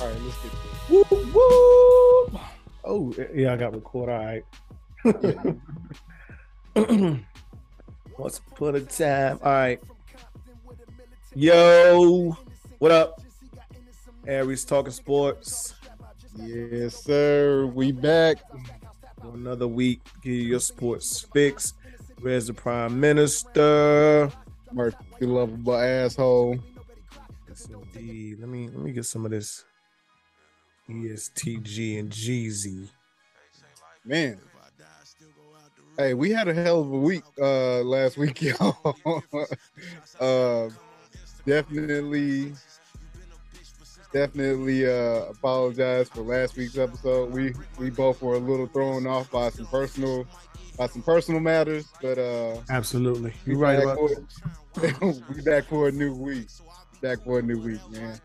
All right, let's get to it. Woo, woo. Oh, yeah, I got record. All right. Once upon a time. All right. Yo, what up? Aries talking sports. Yes, sir. We back. For another week. Give you your sports fix. Where's the prime minister? Murphy lovable asshole. Yes, indeed. Let me let me get some of this ESTG and Jeezy. Man. Hey, we had a hell of a week uh last week, y'all. uh, definitely definitely uh apologize for last week's episode. We we both were a little thrown off by some personal by some personal matters, but uh absolutely. You're right about for, we back for a new week. Back for a new week, man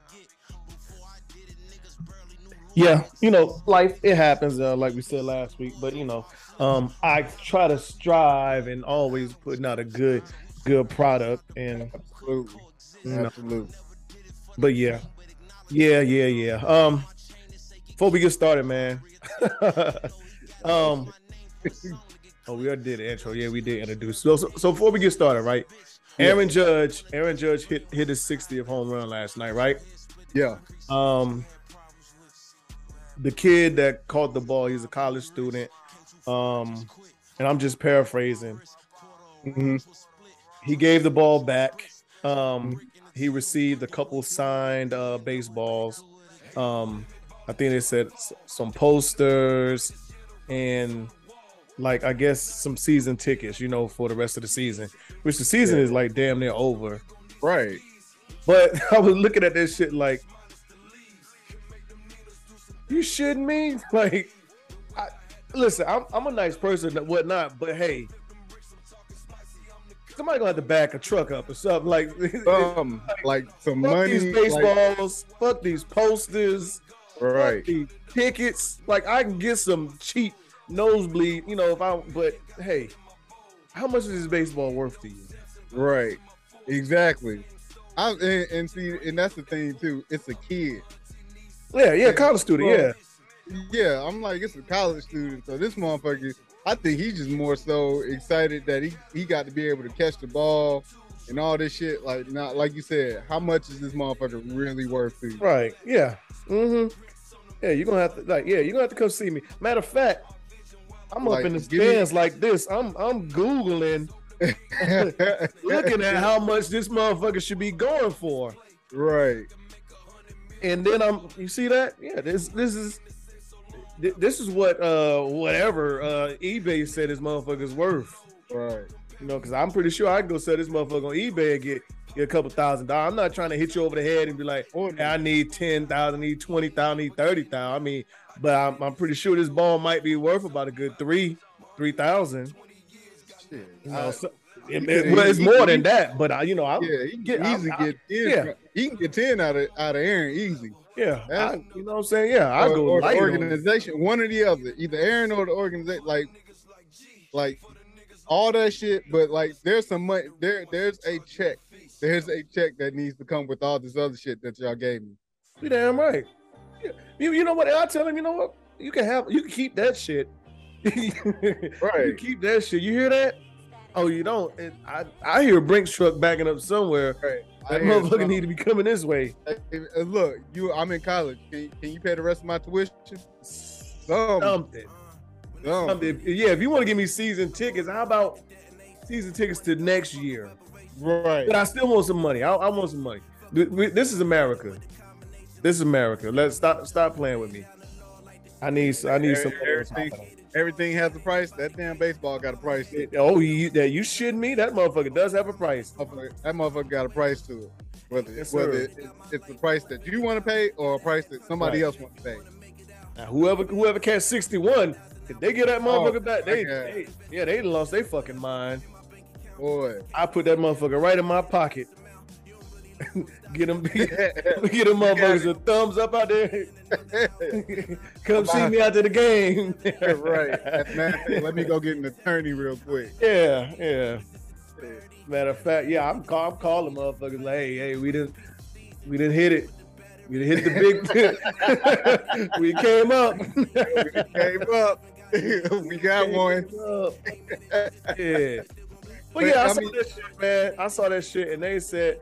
yeah, you know, life it happens, uh, like we said last week. But you know, um, I try to strive and always putting out a good, good product. And absolutely, you know, absolutely. But yeah, yeah, yeah, yeah. Um, before we get started, man. um, oh, we already did the intro. Yeah, we did introduce. So, so, so before we get started, right? Aaron Judge, Aaron Judge hit hit his 60th home run last night, right? Yeah. Um, the kid that caught the ball, he's a college student. Um, and I'm just paraphrasing. Mm-hmm. He gave the ball back. Um, he received a couple signed uh, baseballs. Um, I think they said some posters and like I guess some season tickets, you know, for the rest of the season. Which the season yeah. is like damn near over. Right. But I was looking at this shit like you shouldn't me? Like, I, listen, I'm, I'm a nice person and whatnot, but hey, somebody gonna have to back a truck up or something like um, like, like some fuck money. These baseballs, like, fuck these posters, right? these tickets. Like I can get some cheap nosebleed, you know, if I. But hey, how much is this baseball worth to you? Right, exactly. I and, and see, and that's the thing too. It's a kid. Yeah, yeah, college student. Well, yeah, yeah. I'm like, it's a college student, so this motherfucker. I think he's just more so excited that he he got to be able to catch the ball and all this shit. Like, not like you said, how much is this motherfucker really worth to you? Right. Yeah. Mm-hmm. Yeah, you're gonna have to like, yeah, you're gonna have to come see me. Matter of fact, I'm like, up in the stands me- like this. I'm I'm googling, looking at how much this motherfucker should be going for. Right and then I'm you see that? Yeah, this this is this is what uh whatever uh eBay said this motherfucker's worth. Right. You know, because I'm pretty sure I can go sell this motherfucker on eBay and get, get a couple thousand dollars. I'm not trying to hit you over the head and be like, oh, I need 10,000, I need 20,000, I need 30,000. I mean, but I'm, I'm pretty sure this ball might be worth about a good three, 3,000. You know, so, it, it, well, it's more than that, but I, you know, I yeah, he get easy I, get ten. Yeah. He can get ten out of out of Aaron easy. Yeah, I, you know what I'm saying. Yeah, I go or the organization, on. one or the other, either Aaron or the organization. Like, like all that shit. But like, there's some money. There, there's a check. There's a check that needs to come with all this other shit that y'all gave me. You damn right. You, you know what? I tell him, you know what? You can have, you can keep that shit. right. You keep that shit. You hear that? Oh, you don't? It, I I hear Brinks truck backing up somewhere. Right. That motherfucker need to be coming this way. Look, you. I'm in college. Can, can you pay the rest of my tuition? Something. Something. Something. Yeah, if you want to give me season tickets, how about season tickets to next year? Right. But I still want some money. I, I want some money. This is America. This is America. Let's stop stop playing with me. I need I need some. Everything, everything has a price. That damn baseball got a price. Oh, you that you shitting me? That motherfucker does have a price. That motherfucker got a price to it. Whether Yes, whether sir. it's, it's the price that you want to pay or a price that somebody Right. else wants to pay. Now, whoever whoever catch 61, if they get that motherfucker Oh, back, they, they yeah, they lost their fucking mind. Boy. I put that motherfucker right in my pocket. get them get them motherfuckers a thumbs up out there. Come see me after the game. right. Let me go get an attorney real quick. Yeah, yeah. Matter of fact, yeah, I'm call, I'm calling motherfuckers like, hey, hey, we didn't we didn't hit it. We didn't hit the big we came up. Came up. we got one. yeah. But But, yeah, I, I saw mean- that shit, man. I saw that shit, and they said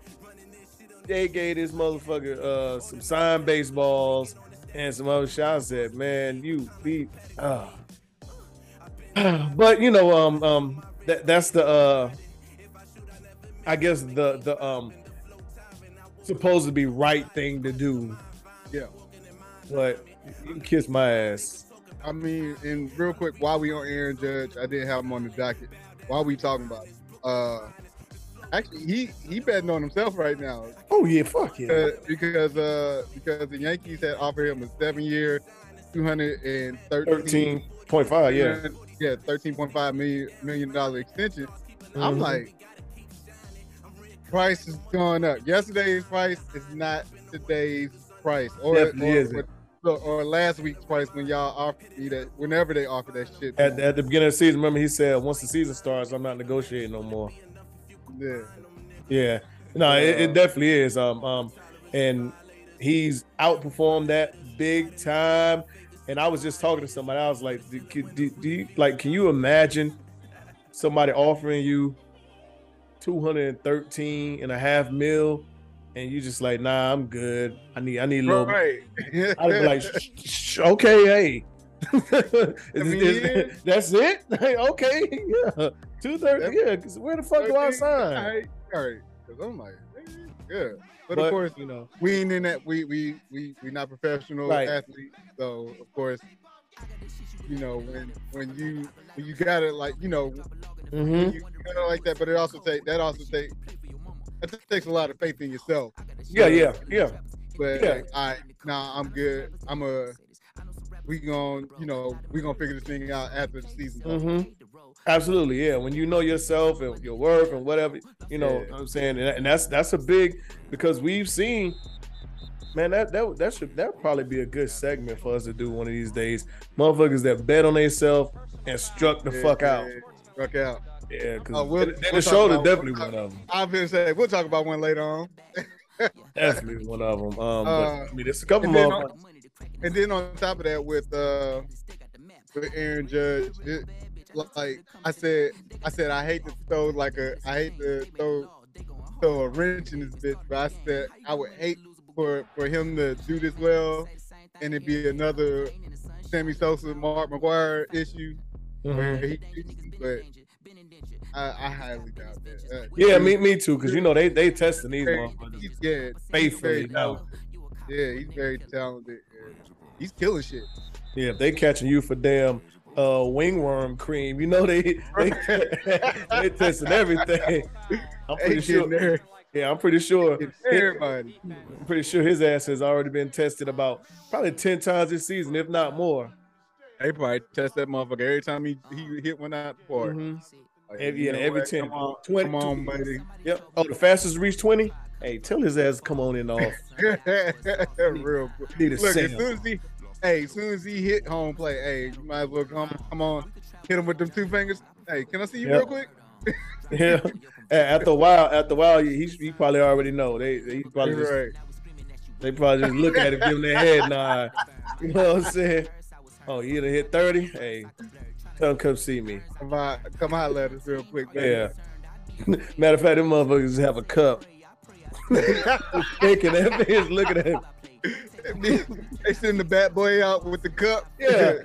they gave this motherfucker uh, some signed baseballs and some other shots. Said, man, you beat. Uh. But you know, um, um, that that's the uh, I guess the the um, supposed to be right thing to do. Yeah. But you can kiss my ass. I mean, and real quick, while we on Aaron Judge, I did have him on the docket. While we talking about, it, uh, actually, he he betting on himself right now Oh yeah, fuck yeah. uh, because uh because the Yankees had offered him a seven year, two hundred and Thirteen point five, yeah. yeah, thirteen point five million million dollar extension. I'm Mhm. like, price is going up. Yesterday's price is not today's price, or Definitely or, isn't. or, or last week's price when y'all offered me that. Whenever they offer that shit, At, at the beginning of the season, remember he said, once the season starts, I'm not negotiating no more. Yeah. Yeah, no, it, it definitely is. Um, um, and he's outperformed that big time. And I was just talking to somebody. I was like, do, do, do, you like? Can you imagine somebody offering you 213 and a half mil, and you just like, nah, I'm good. I need, I need a little. Right. I'd be like, sh- sh- okay, hey. Is- is- that's it? Okay, yeah. Two thirty, yeah. 'cause where the fuck do I sign? right, all right. Because I'm like, yeah. But, But, of course, you know, we ain't in that. We we we we not professional Right. athletes, so of course, you know when when you when you got it like you know mhm. you got it like that. But it also take that also take that takes a lot of faith in yourself. yeah, yeah, yeah. But Yeah. like, all right, nah, I'm good. I'm a we gonna you know we gonna figure this thing out after the season. comes. Absolutely, yeah. When you know yourself and your worth and whatever, you know, Yeah. what I'm saying, and, and that's that's a big because we've seen, man, that that that should that probably be a good segment for us to do one of these days. Motherfuckers that bet on themselves and struck the Yeah, fuck out. yeah, Struck out. Yeah, because Oh, we'll- Dennis we'll Schroeder definitely we'll one of them. I've been saying we'll talk about one later on. Definitely one of them. Um, but, Uh, I mean, there's a couple and more. on- And then on top of that, with uh, with Aaron Judge, it, like I said, I said I hate to throw like a, I hate to throw throw a wrench in this bitch, but I said I would hate for for him to do this well, and it be another Sammy Sosa, Mark McGwire issue. Where Mhm. he, but I, I highly doubt that. Uh, Yeah, me me too. Because you know they they testing these very- motherfuckers he's, yeah, he's faithfully very now. talented. Yeah, he's very talented. and He's killing shit. Yeah, if they catching you for damn uh ringworm cream, you know they they, they testing everything. I'm pretty sure. there, Yeah, I'm pretty sure. everybody. I'm pretty sure his ass has already been tested about probably ten times this season, if not more. They probably test that motherfucker every time he, he hit one out park. Mhm. Like, Every- yeah, every what? 10. Come on, 20 come on, buddy. Yep. Oh, the fastest reach twenty. Hey, tell his ass come on in off. Real quick. Need a Look, as soon as he, hey, as soon as he hit home play, hey, you might as well come, come on, hit him with them two fingers. Hey, can I see you Yep. real quick? Yeah. After a while, after a while, he, he probably already know. They he probably just, right. they probably just look at him, give him their head nod. You know what I'm saying? Oh, you done hit 30? Hey, come come see me. Come on, come on, let us real quick. baby. Yeah. Matter of fact, them motherfuckers have a cup. Thinking that bitch looking at him. they send the bat boy out with the cup. Yeah.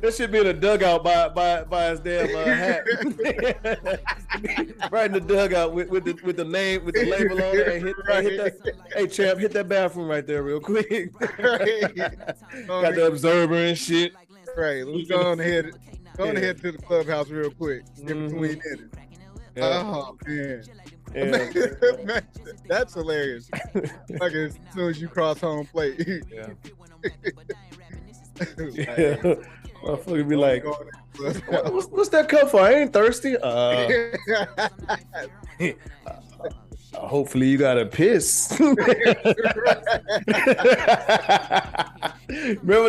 That should be in a dugout by by by his damn uh, hat. right in the dugout with, with the with the name with the label on it. Hey, hit, hey, hit that, hey champ, hit that bathroom right there real quick. Right. Got the observer and shit. Right. Let's go on ahead. Go on ahead to the clubhouse real quick. In Mhm. between. Yeah. Oh man. Yeah. Man, that's hilarious. like as soon as you cross home plate. yeah. Like, yeah. Motherfucker be like, "What- what's, what's that cup for? I ain't thirsty. Uh, hopefully you got a piss. Remember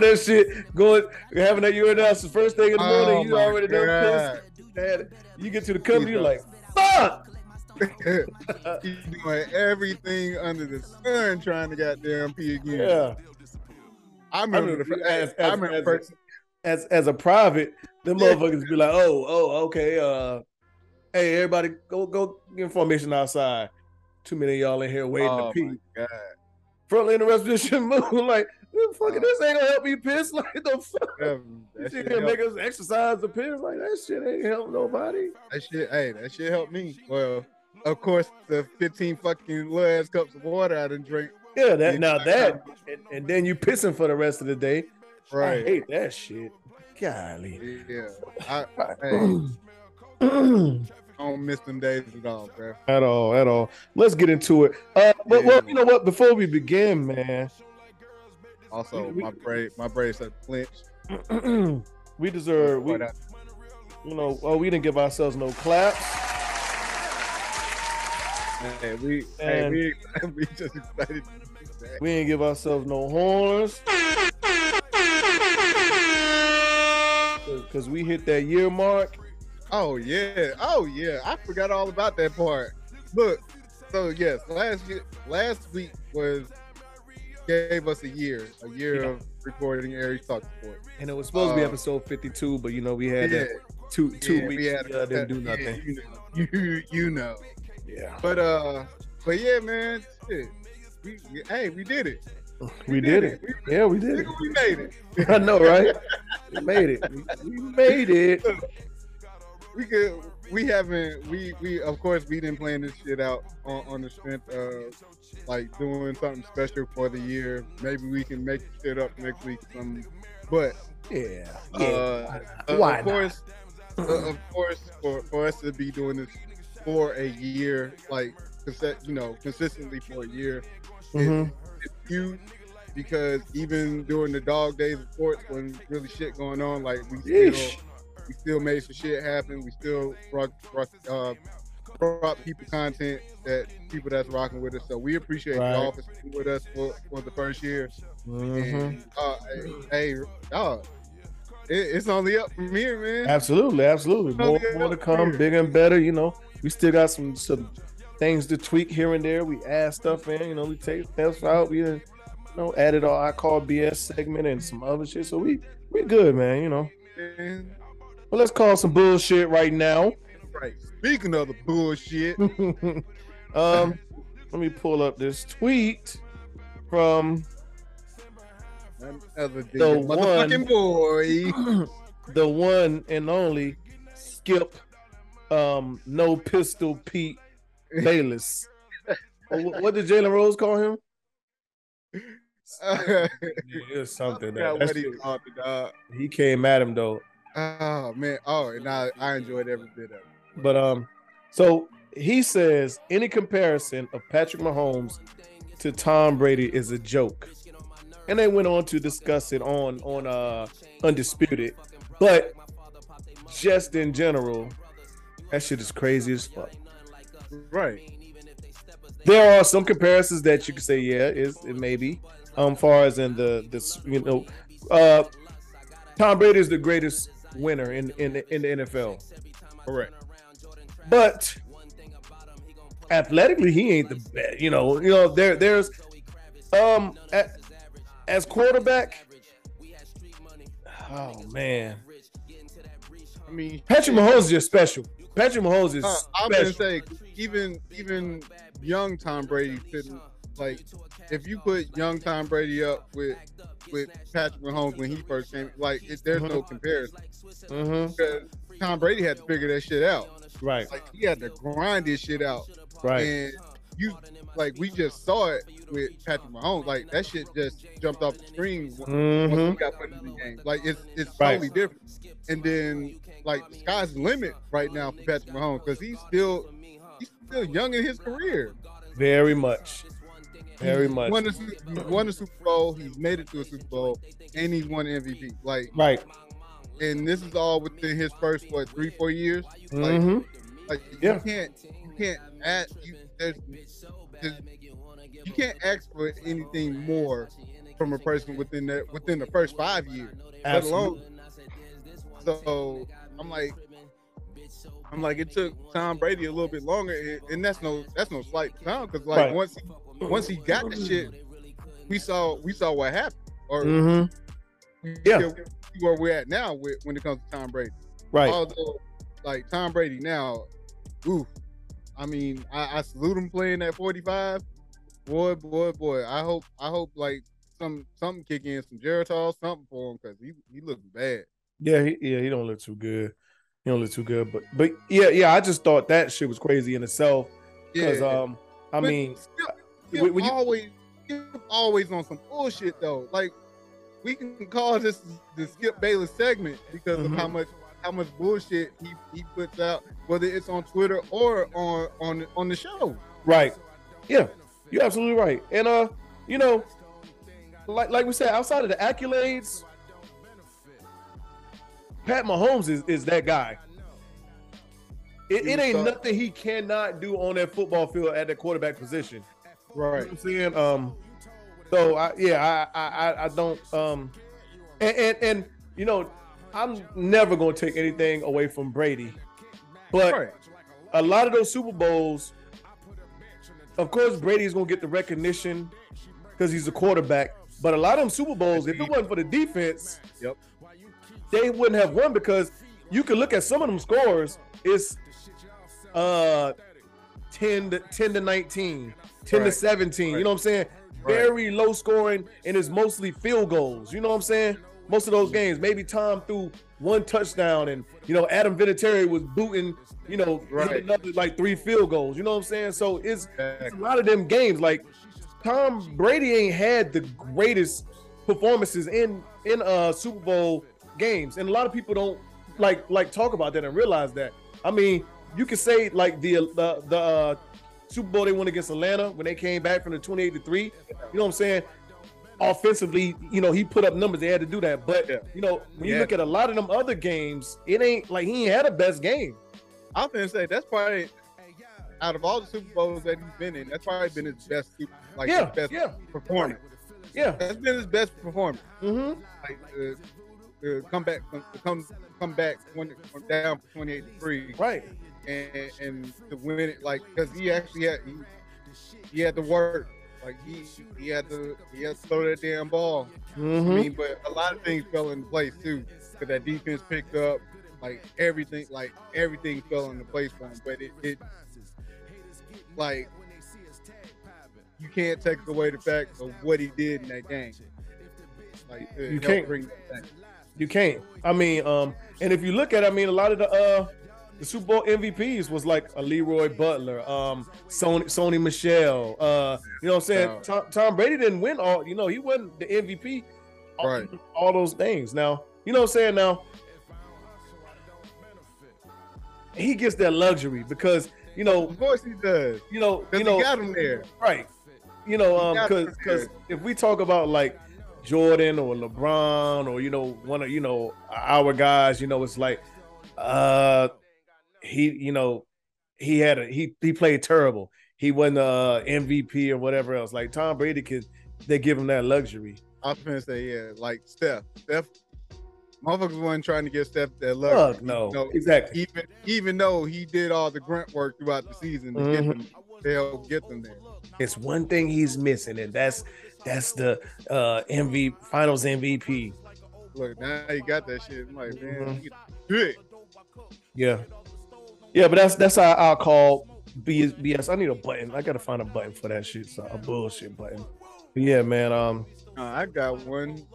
that shit going having that urinalysis first thing in the morning. Oh you already done God. pissed. You get to the cup, you're like, fuck. He's doing everything under the sun trying to goddamn pee again. Yeah. I remember, remember the, as- I remember as- As as a private, them Yeah. motherfuckers be like, oh, oh, okay. Uh, hey, everybody, go go get formation outside. Too many of y'all in here waiting oh to pee. my God. Front lane of move. Like, fucking, Oh. this ain't gonna help me piss. Like, the fuck. You that, shit gonna make us exercise the piss. Like, that shit ain't help nobody. that shit, hey, that shit helped me. Well, of course, the 15 fucking little ass cups of water I didn't drink. Yeah, that Yeah. now that, and, and then you pissing for the rest of the day. Right. I hate that shit. Golly. Yeah. I, hey, I don't miss them days at all, bro. at all, at all. Let's get into it. Uh, but well, you know what? Before we begin, man, Also, We- my brain, my brain said flinch. we deserve. We, you know, oh, we didn't give ourselves no claps. Hey, we, hey, we, we just excited. to do that. We didn't give ourselves no horns. Because we hit that year mark. Oh yeah, oh yeah. I forgot all about that part. Look, so yes, last year, last week was gave us a year, a year Yeah. of recording Aries Talk Sport. And it was supposed to be Uh, episode 52, but you know, we had yeah, that two two yeah, weeks. we had uh, didn't do nothing. you, know, you, you know. Yeah. But uh, but yeah, man. Shit. We, we- hey, we did it. We did it. We, Yeah, we did it. we made it. I know, right? We made it. We, we made it. we could we haven't we we of course we didn't plan this shit out on, on the strength of like doing something special for the year maybe we can make shit up next week something but Yeah. uh, Yeah. uh, Why of not? course uh, of course for, for us to be doing this for a year like you know consistently for a year Mhm. it's huge because even during the dog days of sports when really shit going on like we still we still made some shit happen. We still brought, brought, uh, brought people content that people that's rocking with us. So we appreciate Right. y'all for sticking with us for, for the first year. Mhm. And uh, hey, hey, dog, it, it's only up from here, man. Absolutely, absolutely. More, more to come, bigger and better. You know, we still got some some things to tweak here and there. We add stuff in. You know, we take stuff out. We you know added our I call BS segment and some other shit. So we we good, man. You know. Well, let's call some bullshit right now. Right. Speaking of the bullshit, um, let me pull up this tweet from another The one- boy. the one and only Skip, um, no pistol Pete Bayless. What did Jalen Rose call him? I it's something that what he called the dog. he came at him though. Oh man. Oh, and I, I enjoyed every bit of it. But um, so he says any comparison of Patrick Mahomes to Tom Brady is a joke, and they went on to discuss it on on uh undisputed, but just in general, that shit is crazy as fuck. Right. There are some comparisons that you could say, yeah, is it maybe, um, far as in the this you know, uh, Tom Brady is the greatest winner in in in the NFL. Correct. but athletically he ain't the best you know you know there there's um a- as quarterback oh man I mean, patrick mahomes is just special patrick mahomes is Uh, I'm gonna say even even young Tom Brady couldn't like if you put young Tom Brady up with with Patrick Mahomes when he first came, like it, there's no comparison. Mm-hmm. because Tom Brady had to figure that shit out. right. Like he had to grind this shit out, right. And you like we just saw it with Patrick Mahomes. Like that shit just jumped off the screen once hmm he got put in the game. Like it's it's Right. totally different. And then like the sky's the limit right now for Patrick Mahomes because he's still he's still young in his career. Very much. Very much. Won a, won a Super Bowl. He's made it to a Super Bowl, and he's won MVP. Like right. And this is all within his first what three, four years. Like, mm-hmm. like Yeah. you can't, you can't add. You, there's, there's, you can't ask for anything more from a person within that within the first five years. Let alone. So I'm like, I'm like, it took Tom Brady a little bit longer, and- and that's no that's no slight to Tom because like Right. once he, once he got the shit, we saw we saw what happened, or Mm-hmm. Yeah. where we're at now with when it comes to Tom Brady. Right. Although, like Tom Brady now, ooh, I mean, I, I salute him playing at 45. Boy, boy, boy. I hope, I hope like some something kick in, some Geritol, something for him because he he looking bad. Yeah, he, yeah, he don't look too good. He don't look too good, but but yeah, yeah. I just thought that shit was crazy in itself because um, I But mean, Skip, Skip when always Skip always on some bullshit though. Like we can call this the Skip Bayless segment because of how Mhm. much how much bullshit he, he puts out, whether it's on Twitter or on on on the show. Right. Yeah, you're absolutely right. And uh, you know, like like we said, outside of the accolades, Pat Mahomes is, is that guy. It, it ain't nothing he cannot do on that football field at the quarterback position. You know Right. I'm saying? Um, so I yeah, I I I- I don't um, and, and and you know, I'm never gonna take anything away from Brady, but Right. a lot of those Super Bowls, of course, Brady's gonna get the recognition because he's a quarterback. But a lot of them Super Bowls, if it wasn't for the defense, Yep. they wouldn't have won because you can look at some of them scores. It's uh 10 to 10 to 19, 10 to Right. 17. You know what I'm saying? Right. Very low scoring, and it's mostly field goals. You know what I'm saying? Most of those games, maybe Tom threw one touchdown, and you know Adam Vinatieri was booting, you know, Right. another like three field goals. You know what I'm saying? So it's, it's a lot of them games. Like Tom Brady ain't had the greatest performances in in uh Super Bowl games, and a lot of people don't like like talk about that and realize that. I mean, you could say like the the the uh, Super Bowl they won against Atlanta when they came back from the 28 to 3. You know what I'm saying? Offensively, you know, he put up numbers. They had to do that. But Yeah. you know, when you look at a lot of them other games, it ain't like he ain't had a best game. I was gonna say that's probably out of all the Super Bowls that he's been in, that's probably been his best like yeah, his best yeah, performance. yeah. That's been his best performance. Mm-hmm. Like uh, uh, come back, come come back when down from twenty eight to three, Right. and and to win it like because he actually had he, he had to work. Like he he had to he had to throw that damn ball. Mm-hmm. I mean, but a lot of things fell into place too. Because that defense picked up, like everything, like everything fell into place for him. But it, it like you can't take away the fact of what he did in that game. Like You can't. bring that back. You can't. I mean, um, and if you look at, it, I mean, a lot of the uh, the Super Bowl MVPs was like a Leroy Butler, um, Sony Sony Michel. Uh, you know what I'm saying? Tom, Tom Brady didn't win all. You know, he wasn't the MVP. all- Right. All those things. Now, you know what I'm saying? Now, he gets that luxury because you know, Of course he does. you know, you know, got him there. Right. You know, um, because because if we talk about like Jordan or LeBron or you know one of you know our guys, you know, it's like uh he you know he had a he he played terrible. He wasn't uh MVP or whatever else. Like Tom Brady could they give him that luxury. I was gonna say, yeah, like Steph. Steph, motherfuckers wasn't trying to get Steph that luxury. Fuck no. You know, Exactly. even even though he did all the grunt work throughout the season to get Mhm. them, to help get them there. It's one thing he's missing, and that's that's the uh MV finals MVP. Look, now you got that shit. I'm like, man, Mhm. good. Yeah. Yeah, but that's that's how I'll call BS, BS. I need a button. I gotta find a button for that shit. So a bullshit button. But yeah, man. Um, Uh, I got one.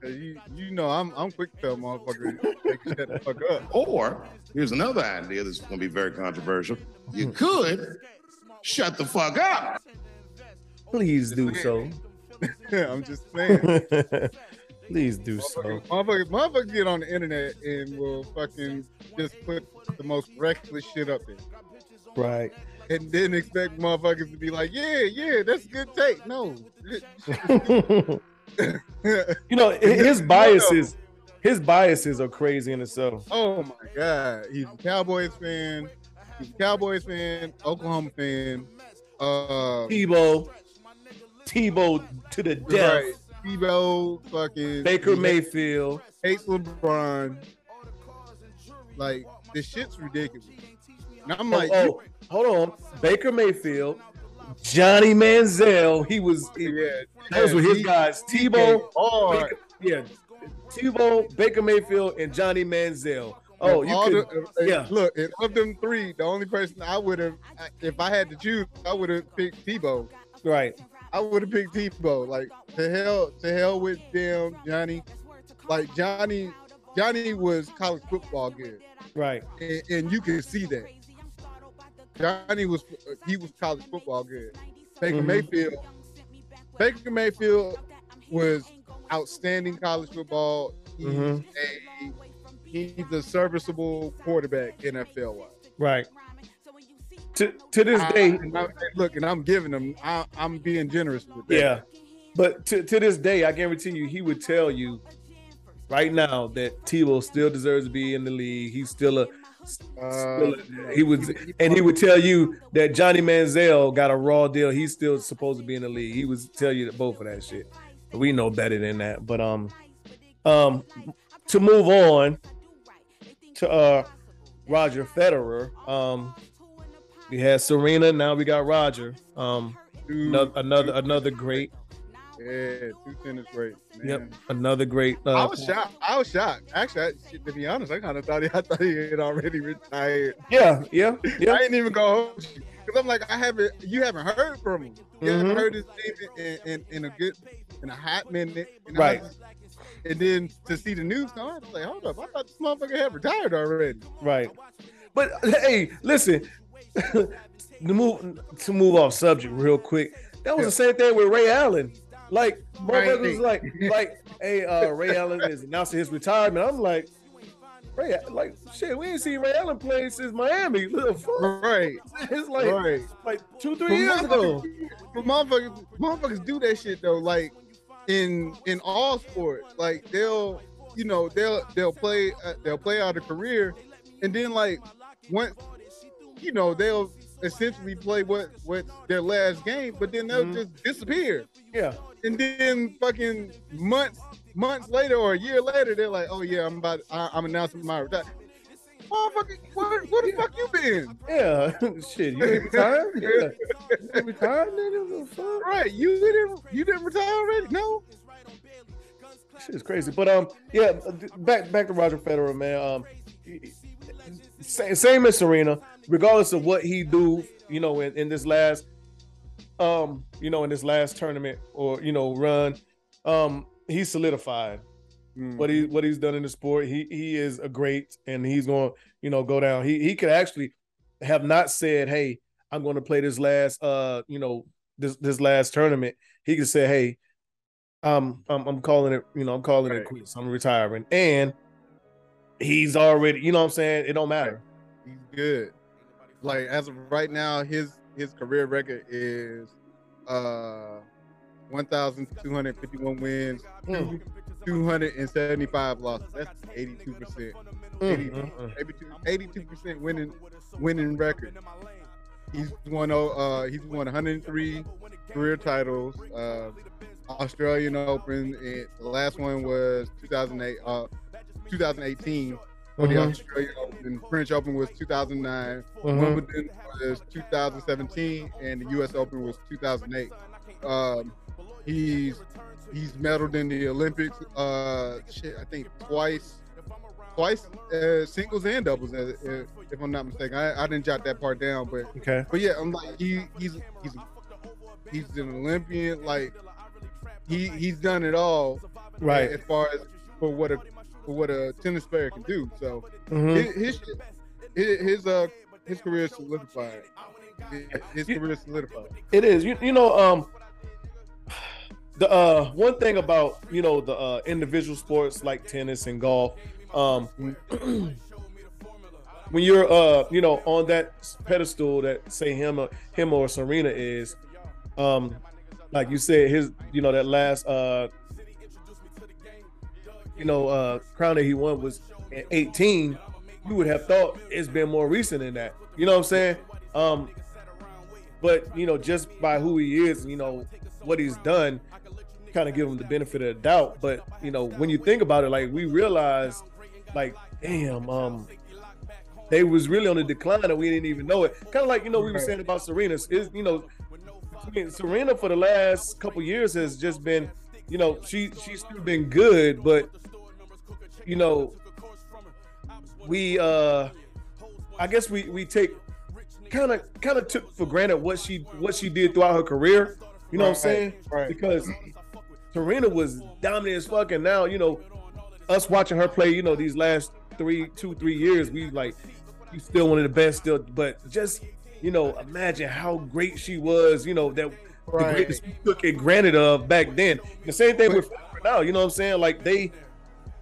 'Cause You you know I'm I'm quick to tell motherfuckers they can shut the fuck up. Or here's another idea that's going to be very controversial. You could shut the fuck up. please do so. I'm just saying. please do so. Motherfuckers, motherfuckers, get on the internet and will fucking just put the most reckless shit up there. Right. and then expect motherfuckers to be like, yeah, yeah, that's a good take. No. you know, his biases, his biases are crazy in itself. Oh my god, he's a Cowboys fan. He's a Cowboys fan, Oklahoma fan. Uh, Tebow, Tebow to the death. Right. Tebow, fucking Baker Mayfield hates LeBron. Like this shit's ridiculous. And I'm like, oh, oh hold on, Baker Mayfield, Johnny Manziel. He was, he, yeah, those yeah, were his he, guys. Tebow, Baker, yeah, Tebow, Baker Mayfield, and Johnny Manziel. Oh, you could, the, uh, uh, yeah. Look, of them three, the only person I would have, if I had to choose, I would have picked Tebow. Right. I would have picked Tebow. Like to hell, to hell with them, Johnny. Like Johnny, Johnny was college football good. Right. And, and you can see that. Johnny was he was college football good. Baker mm-hmm. Mayfield, Baker Mayfield was outstanding college football. He's mm-hmm. a he's a serviceable quarterback NFL wise. Right. To to this I, day, and I, look, and I'm giving him. I, am being generous with that. Yeah, but to to this day, I guarantee you, he would tell you right now that Tebow still deserves to be in the league. He's still a uh, he was, and he would tell you that Johnny Manziel got a raw deal. He's still supposed to be in the league. He would tell you that both of that shit. We know better than that. But um, um, to move on, to uh Roger Federer. Um, we had Serena. Now we got Roger. Um, another another, another great. Yeah, two tennis great. Man. Yep, another great. Uh, I was shocked. I was shocked. Actually, I, to be honest, I kind of thought he, I thought he had already retired. Yeah, yeah, yeah. I didn't even go home. because I'm like, I haven't. You haven't heard from him. You mm-hmm. haven't heard his name in, in, in, a good, in a hot minute. right. Was, and then to see the news, I was like, hold up, I thought this motherfucker had retired already. Right. But hey, listen, to move to move off subject real quick. That was the same thing with Ray Allen. Like right. like like hey uh Ray Allen is announcing his retirement. I'm like, Ray, like shit, we ain't seen Ray Allen play since Miami. Right. It's like right. like two, three but years ago. But motherfuckers, motherfuckers do that shit though. Like in in all sports. Like they'll you know they'll they'll play uh, they'll play out a career, and then like once you know they'll essentially play what what their last game, but then they'll mm-hmm. just disappear. Yeah, and then fucking months months later or a year later, they're like, oh yeah, I'm about I, am announcing my retirement motherfucker, where, where the fuck you been? Yeah, shit, you ain't retired? Yeah. You retired, nigga? Right, you didn't, you didn't retire already? No. Shit is crazy, but um, yeah, back back to Roger Federer, man. Um, same, same as Serena, regardless of what he do, you know, in, in this last, um, you know, in this last tournament or you know run, um, he's solidified mm. what he what he's done in the sport. He he is a great, and he's going to you know go down. He he could actually have not said, "Hey, I'm going to play this last uh you know this this last tournament." He could say, "Hey, um, I'm I'm calling it you know I'm calling right. it quits. I'm retiring," and he's already you know what I'm saying. It don't matter. He's good. Like as of right now, his his career record is uh 1,251 wins, mm. 275 losses. That's 82 percent. Mm, 82 percent winning winning record. He's won uh he's won 103 career titles. Uh, Australian Open. And the last one was 2008 uh 2018 the. Australian Open. French Open was 2009. Mm-hmm. Wimbledon was 2017, and the U.S. Open was 2008. Um, he's he's medaled in the Olympics. Uh, shit, I think twice, twice, uh, singles and doubles. Uh, uh, if I'm not mistaken, I, I didn't jot that part down, but okay. But yeah, I'm like he he's he's he's an Olympian. Like he he's done it all, right? As far as for what a for what a tennis player can do. So mm-hmm. his, his his uh his career is solidified. His career is solidified. It is. You you know um the uh one thing about you know the uh individual sports like tennis and golf um when you're uh you know on that pedestal that say him or him or Serena is, um, like you said, his you know that last uh you know uh crown that he won was at 18. You would have thought it's been more recent than that. You know what I'm saying? Um, but you know, just by who he is, you know what he's done, kind of give him the benefit of the doubt. But you know, when you think about it, like we realized, like, damn, um, they was really on the decline and we didn't even know it. Kind of like you know we were saying about Serena. Is you know, I mean, Serena for the last couple years has just been, you know, she she's still been good, but you know, we uh, I guess we we take kind of kind of took for granted what she what she did throughout her career. You know Right, what I'm saying? right. Because Serena was dominant as fuck, and now you know us watching her play. You know these last three, two, three years, we like she's still one of the best. Still, but just you know, imagine how great she was. You know that the Right. greatness we took it granted of back then. The same thing with now. You know what I'm saying? Like they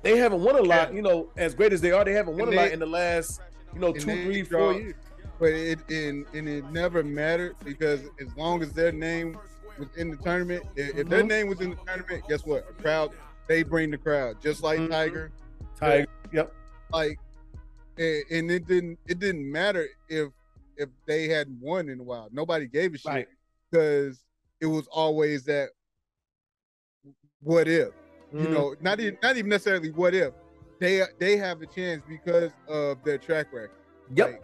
they haven't won a lot. You know, as great as they are, they haven't won a lot in the last you know two, three, four two, they three, draw- four years. But it and, and it never mattered because as long as their name was in the tournament, if, their Mhm. name was in the tournament, guess what? A crowd, they bring the crowd, just like Mhm. Tiger. Tiger. Yep. Like, and, it didn't it didn't matter if if they hadn't won in a while. Nobody gave a shit Right. because it was always that what if you Mhm. know not even not even necessarily what if they they have a chance because of their track record. Yep. Like,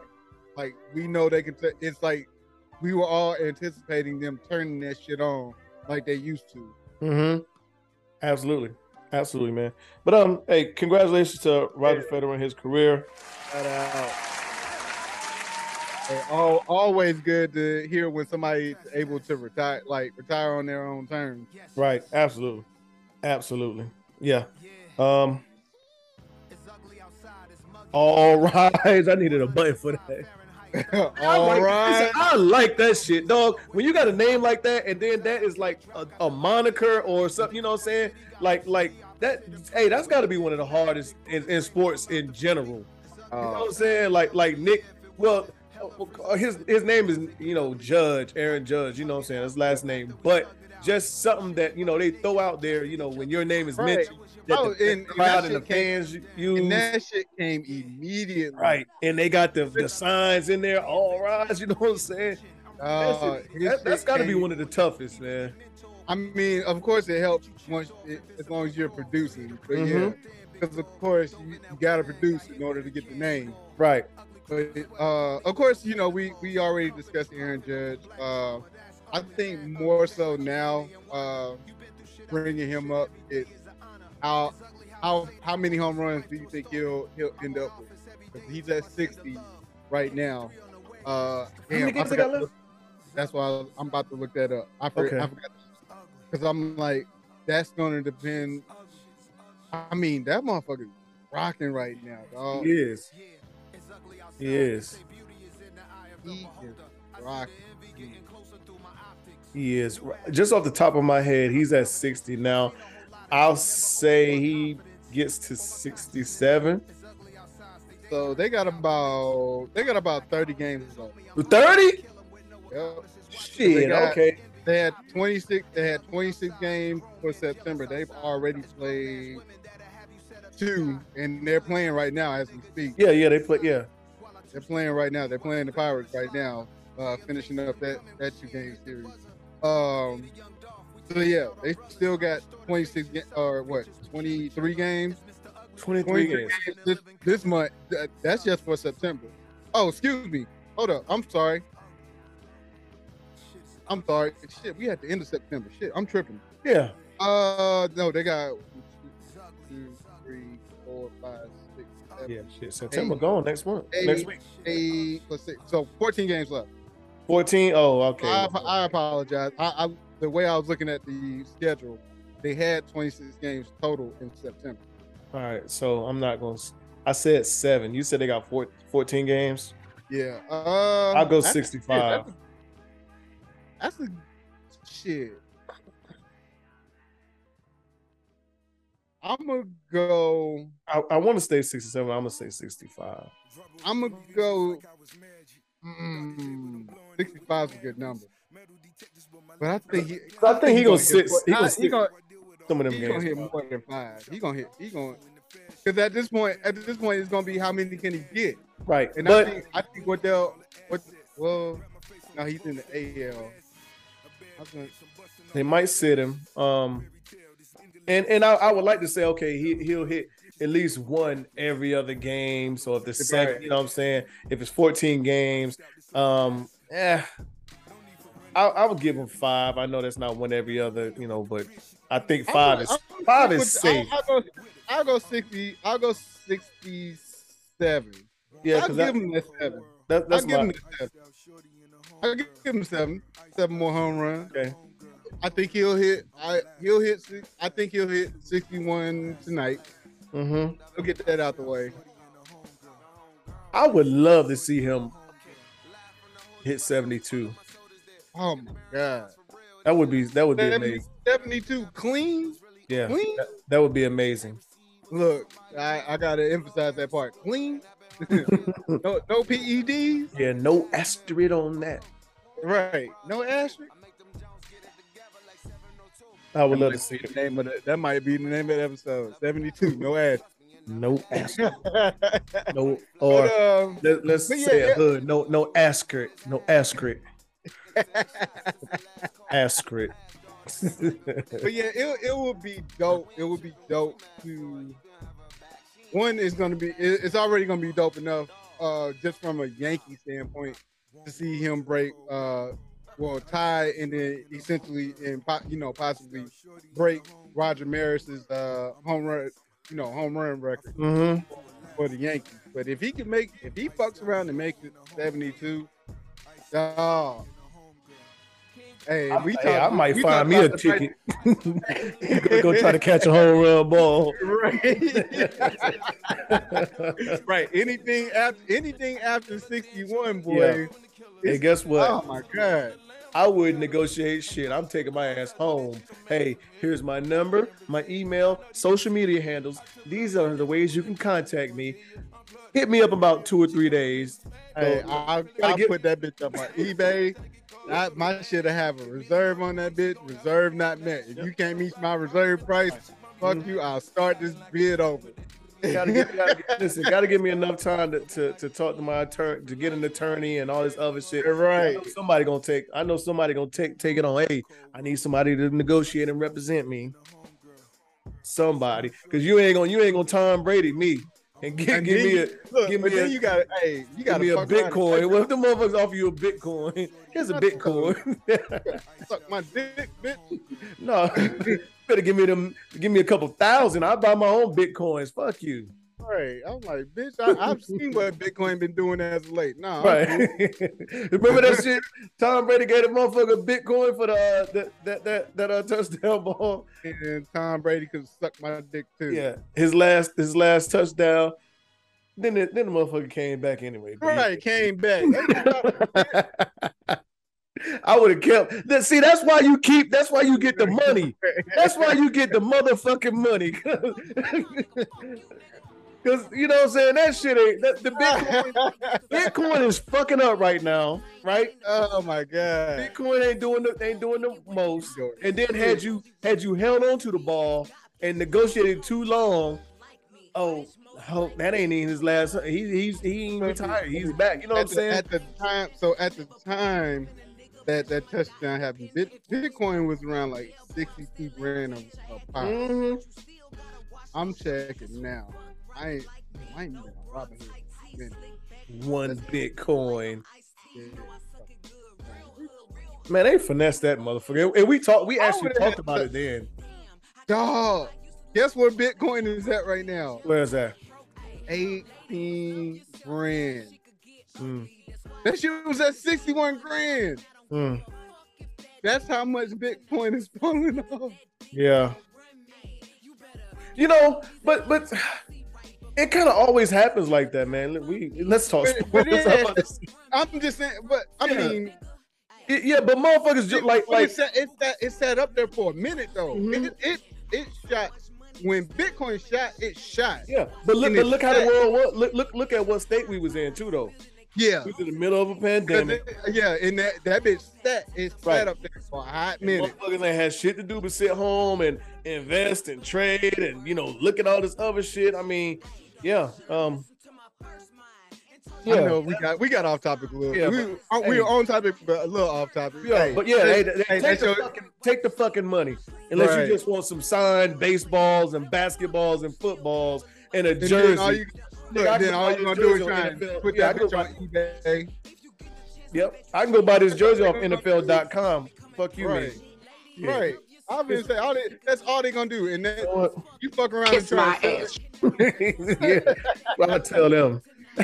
like we know they can. T- it's like we were all anticipating them turning that shit on like they used to. Mm-hmm. Absolutely. Absolutely, man. But um, hey, congratulations to Roger Federer and his career. Shout out. All, always good to hear when somebody's able to retire, like retire on their own terms. Right. Absolutely. Absolutely. Yeah. Um. All right. I needed a button for that. I all like, right. I like that shit, dog. When you got a name like that, and then that is like a, a moniker or something, you know what I'm saying? Like, like that. Hey, that's got to be one of the hardest in, in sports in general. You know what Uh, I'm saying? Like like Nick. Well, his his name is you know Judge Aaron Judge. You know what I'm saying? His last name, but just something that you know they throw out there. You know when your name is Right. mentioned, that Oh, the, and- the crowd that and the shit came- fans use. and that shit came immediately. Right, and they got the, the signs in there, all rise. You know what I'm saying? Uh, that, that's got to be one of the toughest, man. I mean, of course, it helps once it, as long as you're producing. But yeah, Mhm. because of course you, you got to produce in order to get the name. Right. But uh, of course, you know we we already discussed Aaron Judge. Uh, I think more so now, uh, bringing him up is how how how many home runs do you think he'll he'll end up with? 'Cause he's at 60 right now. Uh, damn, I games they got left? look- That's why was- I'm about to look that up. I, for, Okay. I forgot because I'm like that's going to depend. I mean, that motherfucker rocking right now, dog. He is. He is. He is rocking. He is. Just off the top of my head, he's at 60 now. I'll say he gets to 67. So they got about they got about 30 games left. 30? Yep. Shit. got- Okay. They had 26. They had 26 games for September. They've already played two, and they're playing right now as we speak. Yeah. Yeah. They play. Yeah. They're playing right now. They're playing the Pirates right now, uh, finishing up that that two game series. Um. So yeah, they still got 26 ga- or what 23 games. 23 23 games. games this, this month. That- that's just for September. Oh, excuse me. Hold up. I'm sorry. I'm sorry. Shit, we at the end of September. Shit, I'm tripping. Yeah. Uh, no, they got two, three, four, five, six, seven, Yeah. Shit. September Eight. gone next month. Eight. Next week. eight, let's. So 14 games left. 14. Oh, okay. I, I apologize. I, I the way I was looking at the schedule, they had 26 games total in September. All right. So I'm not going to. I said seven. You said they got four, 14 games. Yeah. Uh, I'll go 65. That's a, that's a shit. I'm gonna go. I, I want to stay 67. I'm gonna say 65. I'm gonna go. Mm, 65 is a good number. But I think he. I think he gonna sit- he gonna sit gonna, Some of them he gonna hit more than five. He gonna hit. He gonna. Because at this point, at this point, it's gonna be how many can he get? Right. And but I think I think what they'll what well, no, he's in the AL. Gonna- they might sit him. Um, and and I, I would like to say, okay, he he'll hit at least one every other game. So if the second, you know what I'm saying, if it's 14 games, um, eh, I, I would give him five. I know that's not one every other, you know, but I think five I'm- is I'm- five is safe. I'll, I'll go. I'll go sixty. I'll go sixty-seven. Yeah, I'll give that, him that seven. that, I'll that's give my him that seven. I'll give him seven. Seven more home runs. okay. I think he'll hit. I he'll hit. I think he'll hit sixty-one tonight. Mm-hmm. We'll get that out the way. I would love to see him hit 72. Oh my god. That would be that would be 70 amazing. 72 clean. Yeah, Clean? that, that would be amazing. Look, I, I gotta emphasize that part. Clean. no, no PEDs. Yeah, no asterisk on that. Right. No asterisk. I would That love to see the name of the, that might be the name of the episode. 72. No asterisk. No asterisk. but, No, or um, let, us but yeah, say yeah. a hood. No, no asterisk. No asker, Asterisk. but yeah, it, it would be dope. It would be dope to one is gonna be it- it's already gonna be dope enough uh just from a Yankee standpoint to see him break uh well tie and then essentially and you know possibly break Roger Maris's uh home run you know home run record hmm for the Yankees. But if he can make if he fucks around and makes it 72, oh Hey, we Hey, I might find me a ticket. go, go try to catch a home run ball. right. right. Anything after anything after 61, boy. Yeah. Hey, guess what? Oh my god. I wouldn't negotiate shit. I'm taking my ass home. Hey, here's my number, my email, social media handles. These are the ways you can contact me. Hit me up about two or three days. Hey, I'll, gotta I'll get- put that bitch up on eBay. I, my shit will have a reserve on that bitch. Reserve not met. If you can't meet my reserve price, fuck Mhm. you. I'll start this bid over. Gotta get, gotta get, listen, gotta give me enough time to, to, to talk to my attorney, to get an attorney and all this other shit. Right. somebody gonna take. I know somebody gonna take take it on. Hey, I need somebody to negotiate and represent me. Somebody, because you ain't gonna you ain't gonna Tom Brady me and give, And give then me a Look, give me a- you got hey, you got me a Bitcoin. What if the motherfuckers offer you a Bitcoin? Here's a Bitcoin. suck my dick, bitch. no, better give me them. Give me a couple thousand. I buy my own Bitcoins. Fuck you. Right. I'm like, bitch, I, I've seen what Bitcoin been doing as of late. No, I'm Right. Remember that shit? Tom Brady gave a motherfucker Bitcoin for the uh, that that that that uh, touchdown ball. and Tom Brady could suck my dick too. Yeah, his last his last touchdown. Then the, then the motherfucker came back anyway. Right, came back. I would have kept. that- See, that's why you keep. That's why you get the money. That's why you get the motherfucking money. Because you know what I'm saying. That shit ain't. That, the Bitcoin Bitcoin is fucking up right now, right? oh my god. Bitcoin ain't doing the ain't doing the most. And then had you had you held on to the ball and negotiated too long, oh, oh that ain't even his last. He he's he ain't retired. He's back. You know what I'm saying? at the time, so at the time that that touchdown happened, Bit, Bitcoin was around like sixty-two grand a, a pop. Mhm. I'm checking now. I ain't, I ain't been on Robinhood. in a. One Bitcoin. Yeah. Man, they finessed that motherfucker. And we talked. We actually talked about to- it then. Dog, guess where Bitcoin is at right now? Where's that? 18 grand. Mm, That shit was at 61 grand. Mm, That's how much Bitcoin is falling off. yeah. You know, but but it kind of always happens like that, man. We let's talk sports. it- I'm just saying, but I Yeah. mean, yeah, but motherfuckers just like like it's, set, it's, set, it's set up there for a minute though. Mhm. It, it it shot when Bitcoin shot, it shot. Yeah, but look, but look how the world was. Look, look, look at what state we was in too, though. Yeah. We in the middle of a pandemic. it- yeah, and that that bitch sat it Right. sat up there for a hot and minute. Motherfuckers ain't had shit to do but sit home and invest and trade and you know look at all this other shit. I mean, yeah, um, I know we got we got off topic a little. Yeah, we, uh, we were on topic, but a little off topic. Yeah, Hey, but yeah, hey, hey, hey, take, the your- fucking, take the fucking money. Unless Right. you just want some signed baseballs and basketballs and footballs and a and jersey. you, look, I then all you this gonna do is try and put Yeah, that go bitch on eBay. yep, I can go buy this jersey off NFL.com. Fuck you, Right. man. Yeah. Right. I've been saying all they, that's all they're gonna do, and then You know you fuck around and try my it. ass. yeah, well, I tell them.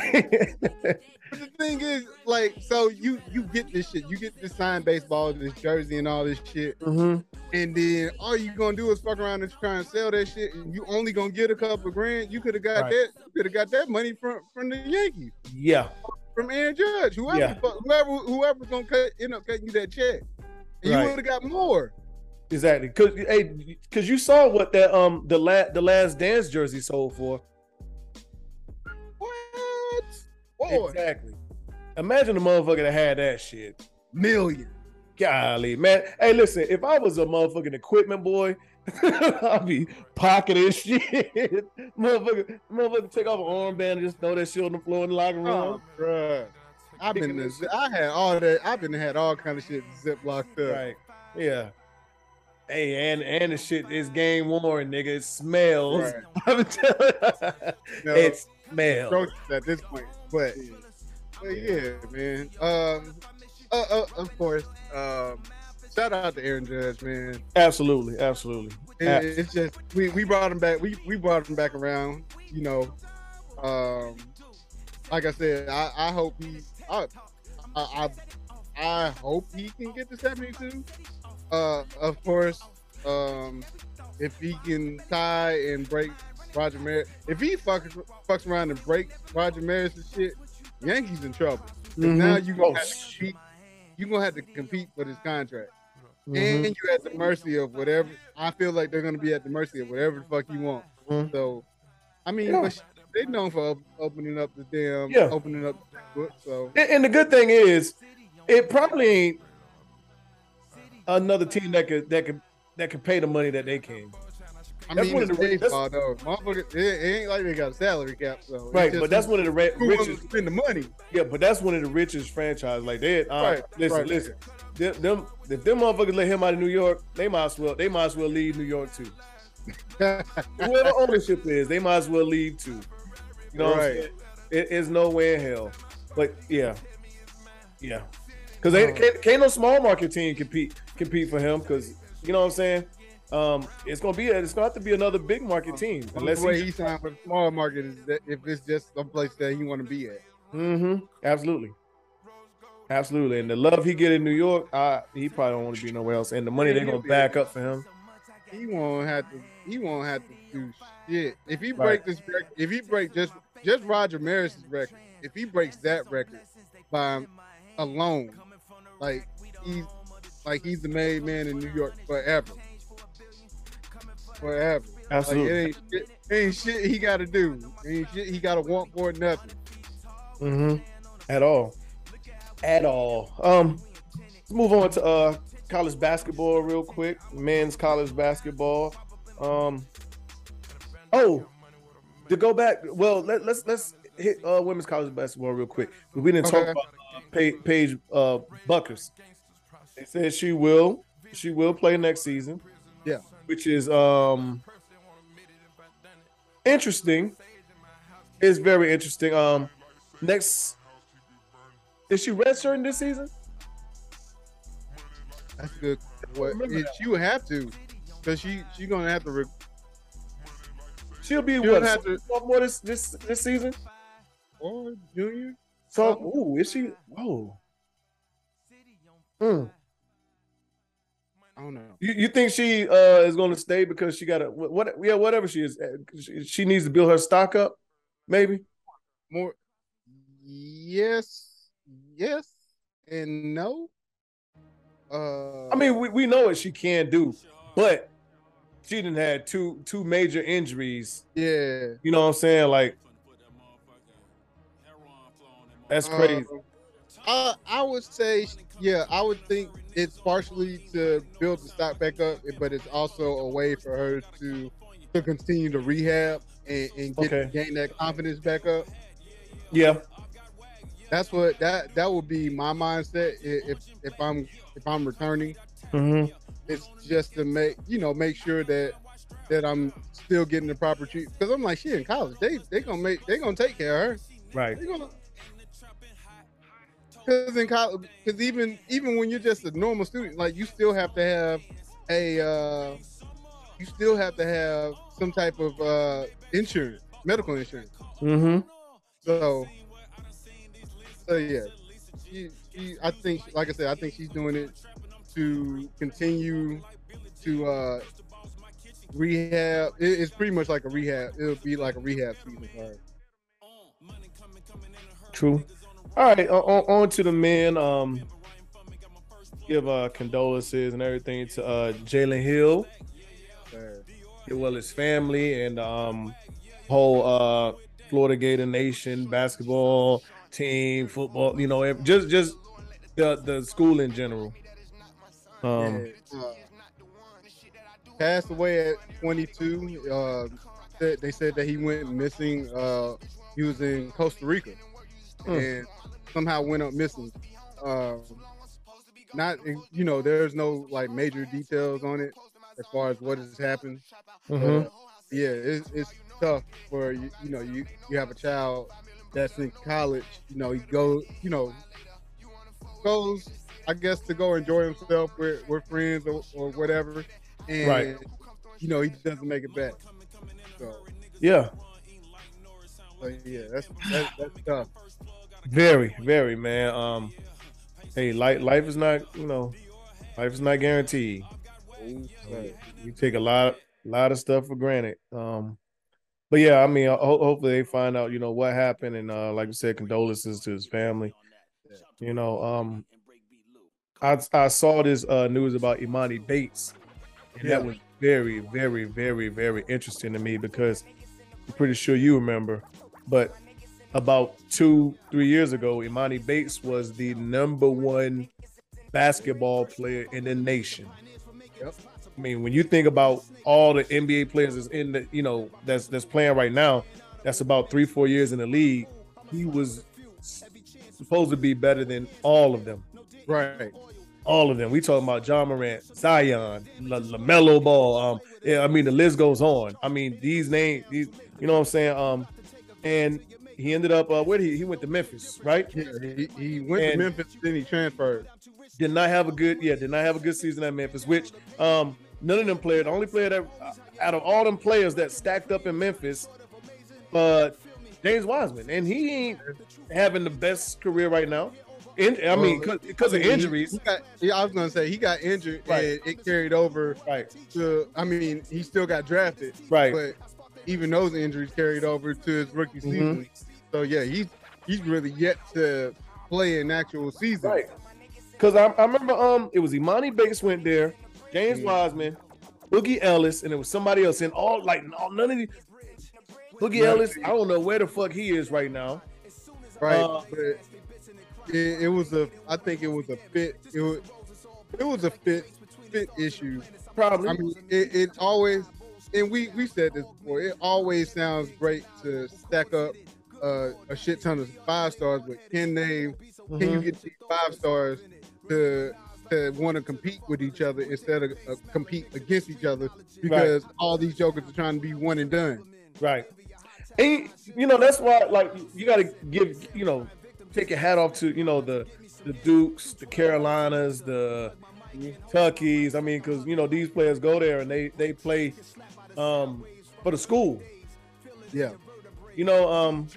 But the thing is, like, so you you get this shit, you get this signed baseball, this jersey, and all this shit, Mhm. and then all you gonna do is fuck around and try and sell that shit, and you only gonna get a couple grand. You could have got Right. that, you could have got that money from from the Yankees, Yeah, from Aaron Judge, whoever, Yeah. whoever, whoever's gonna cut, end up cutting you that check, and Right. you would have got more. exactly. Cause hey, cause you saw what that um the la- the last dance jersey sold for. Exactly. Imagine the motherfucker that had that shit. million. Golly, man. Hey, listen, if I was a motherfucking equipment boy, I'd be pocketing shit. motherfucker, motherfucker take off an armband and just throw that shit on the floor in the locker room. Oh, bruh. I've been, this I had all that. I've been had all kind of shit zip locked up. Right. Yeah. Hey, and and the shit is game worn, nigga. It smells. Right. I'm telling No, it smells. at this point. But, but yeah, man. Um, uh, uh, of course. Um, shout out to Aaron Judge, man. Absolutely, absolutely. It- it's just we we brought him back. We we brought him back around. You know, um, like I said, I I hope he I I I, I hope he can get to seventy two. Uh, of course, um, if he can tie and break Roger Maris, if he fucks fucks around and breaks Roger Maris and shit, Yankees in trouble. Now Mhm. you gonna Oh, have to compete. You gonna have to compete for this contract Mhm. and you're at the mercy of whatever. I feel like they're gonna be at the mercy of whatever the fuck you want. Mhm. So, I mean, Yeah. but sh- they known for opening up the damn, Yeah. opening up the book. So, And, and the good thing is, it probably ain't another team that could that could that could pay the money that they can. I That's mean, one of the- baseball though. Motherfucker, it, ain't like they got a salary cap. So, Right, but that's one of the ra- richest. spend the money. Yeah, but that's one of the richest franchises. Like they, uh, Right, listen, right. listen. Them, them, if them motherfuckers let him out of New York, they might as well. They might as well leave New York too. Whoever ownership is, they might as well leave too. You know what I'm Right. saying? It is no way in hell. But yeah, yeah, because they can't, can't no small market team compete compete for him. Because you know what I'm saying. Um, it's gonna be a, it's gonna have to be another big market team Unless the way he. he signed for the small market is that if it's just some place that he want to be at. Mm-hmm. Absolutely. Absolutely. And the love he get in New York, uh, he probably don't want to be nowhere else. And the money they're gonna back up for him. He won't have to. He won't have to do shit. If he Right. break this record, if he break just just Roger Maris's record, if he breaks that record by alone, like he's like he's the made man in New York forever, forever. Absolutely. Like it ain't shit, ain't shit he got to do. Ain't shit he got to want for nothing. Mm-hmm. At all. At all. Um, let's move on to uh college basketball real quick. Men's college basketball. Um. Oh, to go back. Well, let, let's let's hit uh women's college basketball real quick. We didn't talk Okay. about uh, Pa- Paige uh Bueckers. They said she will she will play next season. Yeah. Which is um interesting. It's very interesting. Um, next, is she red redshirting this season? That's good. What she would have to, because she she gonna have to. Re- She'll be She'll what have to- sophomore this this this season. or junior. So, ooh, is she? Whoa. Hmm. I don't know. You, you think she uh is going to stay because she got a what? Yeah, whatever she is, uh, she, she needs to build her stock up. Maybe. More. Yes. Yes. And no. Uh. I mean, we, we know what she can do, but she didn't had two two major injuries. Yeah. You know what I'm saying? Like that's crazy. Um, I I would say yeah, I would think it's partially to build the stock back up, but it's also a way for her to to continue to rehab and, and get Okay. gain that confidence back up. yeah. That's what that that would be my mindset if if I'm if I'm returning. Mm-hmm. It's just to make you know make sure that that I'm still getting the proper treatment because I'm like she in college. They they gonna make they gonna take care of her. Right. They gonna because in college because even even when you're just a normal student, like you still have to have a uh you still have to have some type of uh insurance, medical insurance. Mm-hmm. So, so yeah, she, she, I think, like I said, I think she's doing it to continue to uh rehab. It- it's pretty much like a rehab. It'll be like a rehab season for her. True. All right, on, on, to the men. Um, give uh condolences and everything to uh Jalen Hill, as well his family and um whole uh Florida Gator Nation basketball team, football. You know, just just the the school in general. Um, yeah, uh, passed away at 22. Uh, they said that he went missing. Uh, he was in Costa Rica Hmm. and somehow went up missing. Um, not, you know, there's no like major details on it as far as what has happened. mhm. But, yeah, it's, it's tough for you. You know, you you have a child that's in college. You know, he goes. You know, goes. I guess to go enjoy himself with, with friends or, or whatever, and Right. you know he doesn't make it back. So, yeah, so yeah, that's that's, that's tough. Very, very man. Um, hey, life life is not you know, life is not guaranteed. You take a lot lot of stuff for granted. Um but yeah i mean ho- hopefully they find out you know what happened and uh like I said condolences to his family. You know um i i saw this uh news about Emoni Bates and that was very very very very interesting to me because i'm pretty sure you remember. But about two three years ago Emoni Bates was the number one basketball player in the nation Yep. I mean, when you think about all the NBA players that's in the, you know, that's that's playing right now, that's about three, four years in the league. He was supposed to be better than all of them. right. All of them. We talking about Ja Morant, Zion, La- Lamelo Ball. Um, yeah, I mean the list goes on. I mean these names, these, you know what I'm saying? Um, and he ended up uh, where did he he went to Memphis, right? Yeah, he, he went And- to Memphis, then he transferred. did not have a good yeah did not have a good season at Memphis which um none of them players the only player that uh, out of all them players that stacked up in Memphis uh James Wiseman and he ain't having the best career right now in, I mean because of I mean, he- injuries He got, yeah, I was gonna say he got injured Right. and it carried over right to. I mean, he still got drafted, right but even those injuries carried over to his rookie Mhm. season. So yeah, he's he's really yet to play an actual season. right because I, I remember um it was Emoni Bates went there James. Wiseman Boogie Ellis and it was somebody else and all like all, none of these Boogie Right. Ellis I don't know where the fuck he is right now right? Uh, but it, it was a. I think it was a fit. It was, it was a fit fit issue. probably I mean, it, it always, and we we said this before. It always sounds great to stack up uh, a shit ton of five stars, but can they? Can you Mhm. get these five stars to to want to compete with each other instead of uh, compete against each other? Because all these jokers are trying to be one and done. Right. And you know, that's why like you gotta give, you know, take your hat off to, you know, the the Dukes, the Carolinas, the Tuckies. I mean, because you know, these players go there and they they play um for the school. Yeah. You know, um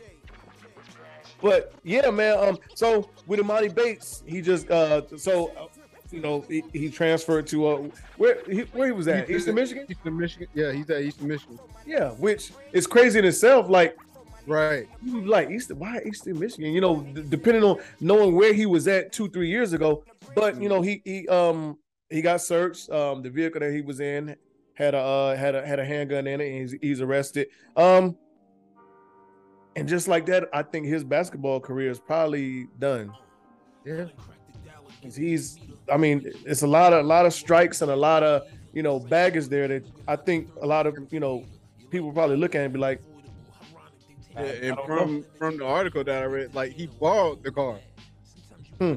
but yeah, man. Um so with Emoni Bates, he just uh so uh, you know, he, he transferred to uh where he, where he was at, He's- Eastern Michigan? Eastern Michigan. Yeah, he's at Eastern Michigan. Yeah, which is crazy in itself. Like Right. like Eastern, why Eastern Michigan? You know, d- depending on knowing where he was at two, three years ago. But you know, he he um he got searched. Um, the vehicle that he was in had a uh, had a had a handgun in it, and he's, he's arrested. Um, and just like that, I think his basketball career is probably done. Yeah. He's, I mean, it's a lot of a lot of strikes and a lot of you know baggage there that I think a lot of you know people probably look at it and be like, Yeah, I- I and from know. from the article that I read, like he borrowed the car. Hmm.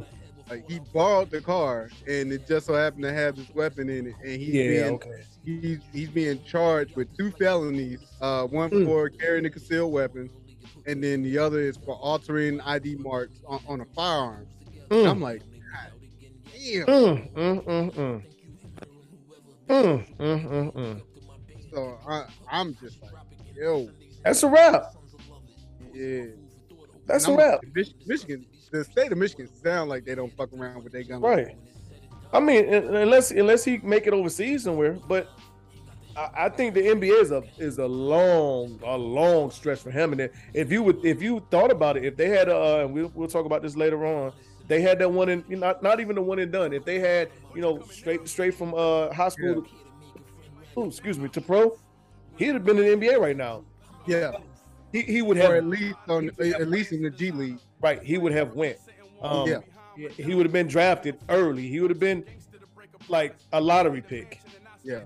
Like he borrowed the car, and it just so happened to have this weapon in it, and he's yeah, being okay, he's he's being charged with two felonies. Uh, one Hmm. for carrying a concealed weapon, and then the other is for altering ID marks on, on a firearm. Mm, I'm like, damn. mm, mm, mm, mm. Mm, mm, mm, mm. So I, I'm just like, yo, That's a wrap. yeah. That's a I'm- wrap. Mich- Michigan, the state of Michigan sound like they don't fuck around with their guns. Right. I mean, unless unless he make it overseas somewhere, but I, think the NBA is a is a long a long stretch for him. And if you would if you thought about it, if they had uh, and we'll we'll talk about this later on, they had that one in not not even the one and done. If they had you know straight straight from uh high school, to, oh, excuse me, to pro, he'd have been in the NBA right now. Yeah, He he would or at have least on at least in the G League. right. He would have went. Um, Yeah. He would have been drafted early. He would have been like a lottery pick. Yeah,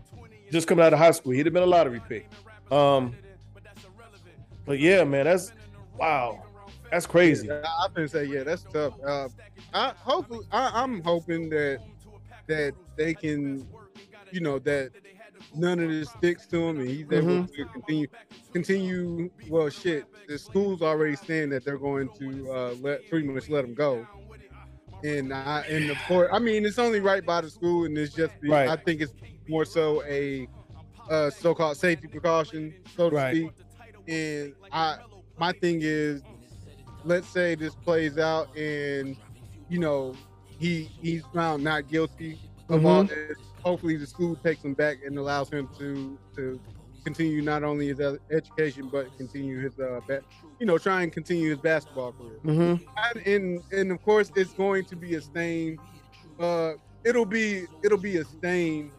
just coming out of high school. He'd have been a lottery pick. Um, but yeah, man, that's wow, that's crazy. I, I been say yeah, that's tough. Uh, I hopefully I, I'm hoping that that they can, you know, that none of this sticks to him and he's able Mhm. to continue continue. Well, shit, the school's already saying that they're going to uh, let pretty much let him go. And I and the court, I mean, it's only right by the school, and it's just Right. I think it's more so a uh, so-called safety precaution, so to Right. speak. And I, my thing is, let's say this plays out, and you know, he he's found not guilty of all Mm-hmm. this. Hopefully, the school takes him back and allows him to to continue not only his education but continue his uh, you know, try and continue his basketball career Mm-hmm. and, and and of course it's going to be a stain uh it'll be it'll be a stain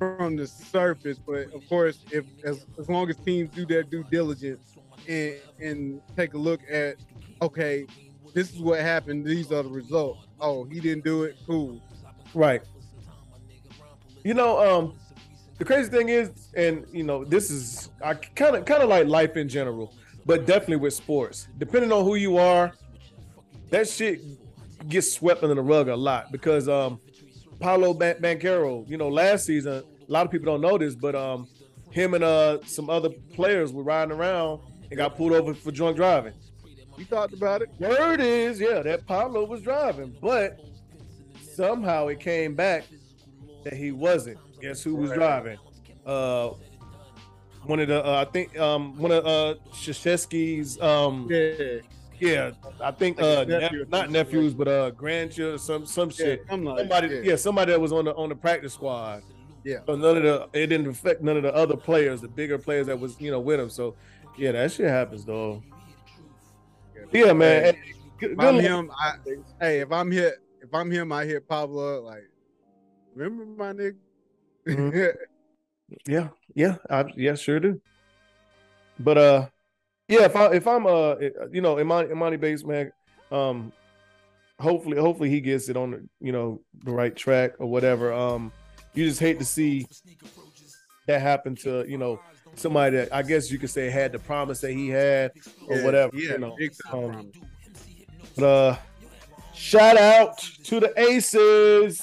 from the surface but of course if as, as long as teams do their due diligence and and take a look at okay this is what happened these are the results oh he didn't do it cool Right. You know, um, the crazy thing is, and you know, this is I kind of kind of like life in general, but definitely with sports. Depending on who you are, that shit gets swept under the rug a lot because um, Paulo Ban- Banchero, you know, last season, a lot of people don't know this, but um, him and uh some other players were riding around and got pulled over for drunk driving. you talked about it Word is, yeah, that Pablo was driving, but somehow it came back that he wasn't. Guess who was driving? Uh, one of the, uh, I think, um, one of uh, Krzyzewski's, um, yeah yeah, I think, uh, nephew not nephews, but uh, grandchildren, some some yeah shit. Somebody, yeah. yeah, somebody that was on the on the practice squad. Yeah. So none of the it didn't affect none of the other players, the bigger players that was you know with him. So yeah, that shit happens though. Yeah, man. Hey, Hey, good- if I'm good him, I, hey, if I'm hit, if I'm him, I hit Pablo like, remember my nigga? Mhm. Yeah, yeah, I yeah, sure do. But uh, yeah, if I if I'm uh, you know, Emoni Emoni Bates, man, um, hopefully hopefully he gets it on the you know the right track or whatever. Um, you just hate to see that happen to you know somebody that I guess you could say had the promise that he had or Yeah, whatever. Yeah, you know, um, but uh, shout out to the Aces.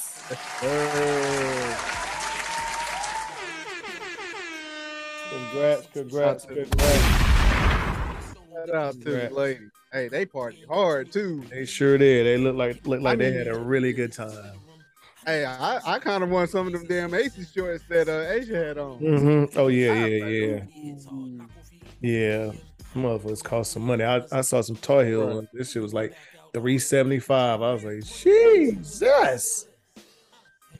Congrats, congrats, Shout out to- congrats. shout out to the lady. Hey, they party hard too. They sure did. They look like look like I they had a really good time. Hey, I, I kind of want some of them damn Aces shorts that uh, A'ja had on. Mm-hmm. Oh yeah, I was yeah, like, yeah, ooh. yeah. Motherfuckers cost some money. I, I saw some Tar Heel. Right. ones. This shit was like three seventy five. I was like, Jesus,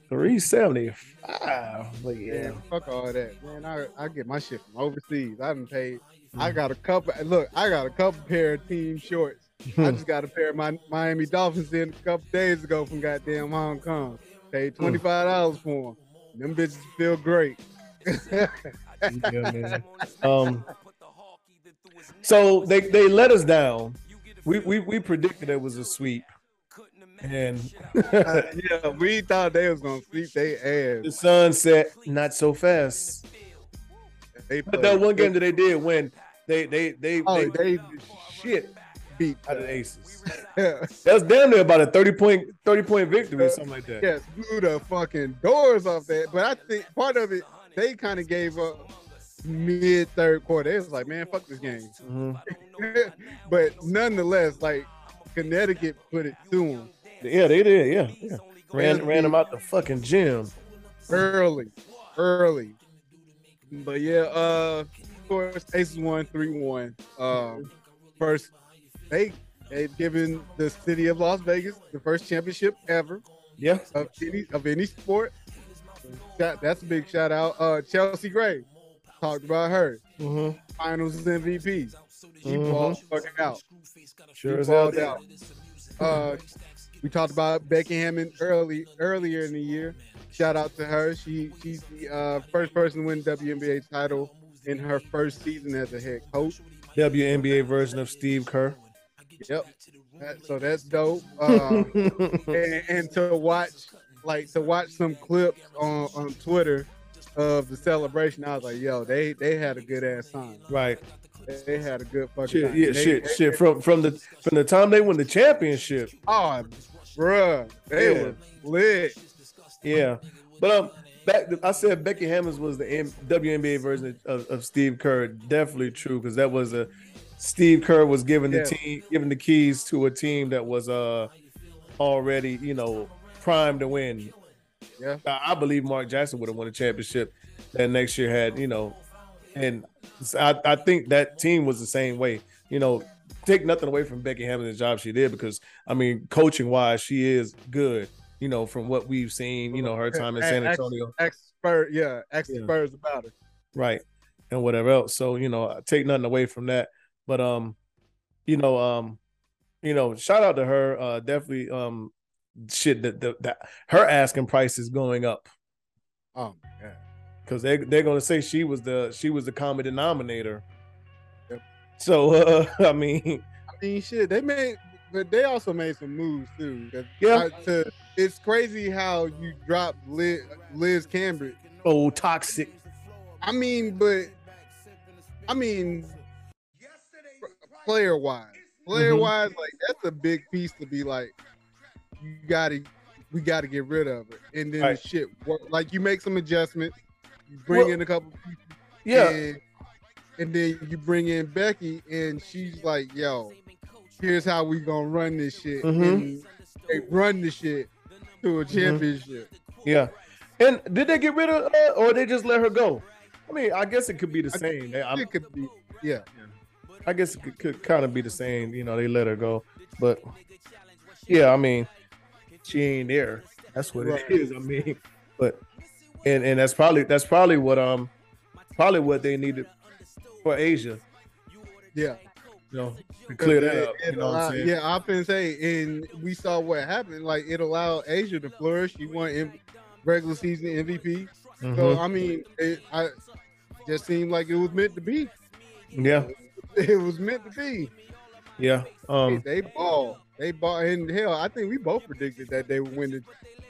three seventy five. Like yeah, Yeah, fuck all that, man. I, I get my shit from overseas. I didn't pay. Mm. I got a couple. Look, I got a couple pair of team shorts. I just got a pair of my Miami Dolphins in a couple days ago from goddamn Hong Kong. Paid twenty five dollars for them. Them bitches feel great. Yeah. Um, so they they let us down. We we we predicted it was a sweep, and Uh, yeah, we thought they was gonna sweep their the sun set not so fast. They But that one game that they did win, they they they, oh, they, they shit beat. out of the Aces. yeah, That's damn near about a thirty point thirty point victory, or something like that. yes, blew the fucking doors off that. But I think part of it, they kind of gave up mid third quarter. It was like, man, fuck this game. Mhm. but nonetheless, like Connecticut put it to them Yeah, they did. Yeah, yeah. Ran ran them out the fucking gym. early, early. But yeah, uh, of course, Aces won three one. Um, first, they they've given the city of Las Vegas the first championship ever Yeah. of any of any sport. That's a big shout out. Uh, Chelsea Gray talked about her hmm finals is MVP. She Mhm. balled fucking out. Sure She as hell balled out. Uh, we talked about Becky Hammon early earlier in the year. Shout out to her. She she's the uh, first person to win WNBA title in her first season as a head coach. WNBA version of Steve Kerr. Yep. That- so that's dope. Um, and, and to watch like to watch some clips on, on Twitter of the celebration, I was like, yo, they they had a good ass time. right. They, they had a good fucking Shit, time. yeah, They- shit, they- shit. From from the from the time they won the championship. Oh, bruh, they Yeah. were lit. Yeah. But um back I said Becky Hammons was the M- WNBA version of, of Steve Kerr. Definitely true, because that was a Steve Kerr was giving the Yeah. team giving the keys to a team that was uh already, you know, primed to win. Yeah. I, I believe Mark Jackson would have won a championship that next year had, you know, and I, I think that team was the same way. You know, take nothing away from Becky Hammon's job she did because I mean, coaching wise, she is good. You know, from what we've seen, you know, her time in San Antonio, Expert, yeah, ex Yeah. About it. right, and whatever else. So you know, I take nothing away from that. But um, you know, um, you know, shout out to her. Uh, definitely, um, shit that the, that her asking price is going up. Oh yeah. because they they're gonna say she was the she was the common denominator. Yep. So uh, I mean, I mean, shit, they made, but they also made some moves too. Yeah. I- to- it's crazy how you dropped Liz, Liz Cambage. oh toxic. I mean, but I mean, player wise, player wise, like that's a big piece to be like, you gotta, we gotta get rid of it, and then Right. the shit work. Like you make some adjustments, you bring Well, in a couple people, Yeah, and, and then you bring in Becky, and she's like, "Yo, here's how we gonna run this shit." Mhm. And they run the shit to a Mhm. championship. yeah. And did they get rid of her or they just let her go? I mean, I guess it could be the I same. It could be, yeah. I guess it could, could kind of be the same. You know, they let her go, but yeah, I mean, she ain't there. That's what Right. it is. I mean, but and and that's probably that's probably what um probably what they needed for A'ja. Yeah. You know, to clear that It- up. it You know what I'm allowed- saying? Yeah, I been say, and we saw what happened. Like it allowed A'ja to flourish. She won M- regular season MVP. So Mhm. I mean, it I just seemed like it was meant to be. Yeah, It was meant to be. yeah. Um, they ball. They ball. And hell, I think we both predicted that they would win. The,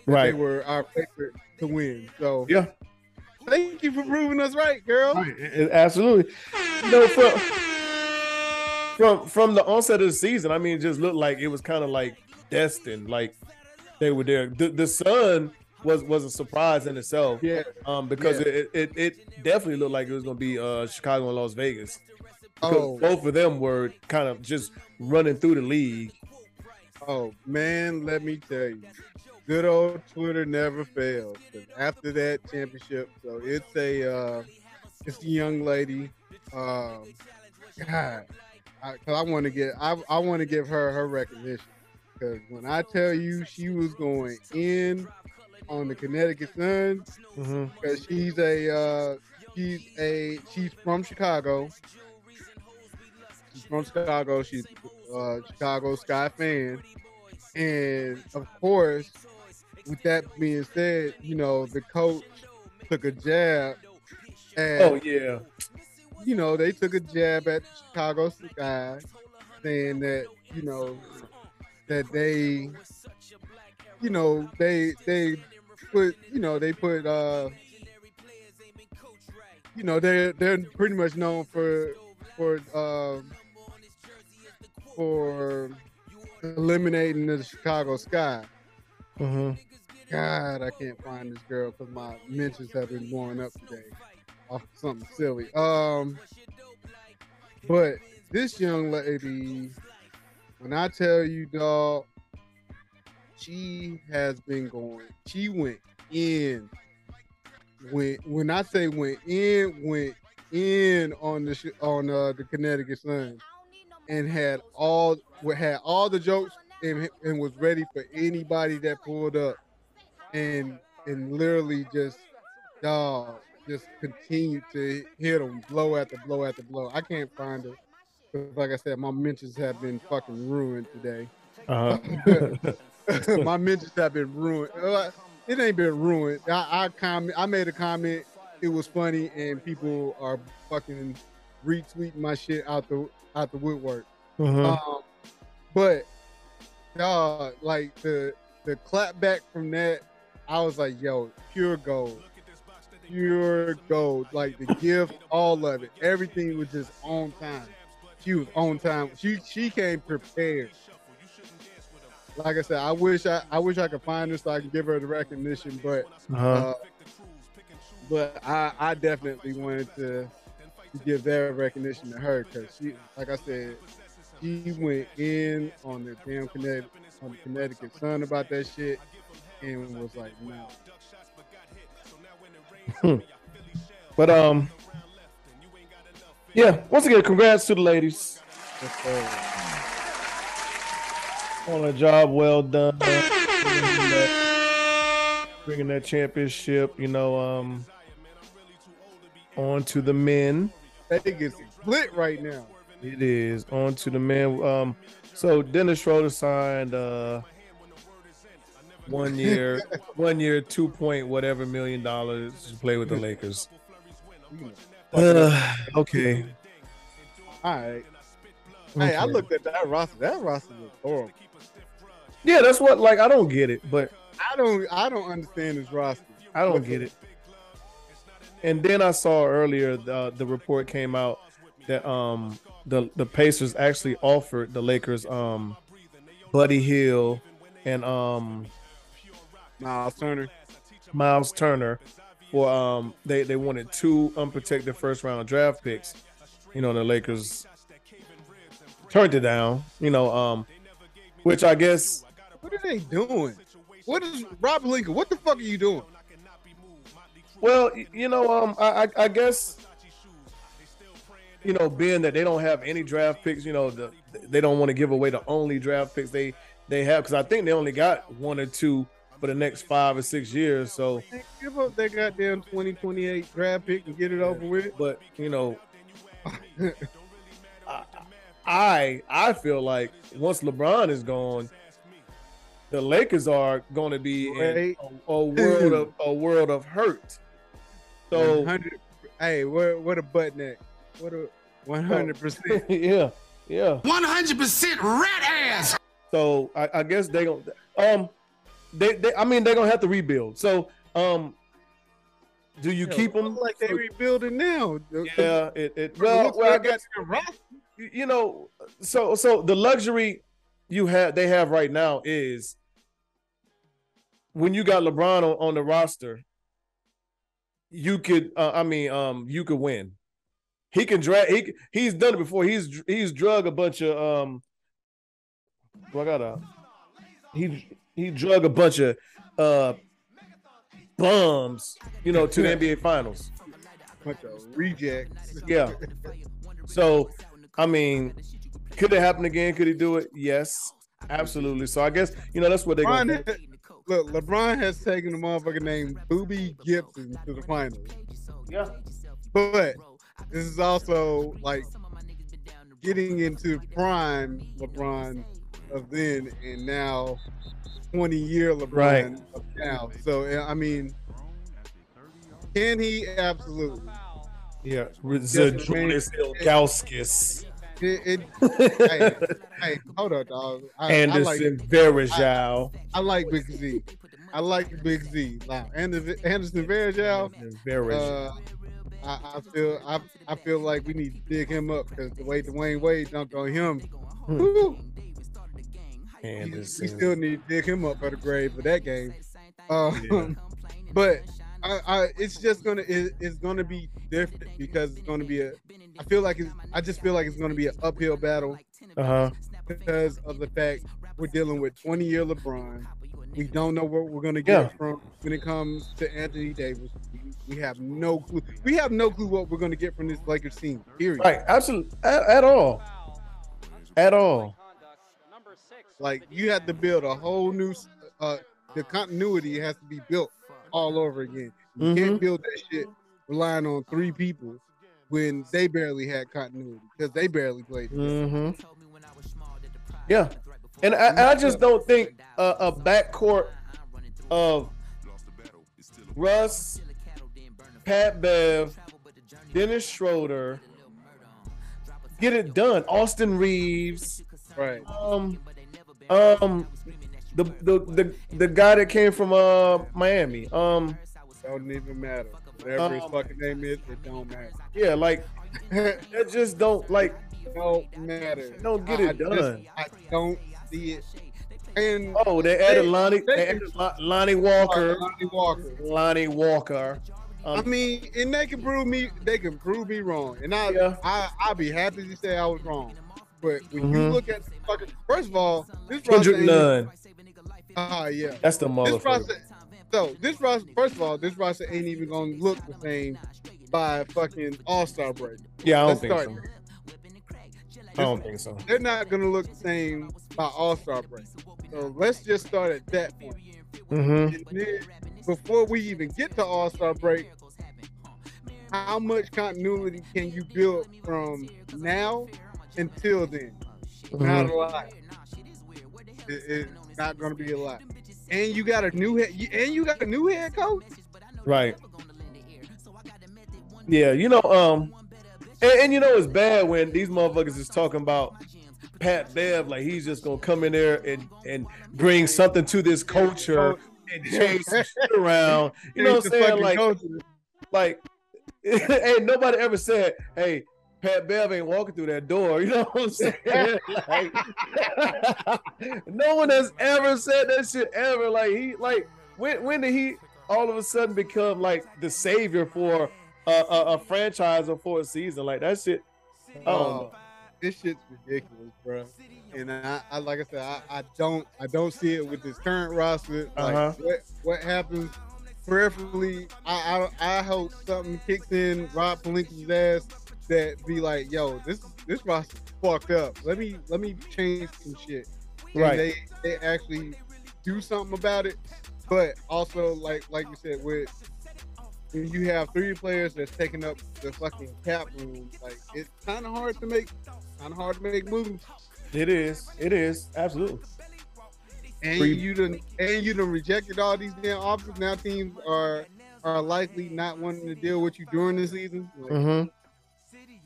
that They were our favorite to win. So Yeah. thank you for proving us right, girl. Right, absolutely. No, from from from the onset of the season, I mean, it just looked like it was kind of like destined, like they were there. The, the sun was was a surprise in itself, Yeah. um, because Yeah. it, it it definitely looked like it was gonna be uh Chicago and Las Vegas. Oh, both of them were kind of just running through the league. oh man, let me tell you, good old Twitter never fails. after that championship, so it's a uh, it's a young lady. Um, God, I, I want to get I, I want to give her her recognition because when I tell you she was going in on the Connecticut Sun, Mm-hmm. because she's a uh, she's a she's from Chicago. She's from Chicago. She's a Chicago Sky fan, and of course, with that being said, you know the coach took a jab And, Oh yeah. you know, they took a jab at Chicago Sky, saying that you know that they, you know, they they put you know they put uh you know they're they're pretty much known for for um for eliminating the Chicago Sky. hmm God, I can't find this girl because my mentions have been blowing up today off something silly. Um, but this young lady, when I tell you, dog, she has been going. She went in. When when I say went in, went in on the sh- on uh, the Connecticut Sun, and had all had all the jokes and, and was ready for anybody that pulled up and and literally just dog just continued to hit them blow after blow after blow. I can't find it. Like I said, my mentions have been fucking ruined today. Uh-huh. my mentions have been ruined. Uh, It ain't been ruined. I, I comment. I made a comment. It was funny, and people are fucking retweeting my shit out the out the woodwork. Mhm. Um, but dog, like the the clap back from that, I was like, yo, pure gold. Pure gold. Like the gift, all of it. Everything was just on time. She was on time. She she came prepared. Like I said, I wish I I wish I could find her so I can give her the recognition, but Uh-huh. uh, but I I definitely wanted to, to give that recognition to her because she, like I said, she went in on the damn Connecticut on the Connecticut Sun about that shit and was like, no. But um, yeah. Once again, congrats to the ladies on a job well done, bringing that, bringing that championship. You know, um, on to the men. They get split right now. It is on to the man. Um, so Dennis Schroeder signed uh one year, one year, two point whatever million dollars to play with the Lakers. Uh, okay. All right. Hey, I looked at that roster. That roster was horrible. Yeah, that's what. Like, I don't get it, but I don't I don't understand this roster. I don't get it. And then I saw earlier the the report came out that um the the Pacers actually offered the Lakers um Buddy Hield and um Myles Turner. Myles Turner for um they they wanted two unprotected first round draft picks. You know the Lakers turned it down. You know um which I guess What are they doing? What is Rob Pelinka? What the fuck are you doing? Well, you know, um, I, I, I guess, you know, being that they don't have any draft picks, you know, the, they don't want to give away the only draft picks they they have because I think they only got one or two for the next five or six years. So, Hey, Give up that goddamn 2028 draft pick and get it over with. but you know, I, I I feel like once LeBron is gone, the Lakers are going to be in a, a world of a world of hurt. So 100 hey, what what a butt neck. What a 100 percent. yeah, yeah. 100% rat ass. So I, I guess they don't. Um, they, they I mean they're gonna have to rebuild. So um, do you keep them? like they rebuilding now. Yeah, it, it Well, well, well I guess their roster. you you know. So so the luxury you have they have right now is when you got LeBron on, on the roster, you could uh, I mean um you could win. He can drag. He he's done it before. He's he's drug a bunch of um. Well, I got a. He he drug a bunch of uh bums, you know, to the NBA Finals. Bunch of rejects. Yeah. So, I mean, could it happen again? Could he do it? Yes, absolutely. So I guess you know that's what they're going to look, LeBron has taken a motherfucker named Boobie Gibson to the finals. Yeah. But this is also like getting into prime LeBron of then and now 20 year LeBron Right. of now. So I mean, can he absolutely? Yeah, Zydrunas Ilgauskas. It, it, hey, hey, hold on, dog. I, Anderson I like, Varejao. I like Big Z. I like Big Z. Now, Anderson, Anderson Varejao, Varejao. uh, I, I feel I, I feel like we need to dig him up because the way Dwyane Wade dunked on him, Hmm. we, we still need to dig him up for the grade for that game. Uh, Yeah. but I, I, it's just gonna it, it's gonna be different because it's gonna be a. I feel like it's, I just feel like it's gonna be an uphill battle Uh huh. because of the fact we're dealing with 20 year LeBron. We don't know what we're gonna get Yeah. from when it comes to Anthony Davis. We, we have no clue. We have no clue what we're gonna get from this Lakers team. Period. Right. Absolutely. At, at all. At all. Like you have to build a whole new. Uh, the continuity has to be built all over again. You Mhm. can't build that shit relying on three people when they barely had continuity because they barely played. Mm-hmm. Yeah. And I, I just don't think a, a backcourt of Russ, Pat Bev, Dennis Schroeder, get it done. Austin Reaves, Right. um, um, the the the, the guy that came from uh Miami. Um, Don't even matter. Whatever his Um, fucking name is, it don't matter. yeah, like that just don't like don't matter. Don't get it I just- done. I don't see it. And oh they added They- Lonnie, they- they added Lonnie Walker, Lonnie Walker. Lonnie Walker. I Um, mean, and they can prove me. They can prove me wrong, and I, Yeah. I, I'll be happy to say I was wrong. But when you Mhm. look at the fucking, first of all, this roster, Kendrick ain't- Nunn. Ah, yeah, That's the this motherfucker. roster. So this roster, first of all, this roster ain't even gonna look the same by fucking All Star break. Yeah, I don't Let's think start so. I don't think so. They're not gonna look the same by All Star break. So let's just start at that point. Mm-hmm. Then, before we even get to All Star break, how much continuity can you build from now until then? Not Mm-hmm. a lot. It- it's not going to be a lot. And you got a new head. And you got a new head coach. Right. Yeah, you know, um, and, and you know it's bad when these motherfuckers is talking about Pat Bev like he's just gonna come in there and and bring something to this culture and change shit around. You know what I'm saying? Like, like, ain't nobody ever said, "Hey, Pat Bev ain't walking through that door." You know what I'm saying? like, no one has ever said that shit ever. Like he, like when when did he all of a sudden become like the savior for a, a, a franchise or for a season? Like that shit. Oh, this shit's ridiculous, bro. And I, I like I said, I, I don't I don't see it with this current roster. Like Uh-huh. what what happens peripherally, I, I I hope something kicks in Rob Pelinka's ass that be like, yo, this this roster's fucked up. Let me let me change some shit. And Right. they they actually do something about it. But also like like you said, with when you have three players that's taking up the fucking cap room, like it's kind of hard to make, kind of hard to make moves. It is. It is absolutely. And Three- you done and you done rejected all these damn offers. Now teams are are likely not wanting to deal with you during the season, like, hmm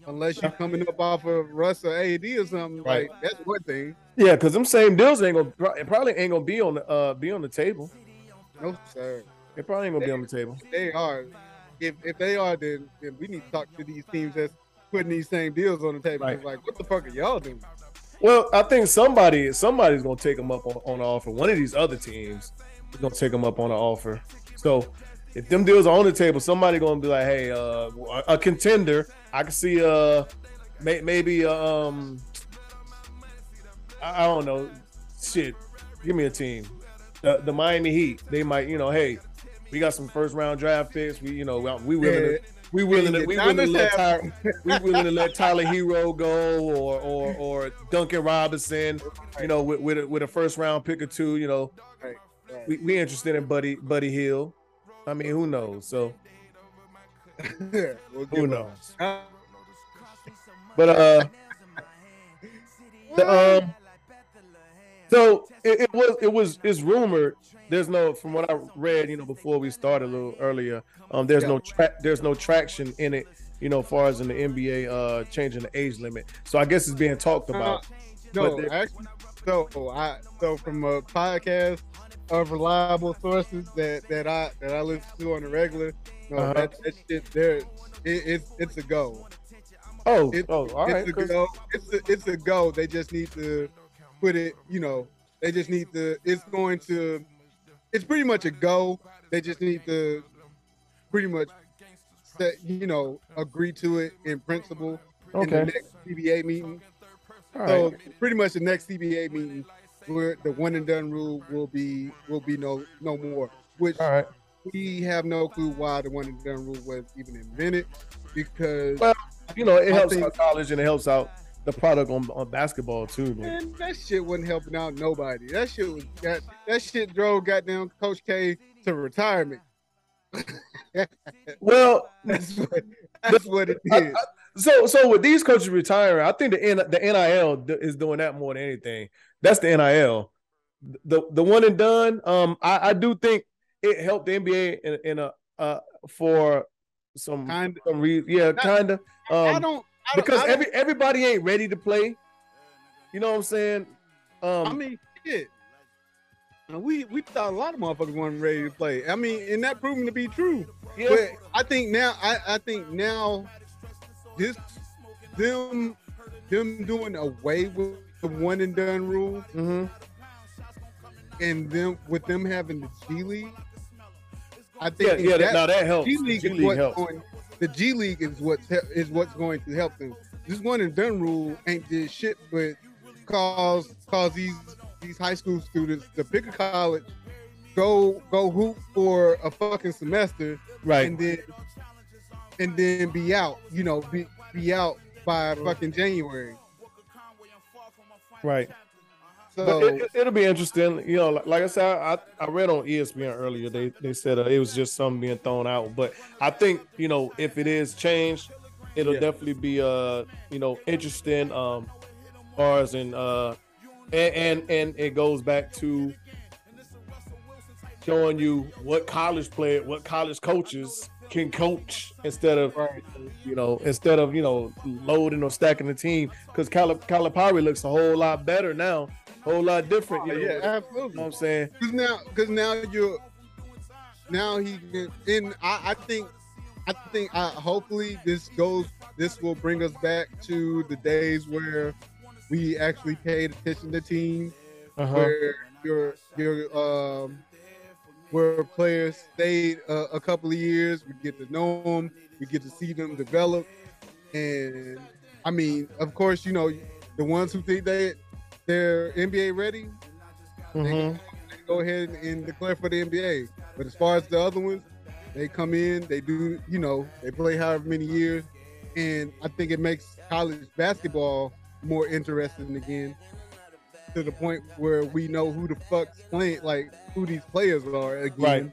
unless you're coming up off of Russ or AD or something. Right. Like that's one thing. Yeah, because them same deals ain't gonna it probably ain't gonna be on the uh be on the table. No sir, It probably ain't gonna be on the table. they are. If if they are, then, then we need to talk to these teams that's putting these same deals on the table. Right. Like, what the fuck are y'all doing? Well, I think somebody somebody's gonna take them up on, on the offer. One of these other teams is gonna take them up on the offer. So if them deals are on the table, somebody gonna be like, hey, uh, a, contender. I can see uh may, maybe um I, I don't know, shit. Give me a team. The, the Miami Heat. They might, you know, hey, we got some first round draft picks. We, you know, we willing to we willing to we willing to let Tyler, we willing to let Tyler Herro go or or or Duncan Robinson, you know, with with a, with a first round pick or two, you know, we, we interested in Buddy Buddy Hield. I mean, who knows? So We'll who knows? up. But uh, the um, so it, it was it was it's rumored. There's no from what I read, you know, before we started a little earlier. Um, there's no track. There's no traction in it you know, as far as in the NBA uh changing the age limit. So I guess it's being talked about. No, But actually, so I so from a podcast of reliable sources that that I that I listen to on the regular, no, Uh-huh. that, that shit there, it, it's it's a go. Oh, It- oh, all right. it's a go. It's a, it's a go. They just need to put it. You know, they just need to. It's going to. It's pretty much a go. They just need to pretty much set. You know, agree to it in principle in the next CBA meeting. All So right. pretty much the next CBA meeting, where the one and done rule will be will be no no more. Which All right. we have no clue why the one and done rule was even invented because Well, You know, it helps think- out college and it helps out the product on, on basketball too. Man. That shit wasn't helping out nobody. That shit was that that shit drove goddamn Coach K to retirement. Well, That's what that's what it did. So so with these coaches retiring, I think the N, the NIL is doing that more than anything. That's the NIL. The the one and done. Um, I, I do think it helped the NBA in, in a uh for some Kind some re- yeah kind of I um don't I don't, because every everybody ain't ready to play. You know what I'm saying? Um, I mean shit. We we thought a lot of motherfuckers weren't ready to play. I mean, and that proven to be true. yeah, But I think now I, I think now this them them doing away with the one and done rule mhm. and them with them having the G League. I think yeah. that, now that helps. G The League G is League what's helps. going. The G League is what's is what's going to help them. This one and done rule ain't did shit, but cause cause these these high school students to pick a college, go go hoop for a fucking semester, Right. and then and then be out. You know, be be out by fucking January. Right. So But it, it, will be interesting. You know, like, like I said, I, I read on ESPN earlier. They they said uh, it was just something being thrown out. But I think you know if it is changed, it'll Yeah. definitely be uh you know interesting. Um, as and uh, and and and it goes back to showing you what college player, what college coaches can coach instead of right. you know, instead of you know loading or stacking the team, because Calipari looks a whole lot better now, whole lot different. You know, yeah, you know absolutely. what I'm saying? Cause now, cause now you're, now he can. And I, I think, I think, I hopefully this goes. This will bring us back to the days where we actually paid attention to teams, Uh-huh. where your your um, where players stayed uh, a couple of years. We get to know them. We get to see them develop. And I mean, of course, you know, the ones who think they they're NBA ready, Mhm. go ahead and declare for the NBA. But as far as the other ones, they come in, they do, you know, they play however many years, and I think it makes college basketball more interesting again. To the point where we know who the fuck's playing, like who these players are again. Right.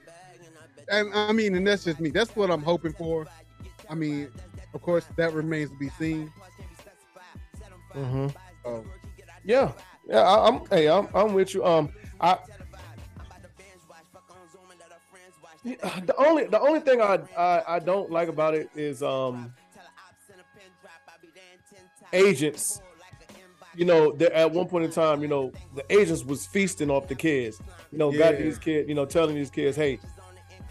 And I mean, and that's just me. That's what I'm hoping for. I mean, of course, that remains to be seen. Mm-hmm. So, Yeah, yeah. I, I'm. Hey, I'm. I'm with you. Um, I. The only the only thing I, I I don't like about it is um agents. You know, there at one point in time, you know, the agents was feasting off the kids. You know, got these kids, you know, telling these kids, hey,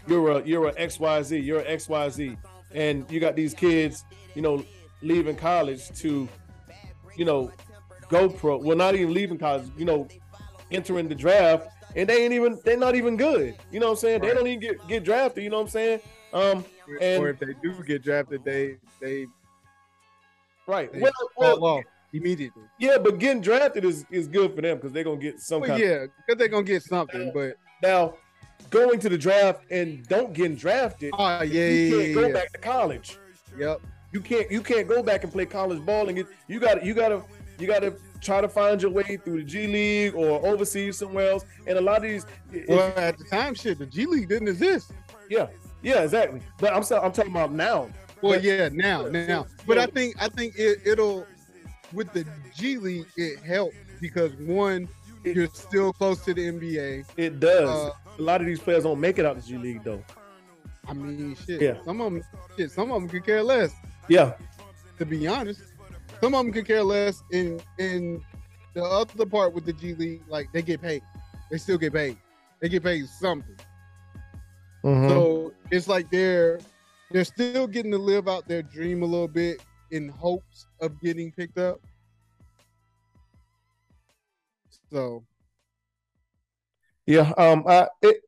you're a you're a XYZ, you're a XYZ. And you got these kids, you know, leaving college to, you know, go pro. Well, not even leaving college, you know, entering the draft, and they ain't even they're not even good. You know what I'm saying? They don't even get, get drafted, you know what I'm saying? Um And- or if they do get drafted, they they, right. they Well, well immediately. yeah, but getting drafted is, is good for them because they're gonna get some Well, kind yeah, because they're gonna get something. But now going to the draft and don't get drafted, oh yeah, you yeah, can't yeah, go yeah. back to college. Yep. You can't you can't go back and play college ball and get you got you got to you got to try to find your way through the G League or overseas somewhere else. And a lot of these, if- Well, at the time, shit, the G League didn't exist. yeah, yeah, exactly. But I'm I'm talking about now. Well, But- yeah, now, now. But I think I think it, it'll with the G League it helps because one, you're still close to the NBA. It does. Uh, a lot of these players don't make it out the G League though. I mean, shit. Yeah. Some of them, shit. Some of them could care less. Yeah. To be honest, some of them could care less. In in the other part with the G League, like they get paid. They still get paid. They get paid something. Mhm. So it's like they're they're still getting to live out their dream a little bit in hopes of getting picked up. So yeah. Um. I, it.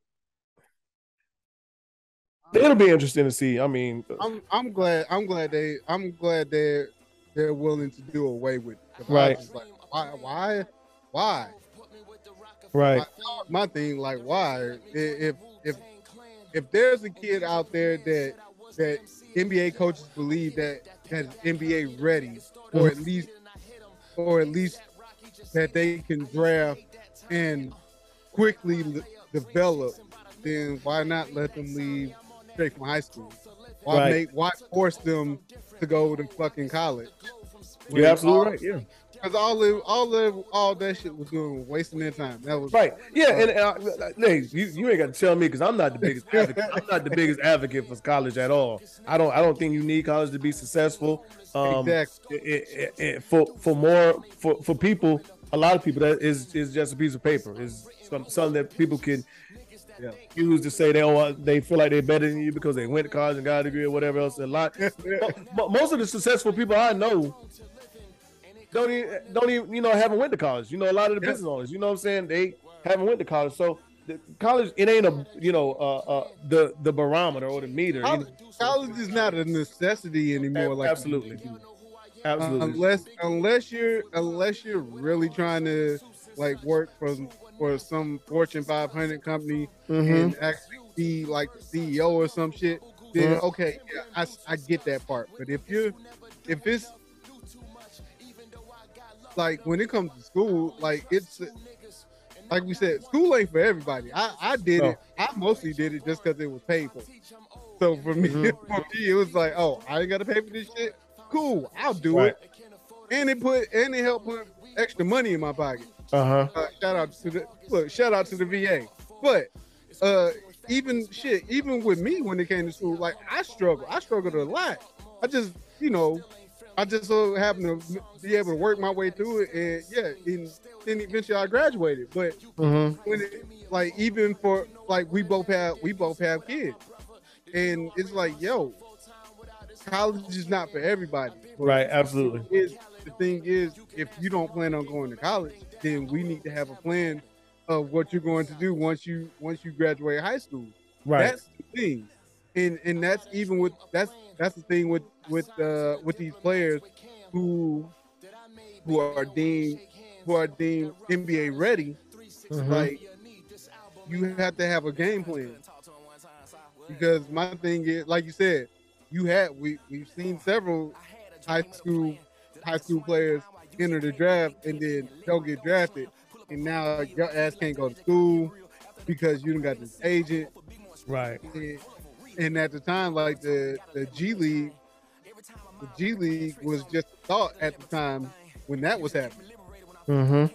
It'll be interesting to see. I mean, I'm I'm glad I'm glad they I'm glad they're they're willing to do away with it. 'Cause I was Right. like, why why why? right. My thing like why if if if there's a kid out there that that NBA coaches believe that that is NBA ready or at least or at least that they can draft and quickly l- develop, then why not let them leave straight from high school? Why Right. make why force them to go to fucking college? You're absolutely right. Yeah. Because all of, all of, all that shit was doing was wasting their time. That was Right. Yeah. And, and uh, hey, you, you ain't got to tell me because I'm not the biggest advocate. I'm not the biggest advocate for college at all. I don't. I don't think you need college to be successful. Um, exactly. it, it, it, for for more for for people, a lot of people that is is just a piece of paper. Is some, something that people can Yeah. use to say they oh, they feel like they're better than you because they went to college and got a degree or whatever else. A lot. mo- mo- most of the successful people I know don't even don't even you know haven't went to college. You know, a lot of the Yeah. business owners. You know what I'm saying? They haven't went to college, so. The college, it ain't a you know uh, uh the the barometer or the meter. you know? College, college is not a necessity anymore. Like Absolutely. be. Absolutely. unless unless you're unless you're really trying to like work for for some Fortune 500 company Mhm. and actually be like the CEO or some shit, then Mhm. okay, yeah, I, I get that part. But if you're if it's like when it comes to school, like it's like we said, school ain't for everybody. I I did it. I mostly did it just because it was paid for. So for me, Mhm. for me, it was like, oh, I ain't got to pay for this shit. Cool, I'll do Right. it. And it put and it helped put extra money in my pocket. Uh huh. Uh, shout out to the look, shout out to the VA. But uh even shit, even with me when it came to school, like I struggled. I struggled a lot. I just, you know, I just so happened to be able to work my way through it, and yeah, and then eventually I graduated. But Mm-hmm. when it, like even for like we both have we both have kids, and it's like yo, college is not for everybody. But Right. Absolutely. is the thing is if you don't plan on going to college then we need to have a plan of what you're going to do once you once you graduate high school Right. that's the thing and and that's even with that's that's the thing with with uh with these players who who are deemed who are deemed nba ready Mhm. like you have to have a game plan because my thing is like you said you had we we've seen several high school high school players enter the draft and then don't get drafted and now your ass can't go to school because you done got this agent right. and, and at the time like the the G League the G League was just a thought at the time when that was happening Mm-hmm.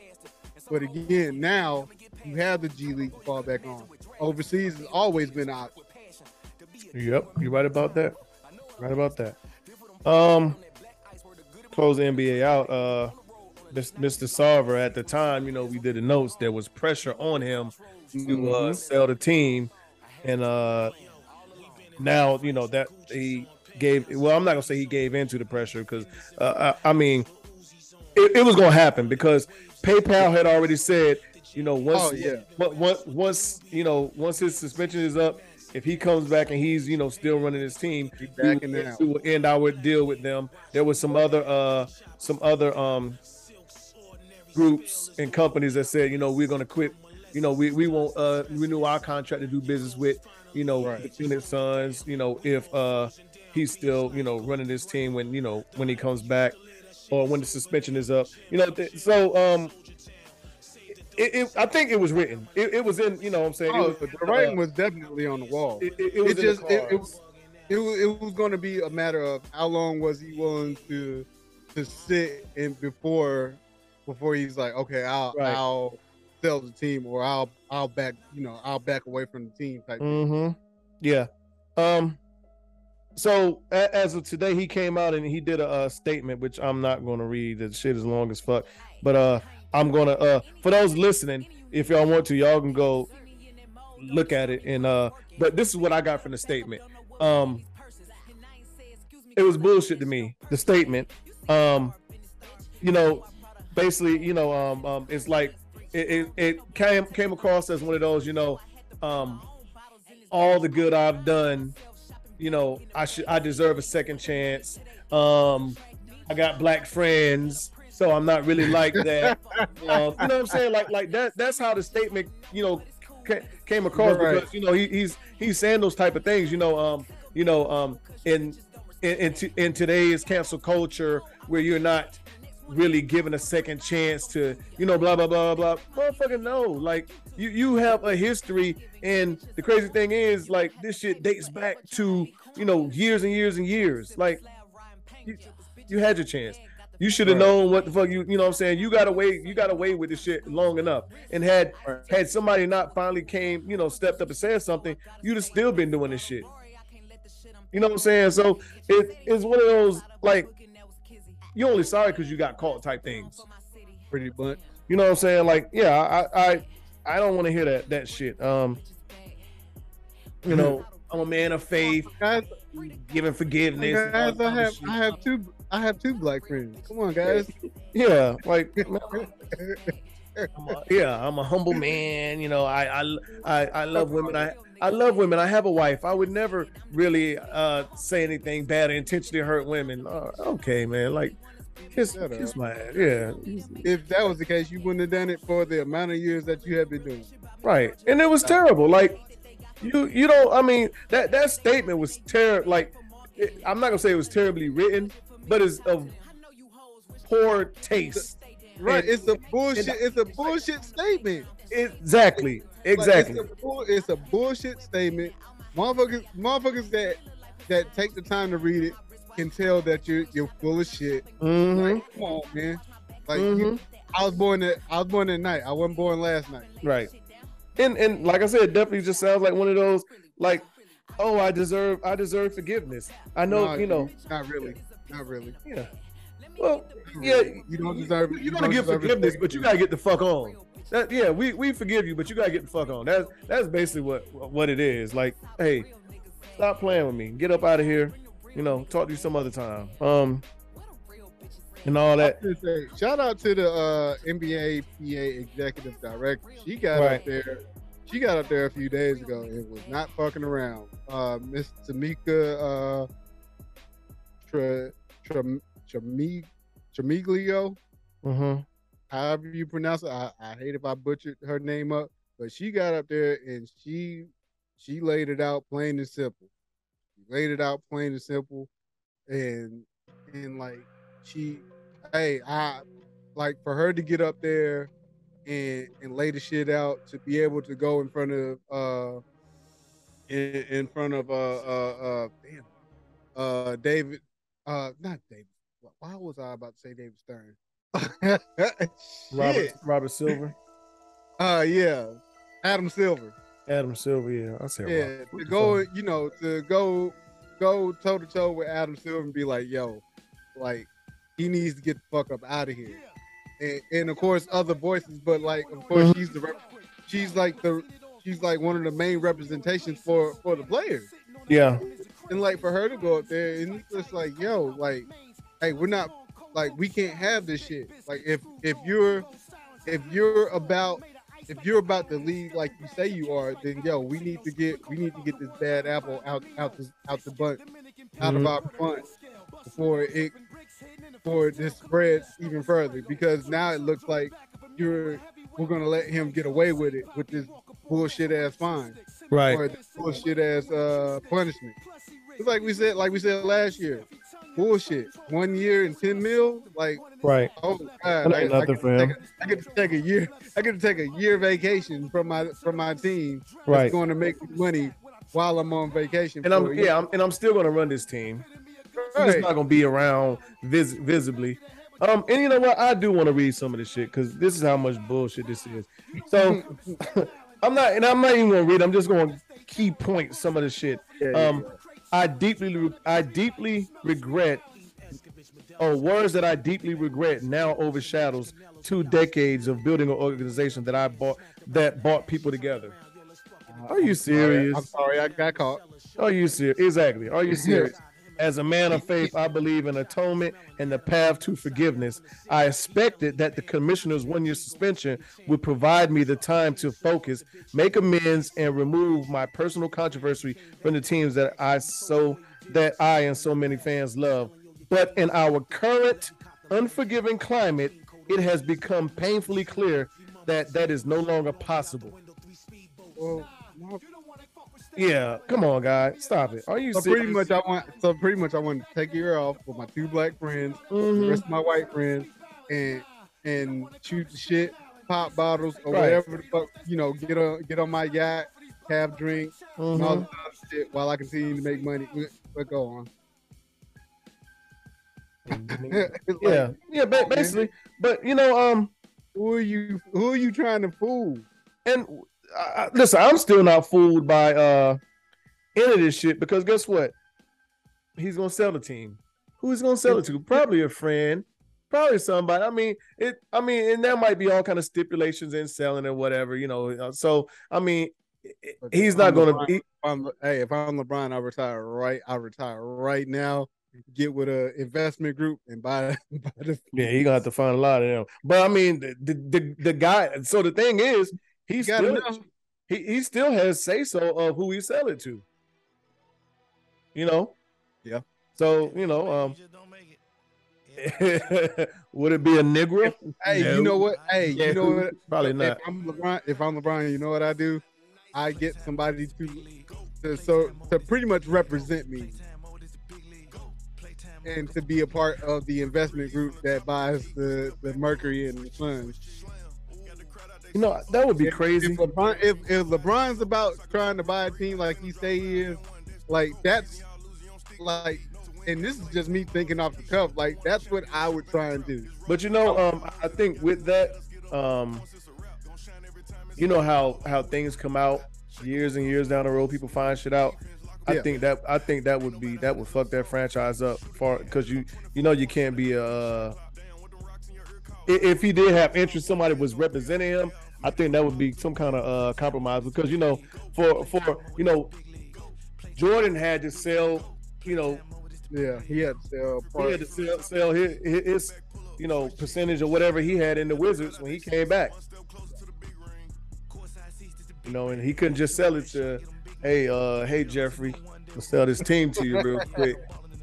but again, now you have the G League to fall back on. Overseas has always been out. Yep. You're right about that. Right about that. Um, close the NBA out. Uh, Mr. Sarver at the time, you know, we did the notes. There was pressure on him to uh, sell the team, and uh, now you know that he gave. Well, I'm not gonna say he gave into the pressure because uh, I, I mean, it, it was gonna happen because PayPal had already said, you know, once Oh, yeah. once once you know once his suspension is up, if he comes back and he's you know still running his team, He will- will end our deal with them. There was some other uh some other um groups and companies that said, you know, we're gonna quit. You know, we, we won't uh renew our contract to do business with, you know, Right. the Phoenix Suns, you know, if uh he's still, you know, running this team when, you know, when he comes back or when the suspension is up. You know, th- so um it, it, I think it was written. It, it was in, you know what I'm saying? Oh, it was, the writing was definitely on the wall. it, it, it was It in just it, it, it was it was going to be a matter of how long was he willing to to sit and before before he's like, okay, I'll Right. I'll sell the team or I'll I'll back you know I'll back away from the team type. Mm-hmm. Yeah. Um. so a- as of today, he came out and he did a, uh statement, which I'm not going to read. The shit is long as fuck. But uh, I'm gonna uh, for those listening, if y'all want to, y'all can go look at it. And uh, but this is what I got from the statement. Um, it was bullshit to me. The statement. Um, you know, basically, you know, um, um it's like it, it, it came came across as one of those, you know, um, all the good I've done you know, I should I deserve a second chance. Um, I got black friends, so I'm not really like that. um, you know what I'm saying? Like like that. That's how the statement, you know, ca- came across Right. because you know he, he's he's saying those type of things. You know, um, you know, um, in in in, t- in today's cancel culture where you're not really given a second chance to, you know, blah blah blah blah. Motherfucking no. Like you you have a history, and the crazy thing is, like this shit dates back to you know years and years and years. Like you, you had your chance. You should have Right. known what the fuck you you know what I'm saying. You got away you got away with this shit long enough. And had Right. had somebody not finally came, you know, stepped up and said something, you'd have still been doing this shit. You know what I'm saying? So it is one of those like you only sorry because you got caught type things. Pretty much. You know what I'm saying? Like, yeah, I I I don't want to hear that that shit. Um, you know, I'm a man of faith, Guys, giving forgiveness. guys, I have. I have two I have two black friends. Come on, guys. Yeah, like I'm a- yeah, I'm a humble man. You know, I I I, I love women. I I love women. I have a wife. I would never really uh say anything bad or intentionally hurt women. Uh, okay, man. Like kiss kiss uh, my ass. Yeah, If that was the case, you wouldn't have done it for the amount of years that you have been doing. right. And it was terrible. Like you you don't. I mean that that statement was terrible. Like it, I'm not gonna say it was terribly written, but it's of poor taste. Right. And- it's a bullshit. It's a bullshit statement. Exactly. Like, Exactly. it's, a it's a bullshit statement. Motherfuckers, motherfuckers that that take the time to read it can tell that you're you're full of shit. Mhm. Like, come on, man. Like Mhm. you, I was born at I was born at night. I wasn't born last night. Right. And and like I said, it definitely just sounds like one of those like, oh, I deserve I deserve forgiveness. I know, No, you know, Not really. Not really. yeah. Well, yeah. You don't deserve it. you're You gonna get forgiveness, but you gotta get the fuck on. That yeah, we we forgive you, but you gotta get the fuck on. That's that's basically what what it is. Like, hey, stop playing with me. Get up out of here. You know, talk to you some other time. Um, and all that. say, shout out to the uh, NBA PA executive director. She got Right. up there. She got up there a few days ago and was not fucking around. Uh, Miss Tamika uh, Tra, Tra, Trami- Tremaglio, Mm-hmm. however you pronounce it. I, I hate if I butchered her name up, but she got up there and she she laid it out plain and simple. She laid it out plain and simple, and and like she, hey, I like for her to get up there and and lay the shit out to be able to go in front of uh in, in front of uh uh uh damn uh David uh not David. Why was I about to say David Stern? Robert Robert Silver, Uh yeah. Adam Silver. Adam Silver. Yeah, I said Yeah. To go, you know, to go go toe to toe with Adam Silver and be like, yo, like he needs to get the fuck up out of here. And, and of course other voices, but like of course she's the rep- she's like the she's like one of the main representations for for the players. Yeah. And like for her to go up there and it's just like, yo, like, hey, we're not like we can't have this shit. Like if if you're if you're about if you're about to league like you say you are, then yo, we need to get we need to get this bad apple out out the out the butt out Mhm. of our front before it before this spreads even further. Because now it looks like you're we're gonna let him get away with it with this bullshit ass fine Right. or this bullshit ass uh punishment. It's like we said, like we said last year. Bullshit. One year and ten mil. Like, Right. oh god, I, ain't I nothing get for to him. take a- I get to take a year. I get to take a year vacation from my from my team. That's Right. going to make money while I'm on vacation. And I'm yeah, I'm, and I'm still gonna run this team. I'm Right. just not gonna be around vis- visibly. Um, and you know what? I do want to read some of this shit because this is how much bullshit this is. So I'm not, and I'm not even gonna read. I'm just gonna key point some of the shit. Yeah, yeah, Um, I deeply, I deeply regret, or words that I deeply regret now overshadows two decades of building an organization that I bought that brought people together. Are you serious? I'm sorry, I got caught. Are you serious? Exactly. Are you serious? As a man of faith, I believe in atonement and the path to forgiveness. I expected that the commissioner's one year suspension would provide me the time to focus, make amends, and remove my personal controversy from the teams that I so that I and so many fans love. But in our current unforgiving climate, it has become painfully clear that that is no longer possible. Well, Yeah, come on, guys, stop it. Are you so serious? pretty much, I want. So pretty much, I want to take a year off with my two black friends, the Mhm. rest of my white friends, and and shoot the shit, pop bottles or Right. whatever the fuck. You know, get on get on my yacht, have drinks, and all other shit while I continue to make money. But go on. Like, yeah, yeah, ba- basically. But you know, um, who are you? Who are you trying to fool? and I, listen, I'm still not fooled by uh any of this shit because guess what? He's gonna sell the team. Who he's gonna sell it to? Probably a friend, probably somebody. I mean, it. I mean, and there might be all kind of stipulations in selling or whatever, you know. uh, So I mean, he's if not I'm gonna. LeBron- He, If I'm, hey, if I'm LeBron, I retire right. I retire right now. Get with a investment group and buy, buy the. yeah, he gonna have to find a lot of them. But I mean, the the, the guy. So the thing is, he still know. he, he still has say so of who he sell it to. You know? Yeah. So, you know, um would it be a Negro? Hey, No. you know what? Hey, Yeah, you know what? Probably If not. I'm LeBron, if I'm LeBron, you know what I do? I get somebody to, to so to pretty much represent me and to be a part of the investment group that buys the the Mercury and the Suns. You know, that would be If- crazy. If, LeBron, if if LeBron's about trying to buy a team like he say he is, like that's like, and this is just me thinking off the cuff. Like that's what I would try and do. But you know, um, I think with that, um, you know how how things come out years and years down the road, people find shit out. I Yeah. think that I think that would be that would fuck that franchise up far because you you know you can't be a. Uh, if he did have interest, somebody was representing him. I think that would be some kind of uh, compromise because you know for for you know Jordan had to sell you know Yeah, he had to sell he had to sell, sell his, his, you know, percentage or whatever he had in the Wizards when he came back. You know, and he couldn't just sell it to, hey, uh, hey Jeffrey, I'm gonna sell this team to you real quick.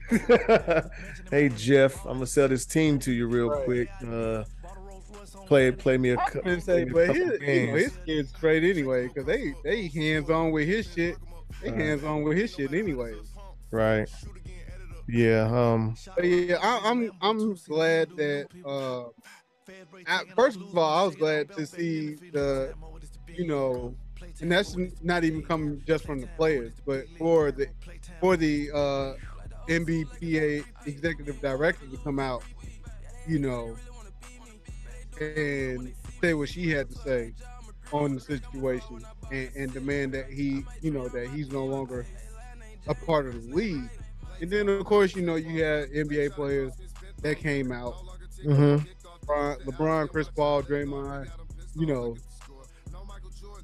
hey Jeff, I'm gonna sell this team to you real Right. quick. Uh, play play me a I cou- can play say, a but his, you know, his kids straight anyway, because they they hands on with his shit. They Uh. hands on with his shit anyway. right. Yeah. Um. But yeah, I, I'm I'm glad that. Uh, I, first of all, I was glad to see the, you know, and that's not even coming just from the players, but for the for the uh, NBPA executive director to come out, you know, and say what she had to say on the situation and, and demand that he, you know, that he's no longer a part of the league. And then of course, you know, you had NBA players that came out. mhm. LeBron, LeBron, Chris Paul, Draymond, you know,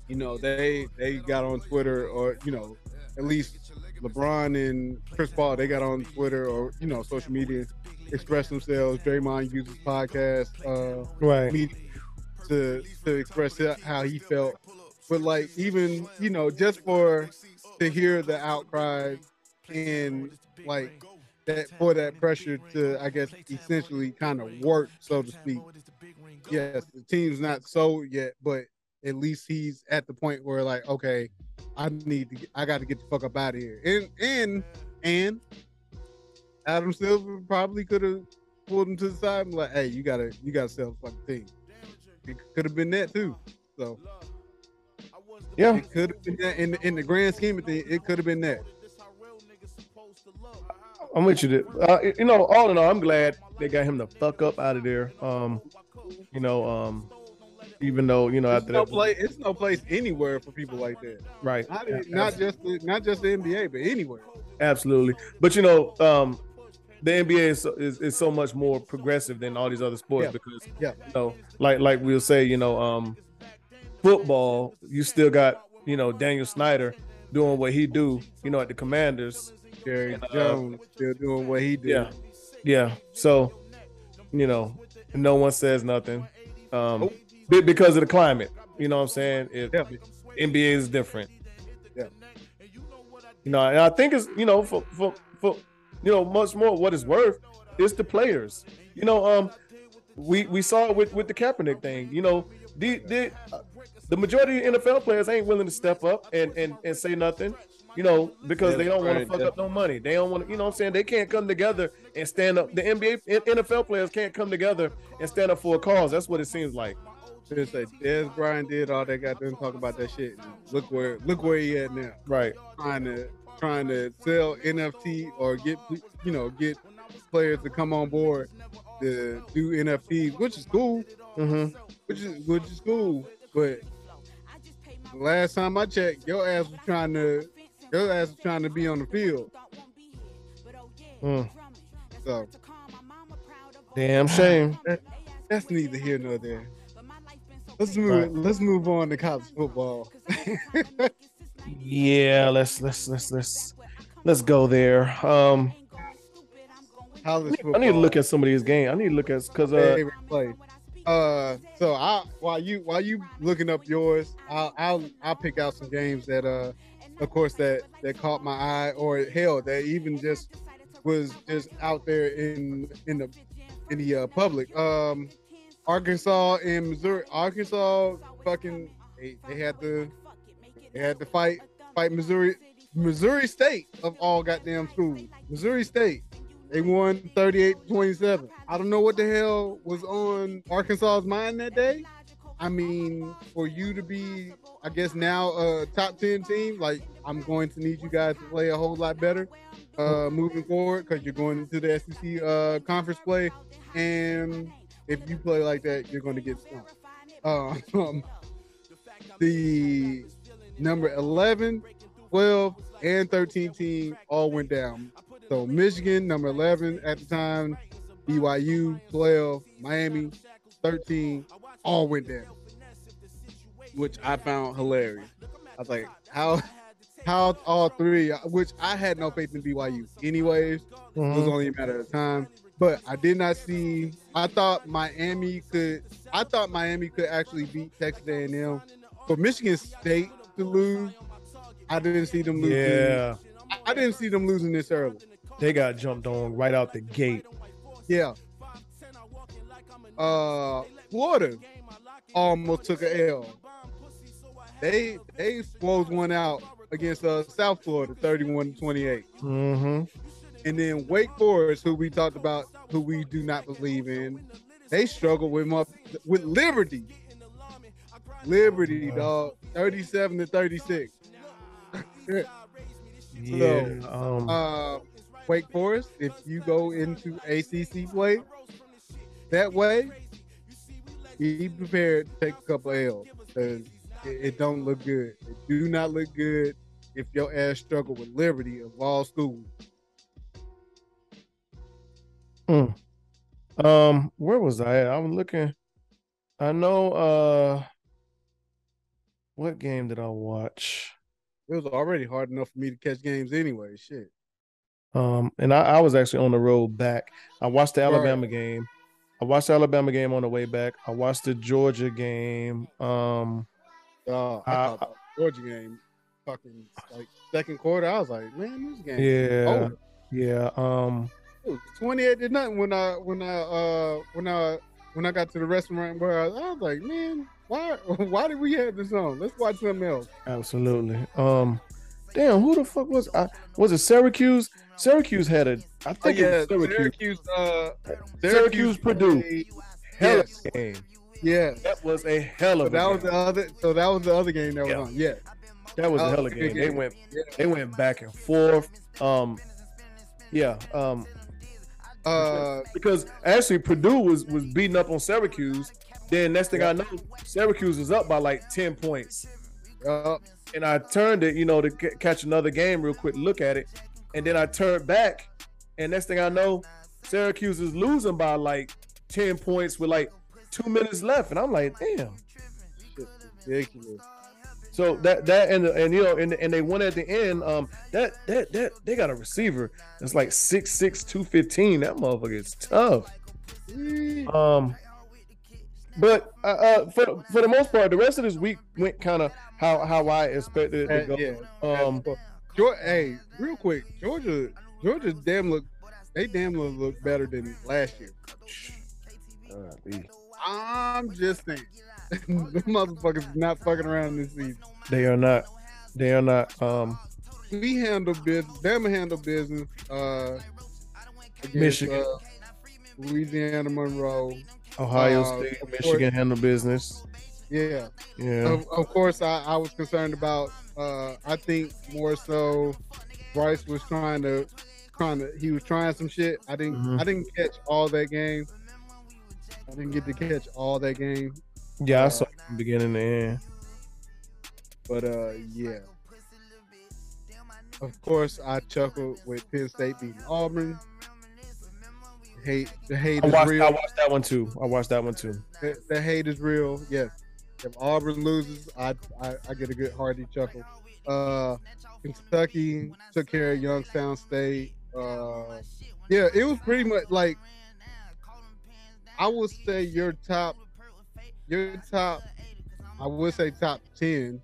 you know, they they got on Twitter or, you know, at least LeBron and Chris Paul, they got on Twitter or, you know, social media, express themselves. Draymond uses podcast, uh, Right. media to to express how he felt. But like even you know just for to hear the outcry and like that for that pressure to I guess essentially kind of work so to speak. Yes, the team's not sold yet, but at least he's at the point where like okay, I need to I got to get the fuck up out of here. And and and Adam Silver probably could have pulled him to the side and like, hey, you gotta you gotta sell the fucking team. It could have been that too. So Yeah. it could have been that in the, in the grand scheme of things. It could have been that. I'm with you. Uh, you know, all in all, I'm glad they got him the fuck up out of there. Um, you know, um, even though you know It's after no that, place. It's no place anywhere for people like that. right? Not, not just the, not just the NBA, but anywhere. Absolutely. But you know, um, the NBA is, is, is so much more progressive than all these other sports Yeah. because Yeah. you know, like like we'll say, you know, um, football, you still got you know Daniel Snyder doing what he do, you know, at the Commanders. Jerry And, uh, Jones still doing what he did. Yeah, yeah. So, you know, no one says nothing, um, be- because of the climate. You know what I'm saying? If Yeah. NBA is different. Yeah. You know, and I think it's you know for for for you know much more what it's worth is the players. You know, um, we we saw it with with the Kaepernick thing. You know, the the the majority of NFL players ain't willing to step up and and and say nothing. You know, because they don't want to fuck up no money. They don't want to, you know what I'm saying? They can't come together and stand up. The NBA, NFL players can't come together and stand up for a cause. That's what it seems like. Just like Dez Bryant did all they got them talk about that shit. Look where look where he at now. Right. Trying to trying to sell NFT or get you know get players to come on board to do NFTs, which is cool. Mm-hmm. Which is which is cool. But last time I checked, your ass was trying to your ass was trying to be on the field. Mm. So Damn shame. that's neither here nor there. Let's move Right. let's move on to college football. Yeah, let's let's let's let's let's go there. Um, College football. I need to look at some of these games. I need to look at because uh, play. Uh, so I while you while you looking up yours, I'll I'll I'll pick out some games that uh, of course that that caught my eye, or hell, that even just was just out there in in the in the uh, public. Um, Arkansas and Missouri. Arkansas fucking they, they had to they had to fight fight Missouri Missouri State of all goddamn schools. Missouri State. They won 38-27. I don't know what the hell was on Arkansas's mind that day. I mean, for you to be, I guess now a top 10 team, like I'm going to need you guys to play a whole lot better uh moving forward because you're going into the SEC uh conference play. And if you play like that, you're gonna get stumped. Um the number 11, 12, and 13 team all went down. So Michigan, number 11 at the time, BYU, 12, Miami, 13, all went down. Which I found hilarious. I was like, how how all three, which I had no faith in BYU anyways. It was mhm. only a matter of time. But I did not see. I thought Miami could. I thought Miami could actually beat Texas A&M. but Michigan State to lose, I didn't see them losing. yeah, I- didn't see them losing this early. they got jumped on right out the gate. Yeah. Uh, Florida almost took a L. They they closed one out against uh, South Florida, 31 28. Mm-hmm. And then Wake Forest, who we talked about, who we do not believe in, they struggle with my, with Liberty. Liberty, dog, 37 to 36. Yeah. Um, uh, Wake Forest, if you go into ACC play that way, be prepared to take a couple L's because it, it don't look good. It do not look good if your ass struggle with Liberty of all schools. mm. Um, where was I? At? I'm looking. I know. Uh, what game did I watch? It was already hard enough for me to catch games anyway. Shit. Um, and I, I was actually on the road back. I watched the Right. Alabama game. I watched the Alabama game on the way back. I watched the Georgia game. Um, Uh, I the Georgia game, fucking like second quarter, I was like, man, this game. yeah, yeah. Um, It was 28 to nothing when I when I uh when I when I got to the restaurant where I I was like, man, why why did we have this on? Let's watch something else. absolutely. Um, damn, who the fuck was I? Was it Syracuse? Syracuse had a. I Oh, think yeah, it was Syracuse. Syracuse, uh, Syracuse, Purdue. played- Hell Yes. of a game. Yeah. That was a hell So of a that game. was the other. So that was the other game that was Yeah. on. Yeah. that was a hell of a good game. They went Yeah. they went back and forth. Um, yeah. Um, Uh, because actually Purdue was was beating up on Syracuse. Then next thing I know, Syracuse was up by like ten points, uh, and I turned it, you know, to c- catch another game real quick. Look at it, and then I turned back, and next thing I know, Syracuse is losing by like ten points with like two minutes left, and I'm like, damn. Ridiculous. So that that and and you know and, and they won at the end. Um, that that that they got a receiver that's like six six two fifteen. That motherfucker is tough. Um, but uh, uh, for for the most part, the rest of this week went kind of how how I expected it to go. yeah. Um, Georgia, hey, real quick, Georgia, Georgia damn look, they damn look, better than last year. I'm just saying, the motherfuckers not fucking around this season. they are not. They are not. Um, We handle business. Bama handle business. Uh, against, Michigan. uh, Louisiana Monroe. Ohio Uh, State, of course- Michigan handle business. Yeah. Yeah. Of, of course, I, I was concerned about. Uh, I think more so, Bryce was trying to, trying to. He was trying some shit. I didn't. Mhm. I didn't catch all that game. I didn't get to catch all that game, Yeah, I uh, saw it from beginning to end. but uh, yeah. Of course, I chuckled with Penn State beating Auburn. Hate the hate I is watched, real. I watched that one too. I watched that one too. The, the hate is real. Yes. If Auburn loses, I, I I get a good hearty chuckle. Uh, Kentucky took care of Youngstown State. Uh, yeah, it was pretty much like I would say your top, your top. I would say top ten,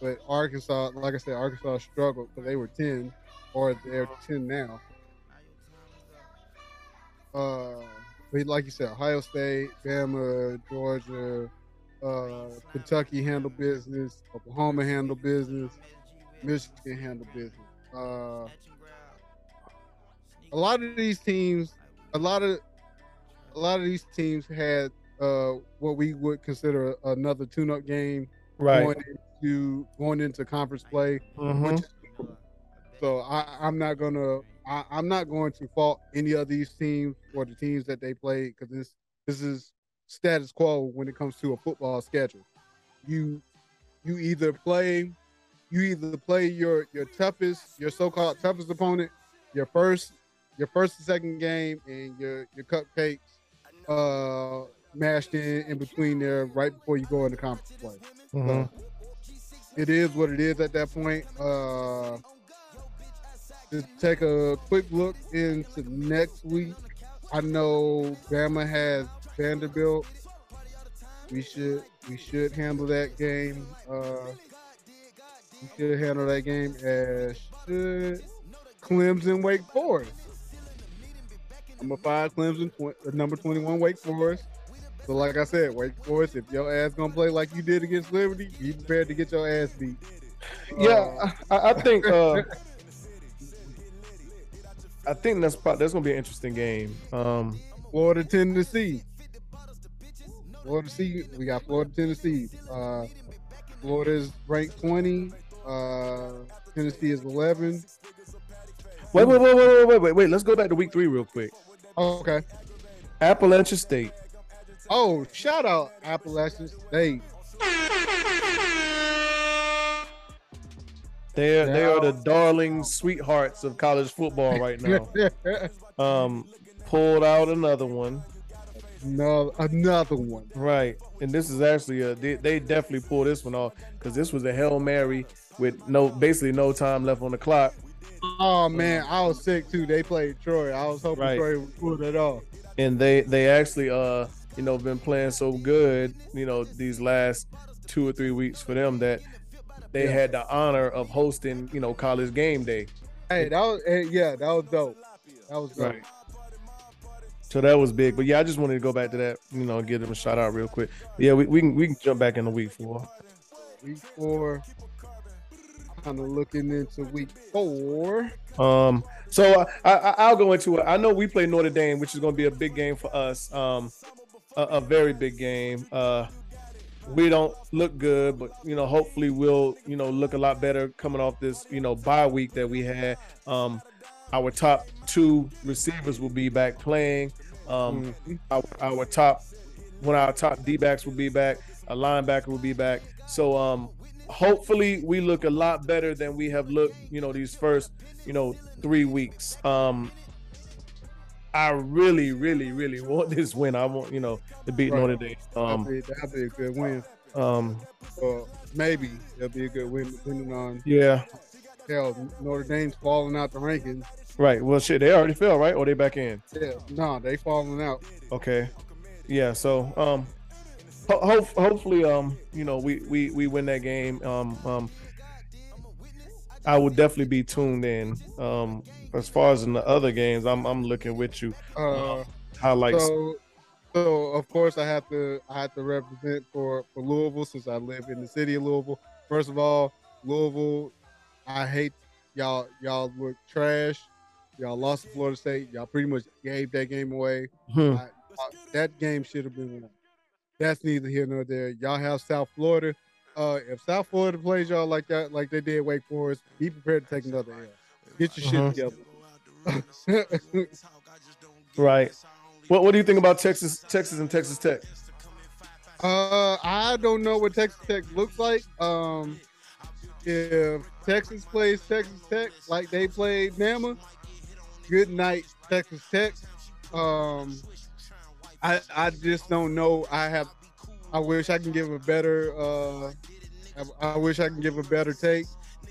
but Arkansas, like I said, Arkansas struggled because they were ten, or they're ten now. Uh, like you said, Ohio State, Bama, Georgia, uh, Kentucky handle business, Oklahoma handle business, Michigan handle business. Uh, a lot of these teams, a lot of, a lot of these teams had uh, what we would consider another tune-up game Right. going into going into conference play. Mhm. Which, so I, I'm not gonna I, I'm not going to fault any of these teams or the teams that they played because this this is status quo when it comes to a football schedule. You you either play you either play your your toughest your so-called toughest opponent your first your first and second game and your your cupcakes uh mashed in in between there right before you go into conference play Mhm. it is what it is at that point. Uh, to take a quick look into next week, I know Bama has Vanderbilt. We should we should handle that game. Uh, we should handle that game as should Clemson Wake Forest. Number five, Clemson, tw- uh, number twenty-one, Wake Forest. So, like I said, Wake Forest, if your ass gonna play like you did against Liberty, be prepared to get your ass beat. Yeah, I, I think uh, I think that's probably, that's gonna be an interesting game. Um, Florida, Tennessee. Florida, Tennessee. We got Florida, Tennessee. Uh, Florida is ranked 20. Uh, Tennessee is 11. wait, wait, wait, wait, wait, wait, wait, wait. Let's go back to week three real quick. Oh, okay. Appalachian State. Oh, shout out Appalachian State. They're they are the darling sweethearts of college football right now. Um, pulled out another one. no, another one. Right, and this is actually a they, they definitely pulled this one off because this was a hail mary with no basically no time left on the clock. Oh man, I was sick too. They played Troy. I was hoping Right. Troy would pull that off. and they they actually uh you know been playing so good you know these last two or three weeks for them that they Yeah. had the honor of hosting you know college game day Hey, that was hey, yeah, that was dope. That was dope. Right. so that was big but yeah i just wanted to go back to that you know give them a shout out real quick yeah we, we can we can jump back into week four Week four. Kind of looking into week four. um so I, I i'll go into it i know we play notre dame which is going to be a big game for us um a, a very big game uh we don't look good, but you know, hopefully we'll you know look a lot better coming off this you know bye week that we had. Um, our top two receivers will be back playing. Um, our, our top one of our top D backs will be back. A linebacker will be back. So um, hopefully we look a lot better than we have looked. You know, these first you know three weeks. Um, I really, really, really want this win. I want you know to beat Right. Notre Dame. Um, that'd, be, that'd be a good win. um, Uh, maybe that'd be a good win, depending on yeah, hell. Notre Dame's falling out the rankings. right. Well, shit, they already fell, right? Or they back in? Yeah, no, they falling out. Okay, yeah. So, um, ho- ho- hopefully, um, you know, we we we win that game. Um, um, I would definitely be tuned in. Um, as far as in the other games, I'm I'm looking with you. Uh, Highlights. so, so of course I have to I have to represent for for Louisville since I live in the city of Louisville. First of all, Louisville, I hate y'all. Y'all look trash. Y'all lost to Florida State. Y'all pretty much gave that game away. Hmm. I- Uh, that game should have been won. That's neither here nor there. Y'all have South Florida. Uh, if South Florida plays y'all like that, like they did Wake Forest, be prepared to take another L. Get your Mhm. shit together. Right. What What do you think about Texas, Texas, and Texas Tech? Uh, I don't know what Texas Tech looks like. Um, if Texas plays Texas Tech like they played Bama, good night, Texas Tech. Um, I I just don't know. I have. I wish I can give a better. Uh, I, I wish I can give a better take.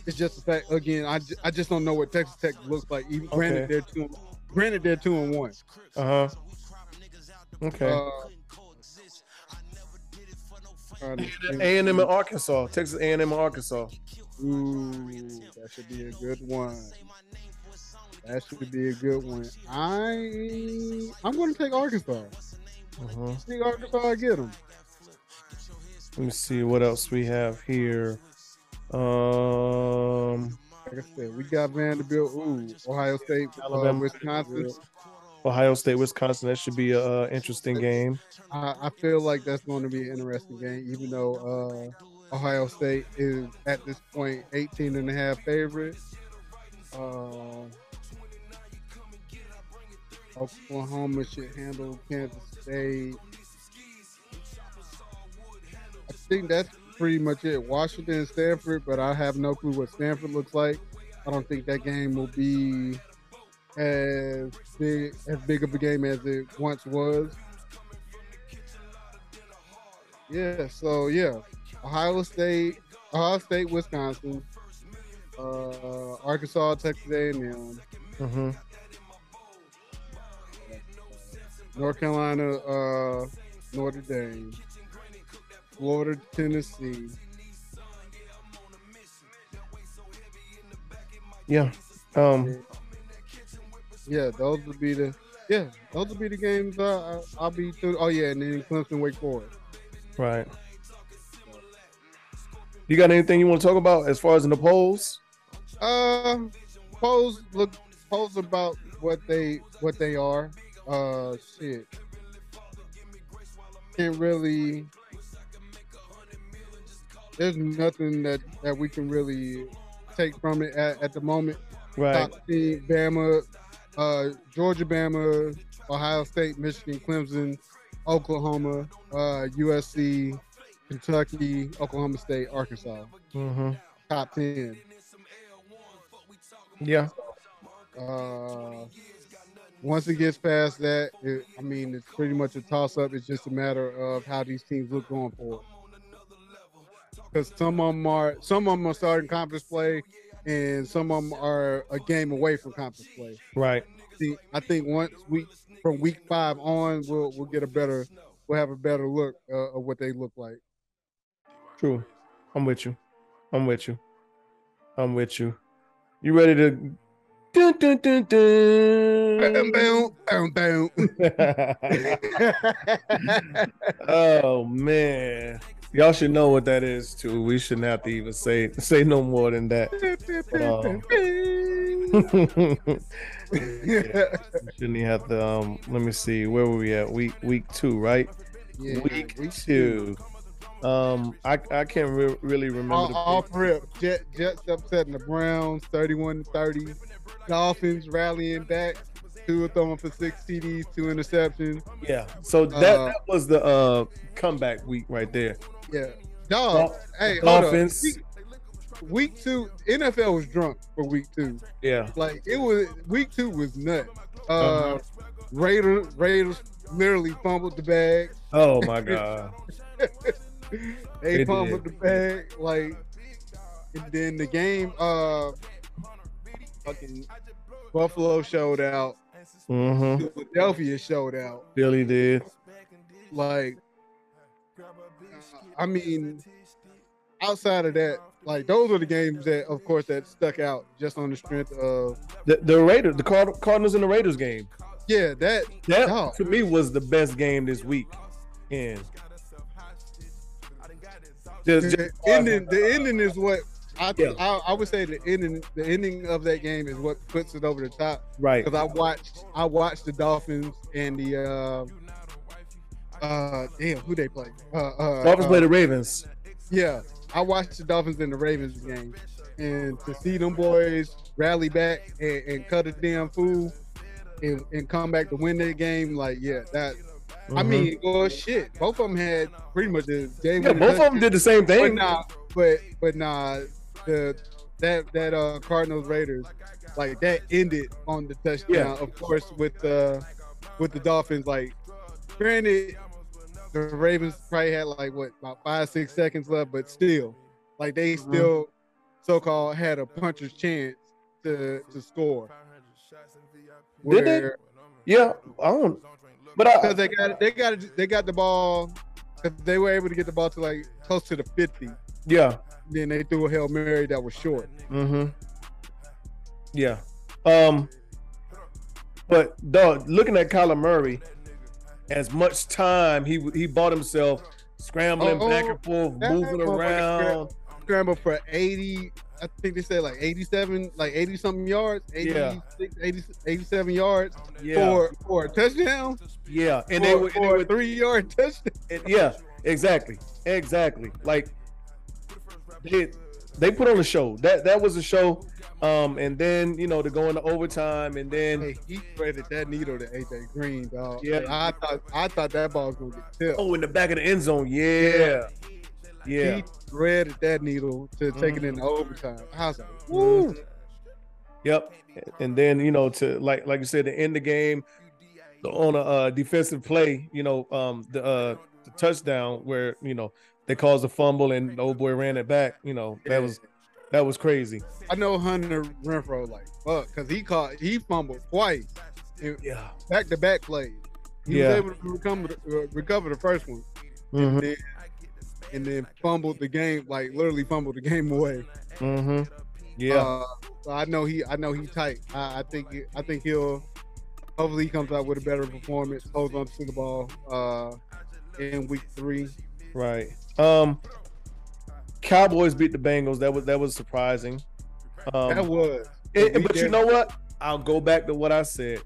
It's just the fact again. I, I just don't know what Texas Tech looks like. Even granted, they're two. Granted, they're two and one. Uh huh. Okay. Uh, trying to think. A and M in Arkansas, Texas A and M in Arkansas. Ooh, that should be a good one. That should be a good one. I I'm going to take Arkansas. Uh-huh. I think Arkansas get them. Let me see what else we have here. Um, Like I said, we got Vanderbilt. Ooh, Ohio State, Alabama. Alabama, Wisconsin. Ohio State, Wisconsin. That should be an uh, interesting game. I, I feel like that's going to be an interesting game, even though uh, Ohio State is at this point 18 and a half favorite. Uh, Oklahoma should handle Kansas State. Think that's pretty much it. Washington and Stanford, but I have no clue what Stanford looks like. I don't think that game will be as big as big of a game as it once was. Yeah, so yeah, Ohio State, Ohio State, Wisconsin, uh, Arkansas, Texas A&M, hmm North Carolina, uh, Notre Dame, Florida, Tennessee. Yeah. Um. Yeah, those would be the yeah, those would be the games uh, I- I'll be. To, oh yeah, and then Clemson, Wake Forest. Right. You got anything you want to talk about as far as in the polls? Uh, polls look polls about what they what they are. Uh, shit. Can't really. There's nothing that that we can really take from it at, at the moment. Right. Top team, Bama, uh, Georgia, Bama, Ohio State, Michigan, Clemson, Oklahoma, uh, USC, Kentucky, Oklahoma State, Arkansas. Mm-hmm. Top ten. Yeah. Uh, once it gets past that, it, I mean, it's pretty much a toss up. It's just a matter of how these teams look going forward. Because some of them are, some of them are starting conference play, and some of them are a game away from conference play. Right. See, I think once we from week five on, we'll we'll get a better, we'll have a better look uh, of what they look like. True. I'm with you. I'm with you. I'm with you. You ready to? Dun, dun, dun, dun. bam, bam, bam. oh man, y'all should know what that is too. We shouldn't have to even say say no more than that. shouldn't even have to. Um, let me see. Where were we at? Week week two, right? Yeah, week, week two. Um, I I can't re- really remember. All, the off rip. Jet, Jets upsetting the Browns 31 30. Dolphins rallying back. Tua throwing for six TDs, two interceptions. Yeah. So that, Uh, that was the uh comeback week right there. Yeah. Dog. Hey, hold up. Week two, NFL was drunk for week two. Yeah. Like it was week two was nuts. Uh, Uh-huh. Raiders Raiders literally fumbled the bag. Oh my god. They They fumbled did. the bag. Like and then the game uh fucking Buffalo showed out. Mm-hmm. Philadelphia showed out. Billy did. Like I mean outside of that, like those are the games that of course that stuck out just on the strength of The the Raiders, the Card- Cardinals and the Raiders game. yeah, that That Dog. to me was the best game this week. And just, the ending the ending is what I, Yeah. I I would say the ending the ending of that game is what puts it over the top right. because I watched I watched the Dolphins and the uh uh damn who they play uh, uh Dolphins uh, play the Ravens. yeah I watched the Dolphins and the Ravens game and to see them boys rally back and, and cut a damn fool and, and come back to win that game like yeah that I Mhm. mean well shit both of them had pretty much the game yeah, both of them did the same but thing. nah, but but nah, the that that uh Cardinals Raiders like that ended on the touchdown. Yeah. Of course, with uh with the Dolphins, like granted, the Ravens probably had like what about five six seconds left, but still, like they Mhm. still so called had a puncher's chance to to score. Did they? Yeah, I don't. But I, Because they got they got they got the ball. They were able to get the ball to like close to the fifty. yeah. Then they threw a hail mary that was short. Mm-hmm. Yeah. Um. But dog, looking at Kyler Murray, as much time he he bought himself scrambling Oh, back and forth, moving around. scrambled for 80 i think they said like 87 like 80 something yards 86 80, 87 yards Yeah, for for a touchdown yeah, and for, they were, and they were a three yard touchdown and- yeah, exactly, exactly. Like they they put on a show. That that was a show. Um, and then you know to go into overtime, and then hey he threaded that needle to aj green dog Yeah. i thought i thought that ball was gonna get tipped oh, in the back of the end zone, yeah, yeah. he threaded that needle to take it Mhm. into overtime i was like woo Yep. And then you know to like like you said to end the game on a uh, defensive play, you know, um the uh the touchdown where you know they caused a fumble and the old boy ran it back. You know that was that was crazy. i know Hunter Renfrow like fuck because he caught he fumbled twice Yeah. back to back plays he Yeah. was able to recover, uh, recover the first one Mm-hmm. then, and then fumbled the game, like literally fumbled the game away. Mm-hmm. Yeah. Uh, so I know he, I know he tight. I, I think, I think he'll. Hopefully, he comes out with a better performance, holds on to the ball uh, in week three. right. Um. Cowboys beat the Bengals. That was that was surprising. Um, that was. It- but you know what? I'll go back to what I said.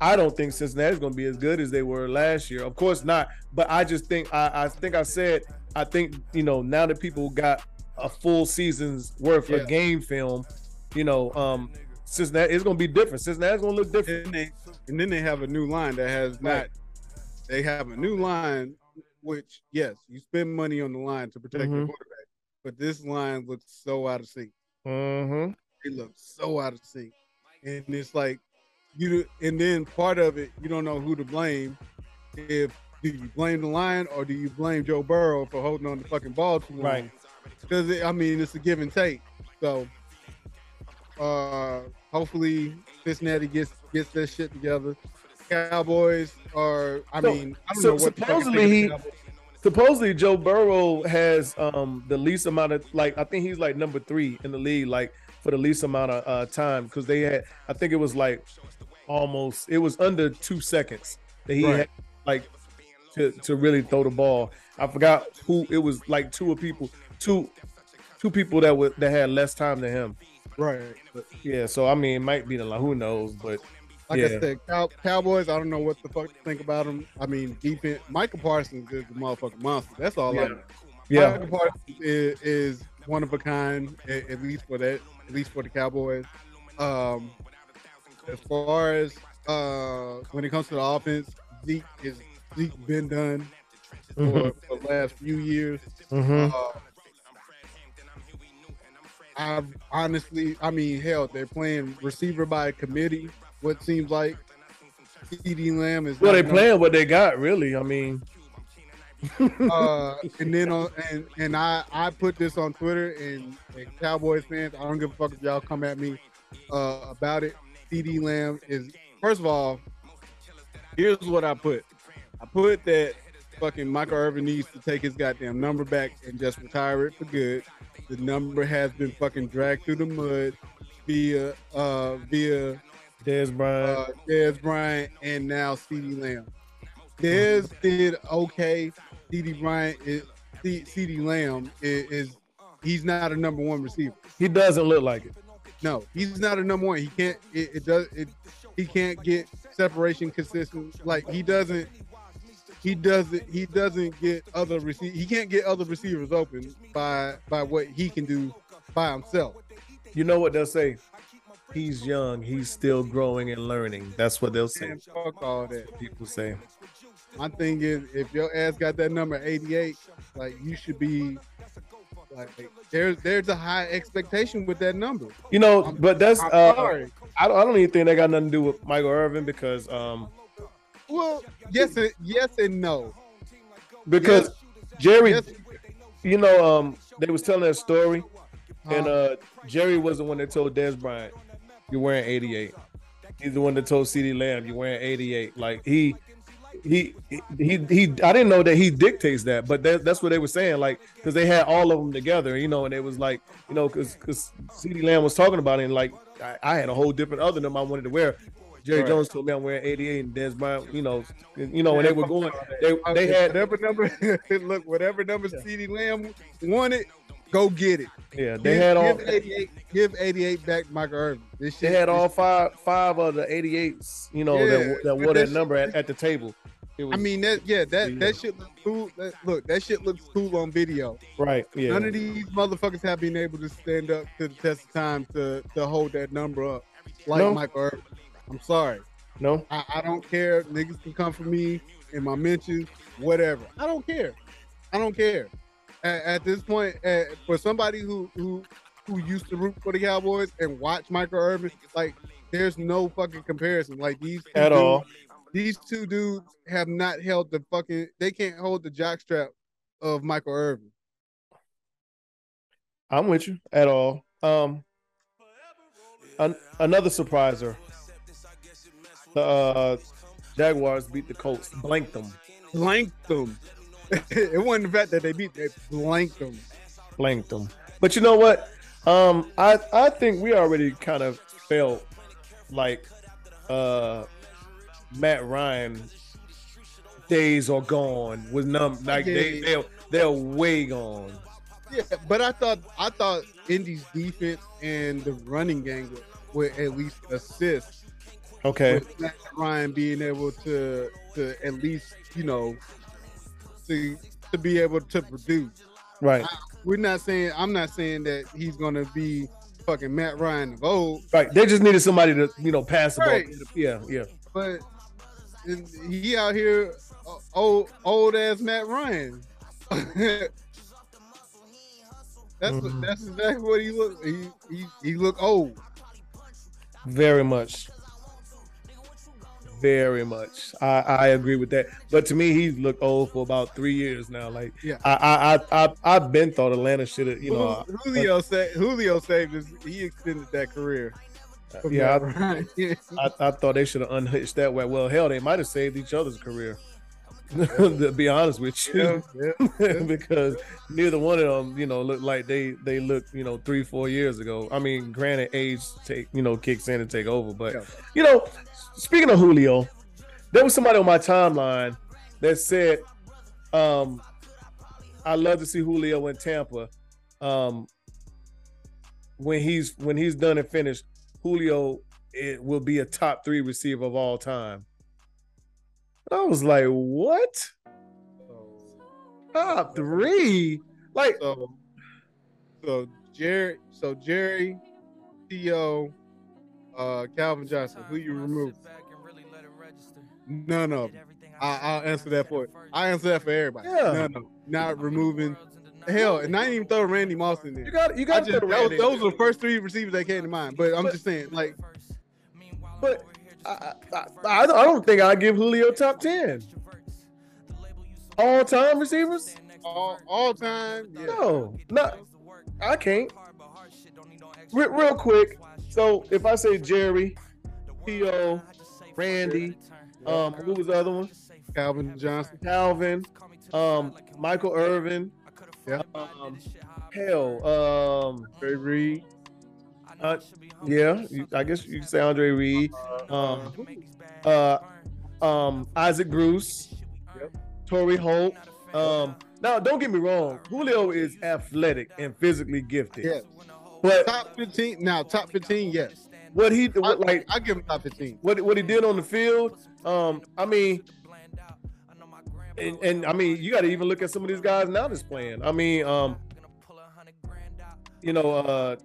I don't think Cincinnati's going to be as good as they were last year. Of course not. But I just think I, I think I said I think you know now that people got a full season's worth Yeah. of game film, you know, um, Cincinnati it's going to be different. Cincinnati's going to look different. And, they, and then they have a new line that has not. Right. They have a new line, which yes, you spend money on the line to protect Mhm. your quarterback, but this line looks so out of sync. Mm-hmm. it looks so out of sync. And it's like you and then part of it, you don't know who to blame. If do you blame the line or do you blame Joe Burrow for holding on the fucking ball too long? Right. Because I mean it's a give and take. So uh hopefully Cincinnati gets gets that shit together. Cowboys are I So- mean I don't so know what the fuck supposedly he- Supposedly Joe Burrow has um the least amount of like I think he's like number three in the league like for the least amount of uh, time because they had I think it was like almost it was under two seconds that he Right. had like to to really throw the ball. I forgot who it was like two of people two two people that were that had less time than him. right. But Yeah, so I mean it might be the line, who knows, but Like Yeah. I said, Cow- Cowboys. I don't know what the fuck to think about them. I mean, defense. Micah Parsons is the motherfucking monster. That's all I Yeah. know. yeah, Micah Parsons is, is one of a kind, at, at least for that, at least for the Cowboys. Um, as far as uh, when it comes to the offense, Zeke is Zeke been done for, Mhm. for the last few years. Mm-hmm. Uh, I honestly, I mean, hell, they're playing receiver by committee. What seems like CeeDee Lamb is Well, they playing what they got, really. I mean, uh, and then on and and I I put this on Twitter and, and Cowboys fans, I don't give a fuck if y'all come at me uh, about it. CeeDee Lamb is first of all, here's what I put. I put that fucking Michael Irvin needs to take his goddamn number back and just retire it for good. The number has been fucking dragged through the mud via uh via Dez Bryant. uh, Dez Bryant and now CeeDee Lamb. Dez did okay. CD Bryant is C- CeeDee Lamb is, is he's not a number one receiver. he doesn't look like it. No, he's not a number one. He can't. It, it does. It he can't get separation consistent. Like he doesn't. He doesn't. He doesn't get other receive. He can't get other receivers open by by what he can do by himself. You know what they'll say? He's young. He's still growing and learning. That's what they'll say. Man, fuck all that. People say. My thing is, if your ass got that number 88, like you should be like there's there's a high expectation with that number. You know, I'm- but that's I'm uh, sorry. I don't, I don't even think that got nothing to do with Michael Irvin because um Well, yes and yes and no. because Jerry, Yes, you know, um they was telling that story and uh, uh Jerry was the one that told Dez Bryant, "You're wearing 88." He's the one that told CeeDee Lamb, "You're wearing 88." Like he, he, he, he. I didn't know that he dictates that, but that, that's what they were saying. Like because they had all of them together, you know, and it was like, you know, because because CeeDee Lamb was talking about it, and like I, I had a whole different other than I wanted to wear. Jerry Right. Jones told me I'm wearing 88, and Dez Bryant, you know, you know, when they were going, they they had whatever number. look, whatever number CeeDee Lamb wanted, go get it. yeah, they give, had all give 88. Give 88 back, Michael Irvin. This They shit, had all five five of the 88s, you know, Yeah, that, that wore that number at, at the table. It was I mean that yeah that Yeah. that shit looks cool. That, look, that shit looks cool on video. right, yeah. None of these motherfuckers have been able to stand up to the test of time to to hold that number up like No. Michael Irvin. I'm sorry. no, I, I don't care. Niggas can come for me in my mentions, whatever. I don't care. I don't care. At, at this point, uh, for somebody who who who used to root for the Cowboys and watch Michael Irvin, like there's no fucking comparison. Like these at dudes- all. These two dudes have not held the fucking. They can't hold the jockstrap of Michael Irvin. I'm with you at all. Um, an, another surpriser. The uh, Jaguars beat the Colts, blanked them, Blanked them. it wasn't the fact that they beat. They blanked them. blanked them. But you know what? Um, I I think we already kind of felt like uh Matt Ryan days are gone. Was num like they they're they're way gone. Yeah, but I thought I thought Indy's defense and the running game would, would at least assist Okay. with Matt Ryan being able to to at least you know to to be able to produce. Right. We're not saying I'm not saying that he's gonna be fucking Matt Ryan of old, Right. They just needed somebody to, you know, pass the Right. ball. Yeah, yeah. but he out here uh, old old ass Matt Ryan. that's what, Mhm. that's exactly what he look. He he, he look old. Very much. Very much. I, I agree with that. But to me, he's looked old for about three years now. Like Yeah. I I I, I I've been thought Atlanta should have, you know, uh, Julio said Julio saved his. He extended that career. yeah, Matt Ryan. I, I thought they should have unhitched that way. Well, hell, they might have saved each other's career. to be honest with yeah, you, yeah. because neither one of them, you know, look like they they looked, you know, three four years ago. I mean, granted, age take you know kicks in and take over, but Yeah. you know, speaking of Julio, there was somebody on my timeline that said, um, "I love to see Julio in Tampa." Um, when he's when he's done and finished, Julio it will be a top three receiver of all time. I was like, what? Top three? Like, So, so Jerry, so Jerry, T.O., uh, Calvin Johnson, who you remove? None of them. I, I'll answer that for you. I answer that for everybody. Yeah. No, no, not removing hell, and I didn't even throw Randy Moss in there. You got you got just, those, those were the first three receivers that came to mind. But I'm But- just saying, like, But I, I, I, I don't think I give Julio top ten. All time receivers? all, all time, yeah. No, not. I can't. Re- real quick. So if I say Jerry, T.O., Randy, um, who was the other one? Calvin Johnson. Calvin, um, Michael Irvin. Yeah. Um, hell, um, Trey Reed. uh, yeah, you, I guess you could say Andre Reed. Um, uh, um, Isaac Bruce, Yep. Torry Holt. Um, now don't get me wrong, Julio is athletic and physically gifted. Yes. But Top 15. Now, top 15, yes. what he I, what, like I give him top 15. what what he did on the field, um, I mean, and, and I mean, you got to even look at some of these guys now that's playing. I mean, um, you know, uh,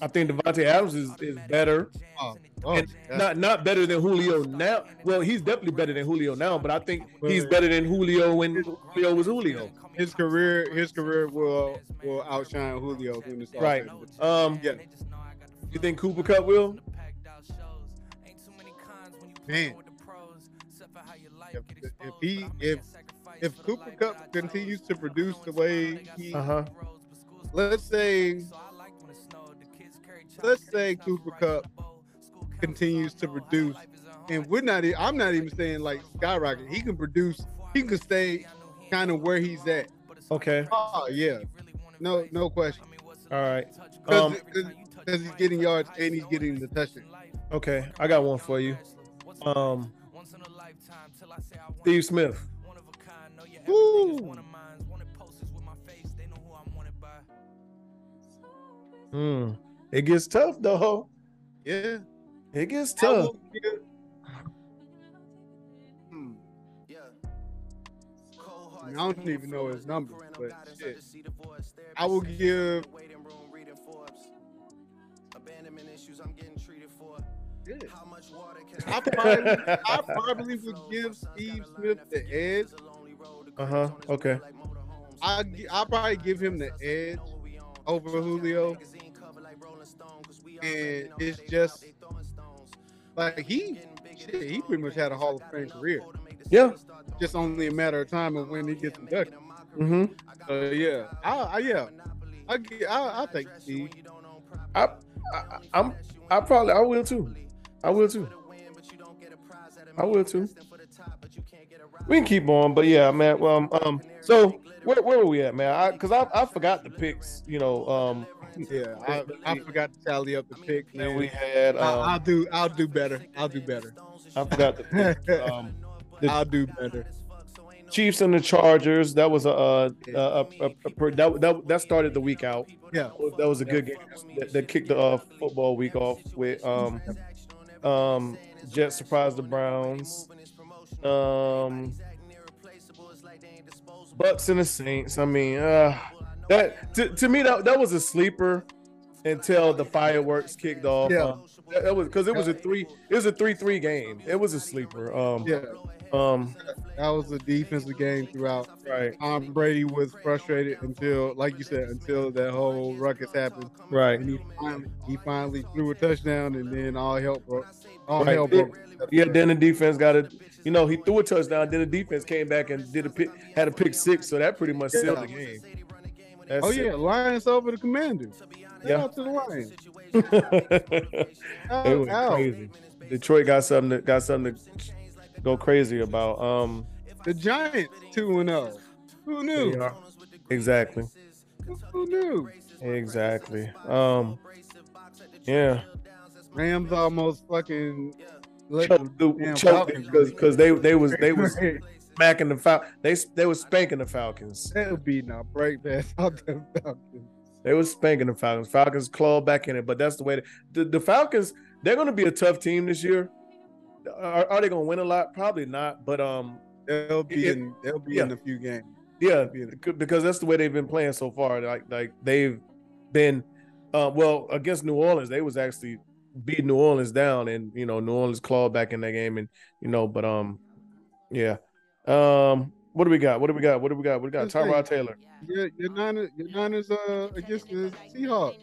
I think Davante Adams is, is better, Oh, oh, and yeah. not not better than Julio now. Well, he's definitely better than Julio now, but I think he's better than Julio when Julio was Julio. his career, his career will will outshine Julio when it's all Right. said. Um, Yeah. you think Cooper Kupp will? Man. If, if he if if Cooper Kupp continues to produce the way he, Uh huh. let's say, let's say Cooper Kupp continues to produce, and we're not. I'm not even saying like skyrocket. He can produce. He can stay kind of where he's at. Okay. Oh yeah, no no question. All right. Because Um, he's getting yards and he's getting the touchdown. okay. I got one for you. Um, Steve Smith. Woo. Hmm. It gets tough though. Yeah. It gets tough. will give- Hmm. I don't even know his number, but shit. I will give. Yeah. I probably, I probably would give Steve Smith the edge. Uh huh. Okay. I I probably give him the edge over Julio, and it's just like he, shit, he pretty much had a Hall of Fame career. Yeah. Just only a matter of time of when he gets inducted. Mm-hmm. Uh, yeah, I, I yeah, I I, I think Steve. I, I, I'm. I probably. I will too. I will too. I will too. We can keep on, but yeah, man. Well, um, um so where, where were we at, man? I because I, I forgot the picks. You know, um, Yeah, I, I forgot to tally up the picks. Man. we had. I, I'll Um, do I'll do better. I'll do better. I forgot the picks. Um, the- I'll do better. Chiefs and the Chargers. That was a, a, a, a, a, a per- that, that that started the week out. Yeah. That was a good game. That, that kicked the uh, football week off with um um Jets surprised the Browns. Um Bucks and the Saints. I mean, uh that to, to me that, that was a sleeper until the fireworks kicked off. Yeah. Um, that, that was because it was a three it was a three three game. It was a sleeper. Um Yeah, um that was a defensive game throughout. right Tom Brady was frustrated until, like you said, until that whole ruckus happened, right. and he finally he finally threw a touchdown, and then all hell broke. All Right. hell broke. Yeah, then the defense got it. You know, he threw a touchdown. Then the defense came back and did a pick, had a pick six. So that pretty much sealed the game. That's Oh it. yeah, Lions over the Commanders. Yeah. out to the Lions. it was out. crazy. Detroit got something that got something to go crazy about. Um, The Giants two and zero. Who knew? yeah, exactly, Who knew? exactly. Um, yeah, Rams almost fucking let choked the damn choked Falcons because they they was they was smacking the Fal- they they was spanking the Falcons. They were beating our break out them Falcons. They was spanking the Falcons. Falcons clawed back in it, but that's the way. The, the Falcons, they're going to be a tough team this year. Are, are they going to win a lot? Probably not. But um, They'll be It- in. They'll be yeah. in a few games. yeah, because that's the way they've been playing so far. Like like they've been, uh, well against New Orleans, they was actually beat New Orleans down, and you know New Orleans clawed back in that game, and you know, but um, yeah, um, What do we got? What do we got? What do we got? What do we got? Tyrod. Taylor. Your, your Niners, your Niners uh, against the Seahawks.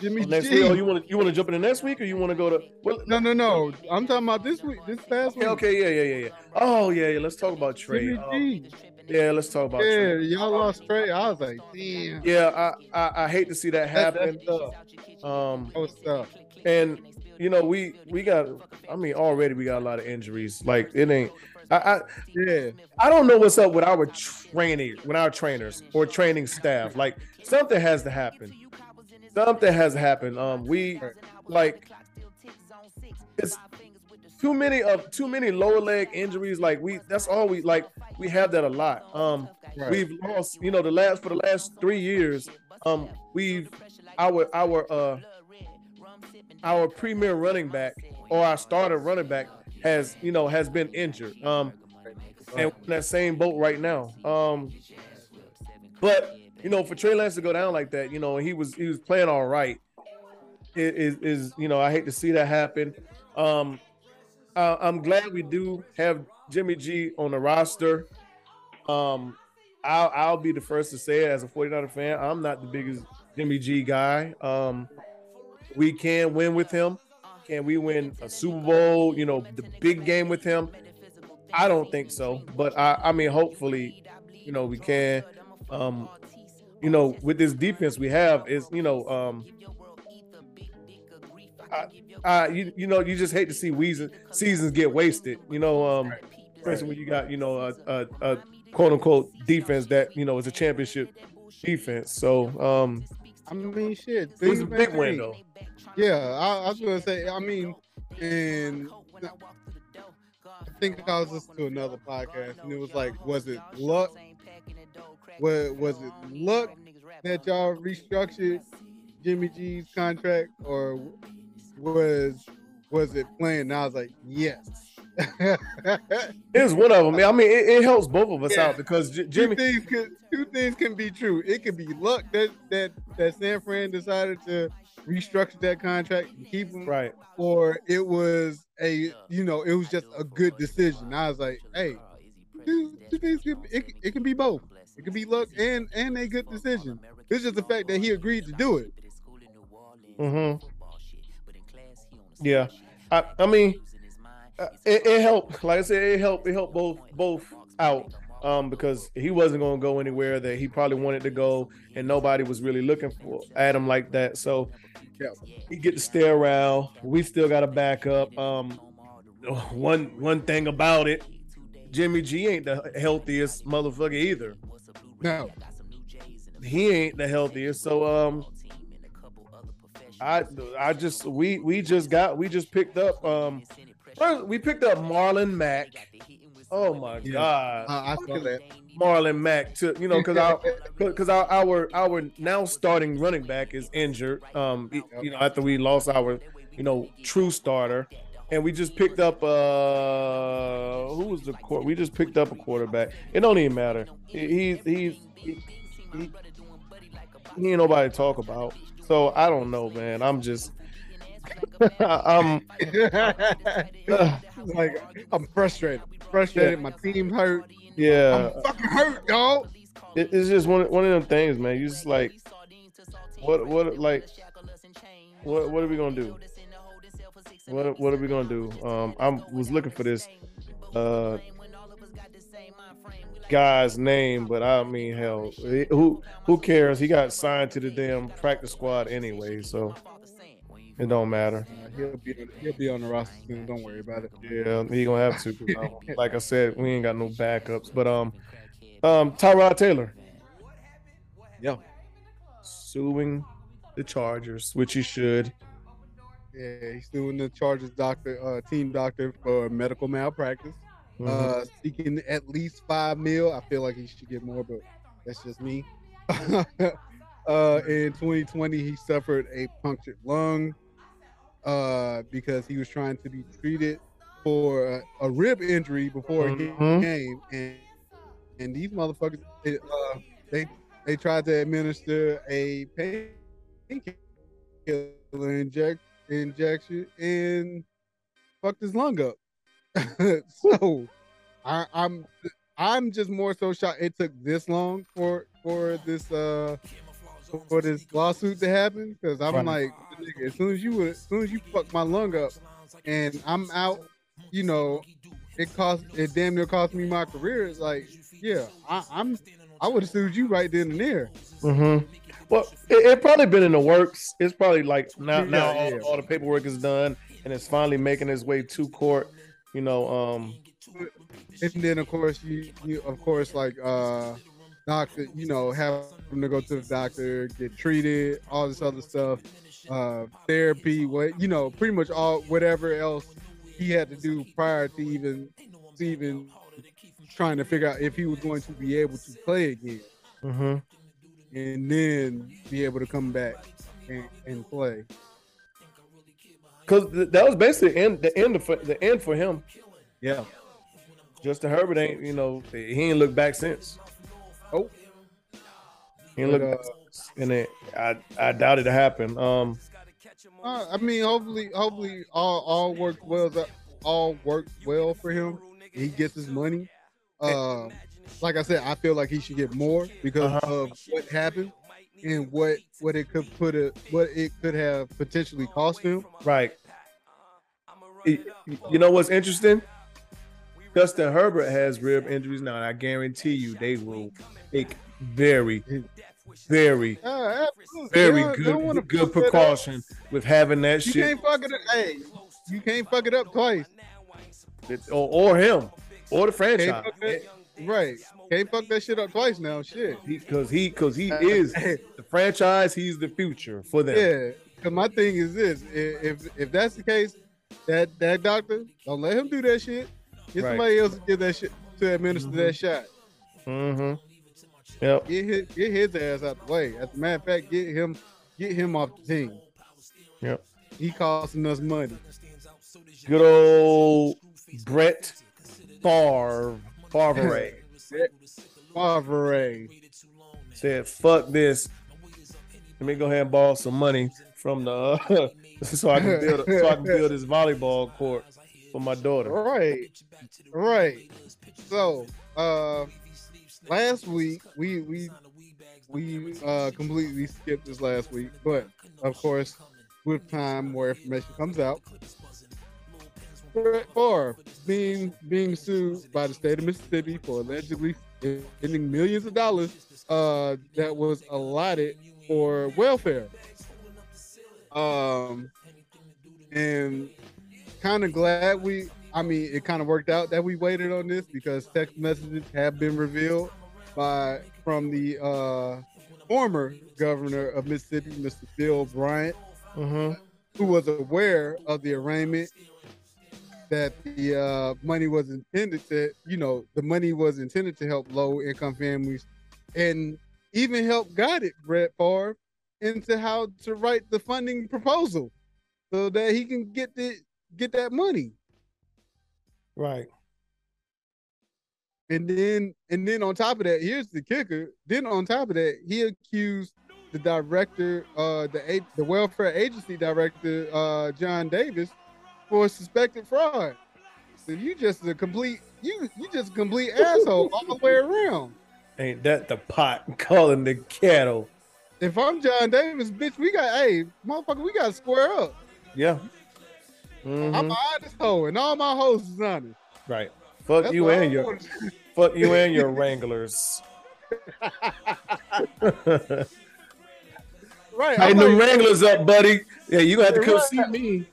Jimmy Oh, next G. week. Oh, you want to you want to jump in the next week, or you want to go to? Well, No, no, no. I'm talking about this week, this past week. okay, yeah, yeah, yeah, yeah. Oh, yeah, yeah. Let's talk about Trey. Jimmy Um, G. yeah, let's talk about Yeah, Trey. y'all lost Trey. I was like, damn. Yeah, I, I I hate to see that That, happen. that's tough. Um, That was tough. And you know we we got. I mean, already we got a lot of injuries. Like it ain't. I, I Yeah. I don't know what's up with our training, with our trainers or training staff. Like something has to happen. Something has to happen. Um, we like it's too many of too many lower leg injuries. Like we, that's all we like. We have that a lot. Um, Right. we've lost. You know, the last for the last three years. Um, we've our our uh our premier running back or our starter running back has you know has been injured. Um, and in that same boat right now. Um, but you know, for Trey Lance to go down like that, you know, he was he was playing all right. Is is you know I hate to see that happen. Um, uh, I'm glad we do have Jimmy G on the roster. Um, I'll I'll be the first to say it as a 49er fan. I'm not the biggest Jimmy G guy. Um, we can win with him. Can we win a Super Bowl? You know, the big game with him. I don't think so, but I, I mean, hopefully, you know, we can. Um, you know, with this defense we have, is you know, um, I, I, you, you know, you just hate to see seasons seasons get wasted. You know, um, especially when you got you know a, a, a quote unquote defense that you know is a championship defense. So, um, I mean, shit. it was a big may win change. though. Yeah, I, I was gonna say. I mean, and I think I was listening to another podcast, and it was like, was it luck? Was was it luck that y'all restructured Jimmy G's contract, or was was it playing? And I was like, yes. It was one of them. I mean, it, it helps both of us Yeah. out because J- two Jimmy. things can two things can be true. It could be luck that that that San Fran decided to restructure that contract and keep him, Right. or it was a you know it was just a good decision. I was like, hey, two, two things can, it, it can be both. It can be luck and and a good decision. It's just the fact that he agreed to do it. Mm-hmm. Yeah. I, I mean, uh, it, it helped. Like I said, it helped. It helped both both out. Um, because he wasn't going to go anywhere that he probably wanted to go, and nobody was really looking for at him like that. So, Yeah. he get to stay around. We still got a backup. Um, one one thing about it, Jimmy G ain't the healthiest motherfucker either. No, He ain't the healthiest. So, um, I I just we we just got we just picked up um we picked up Marlon Mack. Oh my Yeah. god. I, I saw that. Marlon Mack to you know because our because our, our our now starting running back is injured. Um, you know after we lost our you know true starter, and we just picked up uh who was the court? We just picked up a quarterback. It don't even matter. He he he, he, he, he ain't nobody to talk about. So I don't know, man. I'm just I'm like I'm frustrated. Frustrated. My team hurt. yeah. I'm fucking hurt, dog. it, it's just one one of them things, man. You just like, what what like, what what are we gonna do? What what are we gonna do? Um, I was looking for this uh guy's name, but I mean, hell, who who cares? He got signed to the damn practice squad anyway, so it don't matter. Uh, he'll be on, he'll be on the roster soon. Don't worry about it. Yeah, he gonna have to. um, like I said, we ain't got no backups. But um, um, Tyrod Taylor. Yeah. Suing the Chargers, which he should. Yeah, he's doing the Chargers doctor, uh, team doctor for medical malpractice. Mhm. Uh, seeking at least five mil. I feel like he should get more, but that's just me. uh, in 2020, he suffered a punctured lung uh, because he was trying to be treated for a, a rib injury before Mhm. he came, and and these motherfuckers, it, uh, they they tried to administer a painkiller inject injection and fucked his lung up. so I, I'm I'm just more so shocked it took this long for for this uh for this lawsuit to happen because I'm Right. like, nigga, as soon as you would, as soon as you fuck my lung up, and I'm out, you know, it cost it damn near cost me my career. It's like, yeah, I, I'm I would have sued you right then and there. Mm-hmm. Well, it, it probably been in the works. It's probably like now, Yeah, now all, yeah. all the paperwork is done, and it's finally making its way to court. You know, um, And then of course you you of course like uh doctor, you know, have him to go to the doctor, get treated, all this other stuff, uh therapy, what you know, pretty much all whatever else he had to do prior to even to even trying to figure out if he was going to be able to play again hmm and then be able to come back and, and play. because that was basically the end, the end of the end for him. Yeah. Justin Herbert ain't, you know, he ain't looked back since. Oh. Looked uh, and it, I I doubt it happened. Um, Uh, I mean, hopefully, hopefully, all all worked well. All worked well for him. He gets his money. Uh, like I said, I feel like he should get more because Uh-huh. of what happened and what what it could put a what it could have potentially cost him. right. Y- You know what's interesting? Justin Herbert has rib injuries now, and I guarantee you they will take very, very, Uh, very They don't- they don't wanna good good fuck that up. precaution with having that You shit, can't fuck it up. Hey, you can't fuck it up twice. or, or him, or the Can't franchise, fuck that, right? Can't fuck that shit up twice now. Shit. because he because he is the franchise. He's the future for them. Yeah, my thing is this: if if that's the case, that that doctor don't let him do that shit. Get Right. somebody else to give that shit to administer that shot. Mm-hmm. Yep. Get his get his ass out the way. As a matter of fact, get him get him off the team. Yep. He costing us money. Good old Brett Favre. Favre Favre. said, "Fuck this. Let me go ahead and borrow some money from the so I can build so I can build this volleyball court for my daughter." Right. Right. So uh last week we we we uh completely skipped this last week, but of course with time more information comes out. Favre being being sued by the state of Mississippi for allegedly spending millions of dollars uh that was allotted for welfare. Um and kind of glad we I mean it kind of worked out that we waited on this because text messages have been revealed by from the uh former governor of Mississippi, Mr. Bill Bryant, Mm-hmm. who was aware of the arraignment that the uh, money was intended to, you know, the money was intended to help low income families and even help guide it, Brett Favre into how to write the funding proposal so that he can get the get that money. Right. And then and then on top of that, here's the kicker. Then on top of that, he accused the director, uh the the welfare agency director, uh John Davis, for suspected fraud. So you just a complete you you just a complete asshole all the way around. Ain't that the pot calling the kettle? If I'm John Davis, bitch, we got hey, motherfucker, we gotta square up. Yeah. I'm Mhm. an honest hoe, and all my hoes is honest. Right. Fuck That's you what I and your fuck you and your Wranglers. right. Tighten I'm them like- Wranglers up, buddy. Yeah, you gonna have to come Right. see me.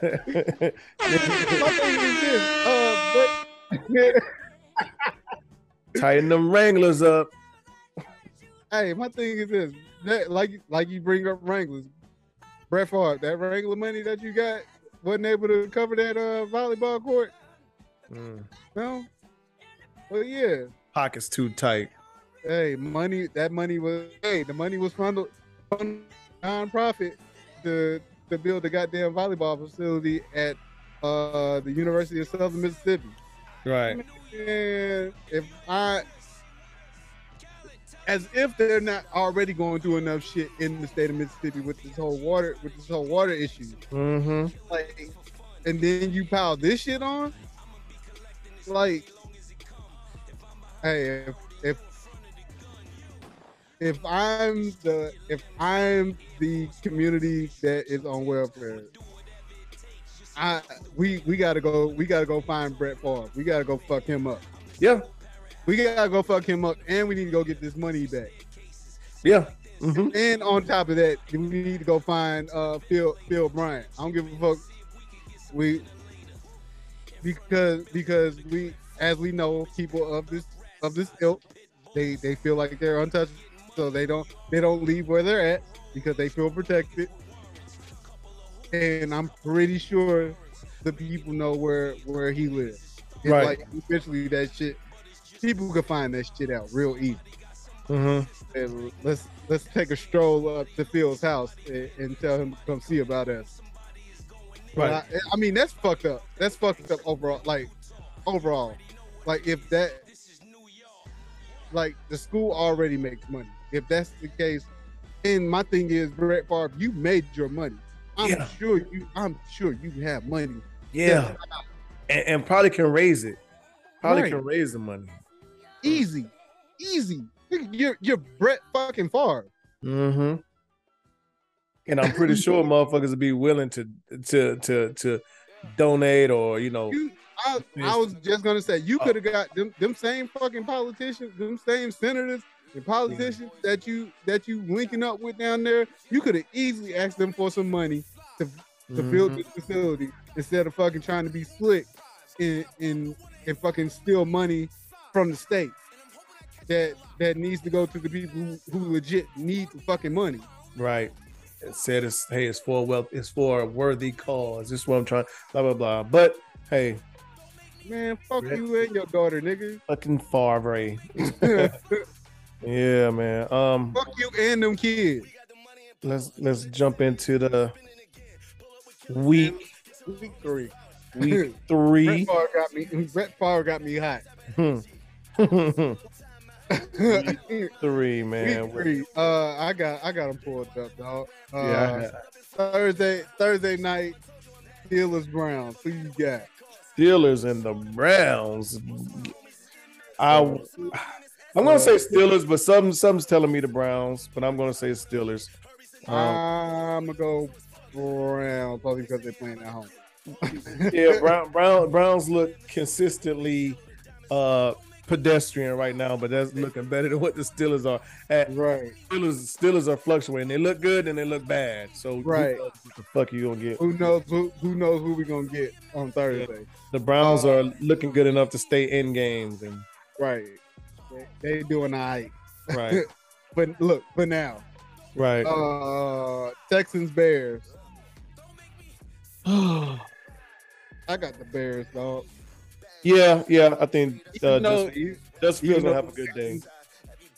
My thing is this, but Tighten them Wranglers up. hey, my thing is this, that like like you bring up Wranglers, Brett Favre, that Wrangler money that you got wasn't able to cover that uh volleyball court. Mm, No, well yeah, pockets too tight. hey, money that money was hey the money was funded nonprofit to to build the goddamn volleyball facility at uh the University of Southern Mississippi. Right. And if I, as if they're not already going through enough shit in the state of Mississippi with this whole water, with this whole water issue. Mm-hmm. Like, and then you pile this shit on. Like, hey, if if if I'm the if I'm the community that is on welfare, I we we gotta go we gotta go find Brett Favre. We gotta go fuck him up. Yeah, We gotta go fuck him up, and we need to go get this money back. yeah. hmm And on top of that, we need to go find uh Phil Phil Bryant. I don't give a fuck. We because because we as we know people of this of this ilk, they they feel like they're untouched, so they don't they don't leave where they're at because they feel protected. And I'm pretty sure the people know where where he lives. It's Right. like eventually that shit people can find that shit out real easy hmm and let's let's take a stroll up to Phil's house and, and tell him to come see about us. Right. I, I mean, that's fucked up. That's fucked up overall. Like overall, like if that, like the school already makes money. If that's the case, and my thing is, Brett Favre, you made your money. I'm Yeah. sure you. I'm sure you have money. Yeah, and, and probably can raise it. Probably Right. can raise the money. Easy, easy. You're you're Brett fucking Favre. Mm-hmm. And I'm pretty sure motherfuckers would be willing to to to to donate or you know You, I, I was just gonna say you could have got them them same fucking politicians, them same senators and politicians that you that you linking up with down there. You could have easily asked them for some money to to build Mhm. this facility instead of fucking trying to be slick and and and fucking steal money from the state that that needs to go to the people who, who legit need the fucking money. right. It said it's hey, it's for wealth, it's for a worthy cause. This is what I'm trying, blah blah blah. But hey, Man, fuck Yeah. you and your daughter, nigga. fucking Favre. yeah, man. Um, fuck you and them kids. let's let's jump into the week Week three. week three. Brett. Favre got me. Brett Favre got me hot. Three, man. Three. Uh, I got I got him pulled up, dog. Uh, Yeah, Thursday Thursday night, Steelers Browns. Who you got? Steelers and the Browns. I I'm gonna say Steelers, but some some's telling me the Browns, but I'm gonna say Steelers. Um, I'm gonna go Browns probably because they're playing at home. yeah, Brown, Brown Browns look consistently uh pedestrian right now, but that's looking better than what the Steelers are. At Right. Steelers, Steelers are fluctuating. They look good and they look bad. So Right. the fuck you gonna get? Who knows who who knows who we gonna get on Thursday? The Browns Uh, are looking good enough to stay in games and Right. They, they doing all right. right, But look, but now, right. uh Texans Bears. I got the Bears, dog. Yeah, yeah. I think uh, Even though- you- Justin even Fields gonna have a good day.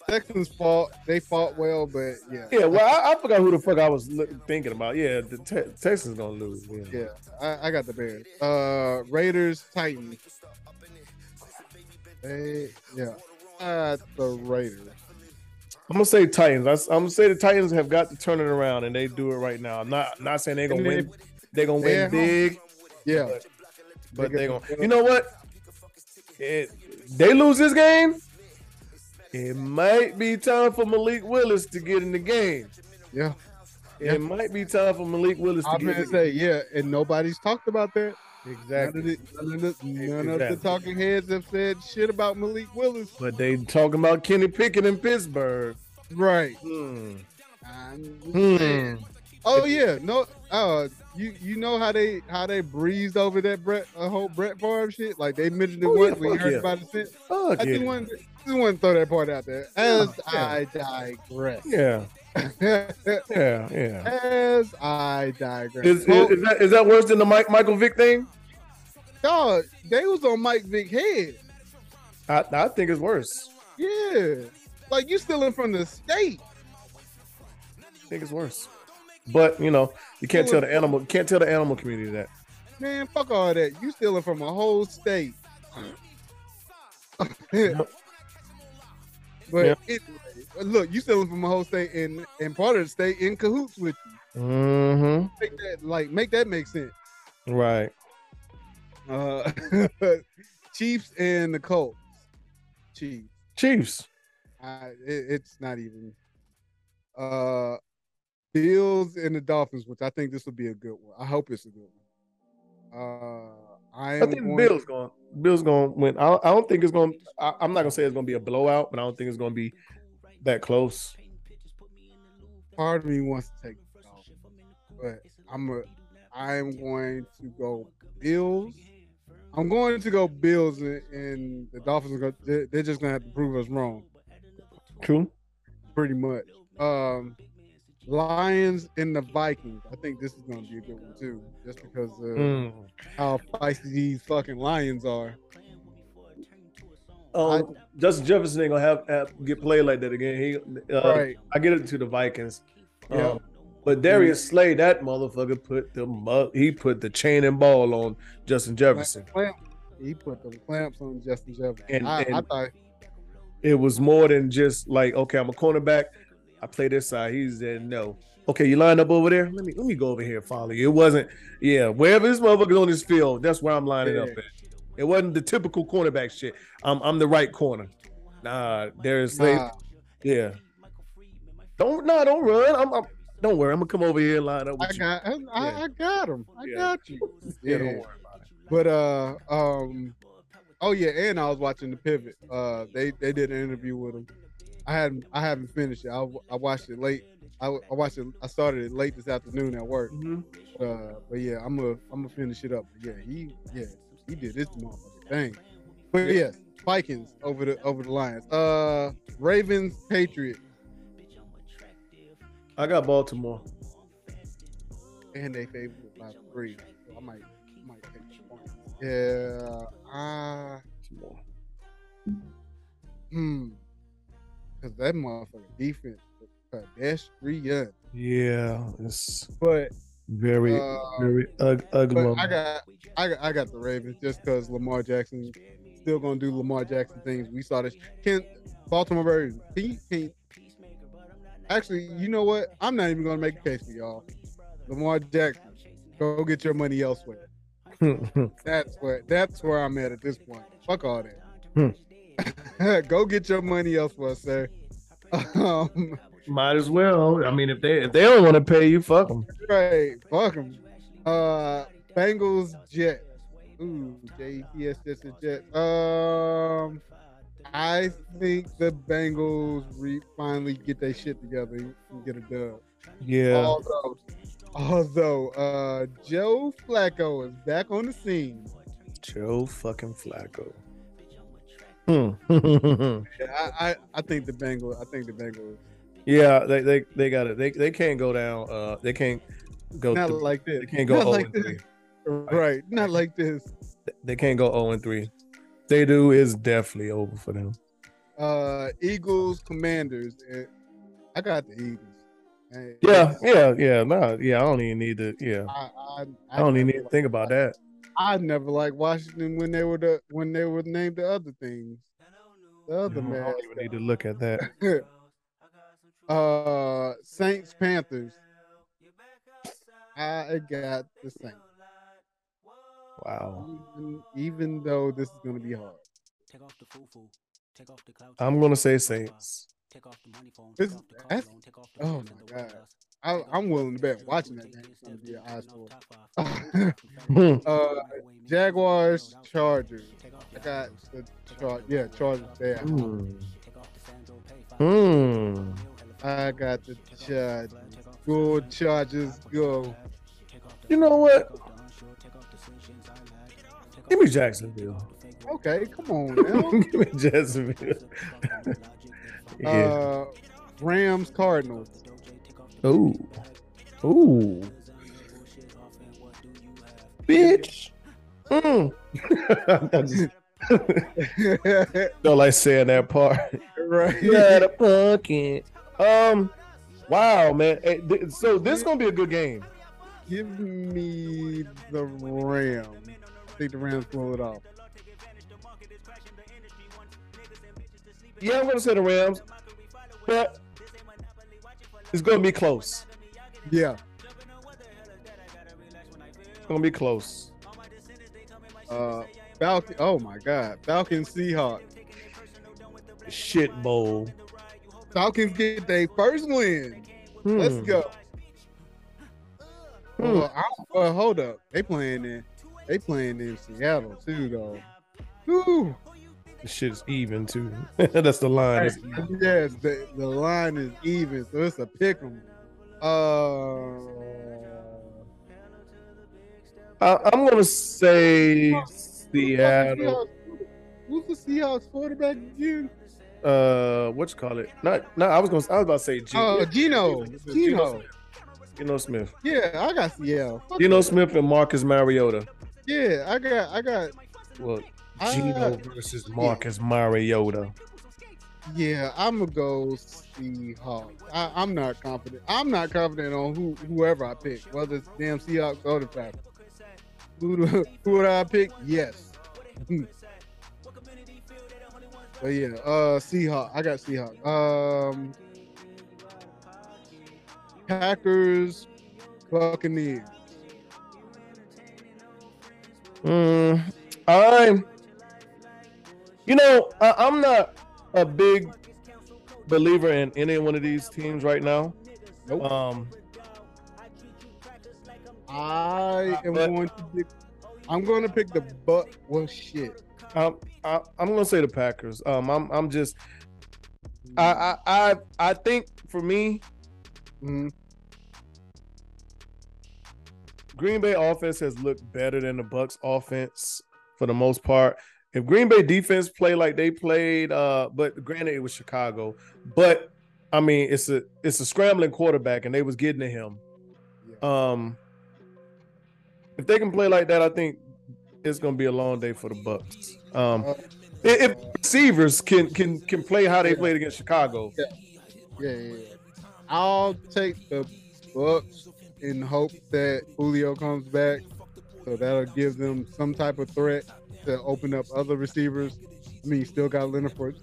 Texans fought. They fought well, but yeah, Yeah, well, I, I forgot who the fuck I was thinking about. Yeah, the te- Texans gonna lose. Yeah. yeah. I, I got the Bears. Uh, Raiders, Titans. They, yeah, uh, the Raiders. I'm gonna say Titans. I, am gonna say the Titans have got to turn it around, and they do it right now. I'm not not saying they're gonna they- win. They're gonna they're win big, Yeah, but They they're got- gonna. You know what? It, they lose this game. It might be time for Malik Willis to get in the game. yeah. It Yeah. might be time for Malik Willis to I'm get gonna say yeah, and nobody's talked about that. Exactly. None of the, none of the, none of the talking heads have said shit about Malik Willis. But they talking about Kenny Pickett in Pittsburgh. Right. Hmm. Hmm. Oh yeah, no. Uh, you you know how they how they breezed over that Brett uh, whole Brett Favre shit. Like they mentioned it Oh, yeah, once. we fuck heard yeah. about it since. Fuck I yeah. just want just want to throw that part out there. As Yeah. I digress. Yeah, yeah, yeah. As I digress. Is, Oh, is, is that is that worse than the Mike Michael Vick thing? dog, they was on Mike Vick head. I, I think it's worse. Yeah. Like you stealing from the state. I think it's worse. But you know, you can't tell the animal you can't tell the animal community that. Man, fuck all that. You stealing from a whole state. But it, look, you stealing from a whole state and and part of the state in cahoots with you. Mm-hmm. Make that like make that make sense. Right. Uh, Chiefs and the Colts. Chiefs. Chiefs. I, it, it's not even. Uh, Bills and the Dolphins, which I think this will be a good one. I hope it's a good one. Uh, I, I think going- Bills going. Bills going to win. I, I don't think it's going. to I'm not gonna say it's going to be a blowout, but I don't think it's going to be that close. Part of me wants to take the Dolphins, but I'm a. I am going to go Bills. I'm going to go Bills, and, and the Dolphins are going. They're, they're just going to have to prove us wrong, True. pretty much. Um, Lions and the Vikings. I think this is going to be a good one too, just because of Mm. how feisty these fucking Lions are. Um, Justin Jefferson ain't gonna have, have get played like that again. He, uh, right. I get it to the Vikings. Yeah. Um, but Darius Slay, that motherfucker put the mu- he put the chain and ball on Justin Jefferson. He put the clamps on Justin Jefferson. And- I, I thought It was more than just like, okay, I'm a cornerback. I play this side. He said no. Okay, you line up over there. Let me let me go over here and follow you. It wasn't, yeah, wherever this motherfucker's on this field, that's where I'm lining up at. It wasn't the typical cornerback shit. I'm I'm the right corner. Nah, Slay, nah, yeah. Don't no, don't run. I'm, I'm don't worry. I'm gonna come over here and line up with I you. got I, I, I got him. I Yeah. got you. yeah, don't worry about it. But uh um oh yeah, and I was watching the pivot. Uh they they did an interview with him. I hadn't I haven't finished it. I, I watched it late. I, I watched it I started it late this afternoon at work. Mhm. Uh but yeah, I'm gonna I'm gonna finish it up. But yeah, he yeah, he did this motherfucking thing. But Yeah. yes, Vikings over the over the Lions. Uh Ravens, Patriots, I got Baltimore. and they favored by three. So I might I might take the points. Yeah, uh Baltimore. Hmm. Cause that motherfucking defense pedestrian. Yeah, it's But very uh, very ug- ugly. I got I got I got the Ravens just because Lamar Jackson still gonna do Lamar Jackson things. We saw this. Can Baltimore Ravens? Can can actually? You know what? I'm not even gonna make a case for y'all. Lamar Jackson, go get your money elsewhere. That's where that's where I'm at at this point. Fuck all that. go get your money elsewhere, sir. Um, Might as well. I mean, if they if they don't want to pay you, fuck them. Right, fuck them. Uh, Bengals, Jets. Ooh, JETS just a Jet. Um, I think the Bengals re- finally get their shit together and get a dub. Yeah. Although, although uh, Joe Flacco is back on the scene. Joe fucking Flacco. Hmm. Yeah, I, I, I think the Bengals. I think the Bengals. yeah, they they they got it. They they can't go down. Uh, they can't go. Not th- like this. they can't go Not like this. 3. Right. Not like this. They can't go 0 and 3. They do is definitely over for them. Uh, Eagles, Commanders. I got the Eagles. Hey, Yeah, yeah, yeah. No, yeah. I don't even need to. Yeah, I, I, I don't even need to think about that. I never liked Washington when they were the when they were named the other things. The other I man. don't even need to look at that. uh Saints Panthers. I got the Saints. Wow. Even, even though this is gonna be hard. I'm gonna say Saints. This, that's, oh my god. I, I'm willing to bet watching that game is gonna be an eye. Hmm. uh Jaguars, Chargers. I got the char- yeah, Chargers there. Hmm. Hmm. I got the Chargers. Go Chargers, go. You know what? Give me Jacksonville. Okay, come on. Give me Jacksonville. Yeah. uh, Rams, Cardinals. Ooh. Ooh. Bitch. Mm. Don't like saying that part. right. Not a pumpkin. Um. Wow, man. So this is gonna be a good game. Give me the Rams. I think the Rams pull it off. Yeah, I'm gonna say the Rams, but it's gonna be close. Yeah. It's gonna be close. Uh, Falcon. Oh my God, Falcon Seahawks. Shit bowl. Falcons get their first win. Let's Hmm. go. Hmm. Well, well, hold up. They playing in. They playing in Seattle too, though. Woo. The shit's even too. That's the line. Yes, the, the line is even, so it's a pick 'em. Uh, I, I'm gonna say Seattle. Who's the Seahawks quarterback again? Uh, what you call it? Not, not. I was gonna. I was about to say G. Oh, Gino. Geno Gino. Smith. Geno Smith. Yeah, I got Seattle. Fuck Geno. Smith and Marcus Mariota. Yeah, I got, I got. Well, I- Geno versus Marcus Mariota. Yeah, I'm gonna go Seahawks. I, I'm not confident. I'm not confident on who whoever I pick, whether it's damn Seahawks or the Packers. Who do, who would I pick? Yes. but yeah, uh, Seahawks. I got Seahawks. Um, Packers, Buccaneers. Mm, I'm. You know, I, I'm not a big believer in any one of these teams right now. Nope. Um, I am But- going to pick. I'm going to pick the butt. Well, shit. I'm I, I'm gonna say the Packers. Um, I'm I'm just I I I, I think for me, Mhm. Green Bay offense has looked better than the Bucks offense for the most part. If Green Bay defense play like they played, uh, but granted it was Chicago, but I mean it's a it's a scrambling quarterback and they was getting to him. Um, if they can play like that, I think it's gonna be a long day for the Bucks. Um, Uh, if, if receivers can can can play how they played against Chicago, Yeah, yeah, yeah. I'll take the Bucks in hope that Julio comes back, so that'll give them some type of threat to open up other receivers. I mean, you still got Leonard Fournette.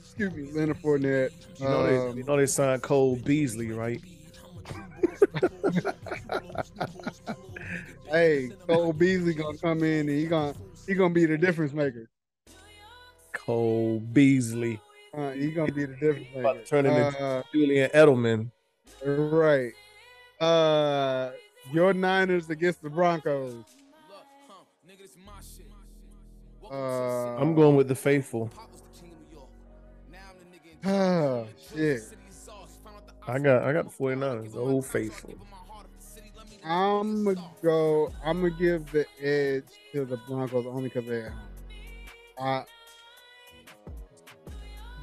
Excuse me, Leonard Fournette. you know they Um, you know they signed Cole Beasley, right? hey, Cole Beasley gonna come in and he gonna he gonna be the difference maker. Cole Beasley Uh, he gonna be the difference maker. to turn into Uh, Julian Edelman. right. Uh, your Niners against the Broncos. Uh, I'm going with the faithful. Ah, shit. I got I got the 49ers, the old faithful. I'm gonna go. I'm gonna give the edge to the Broncos only because they're at home. I,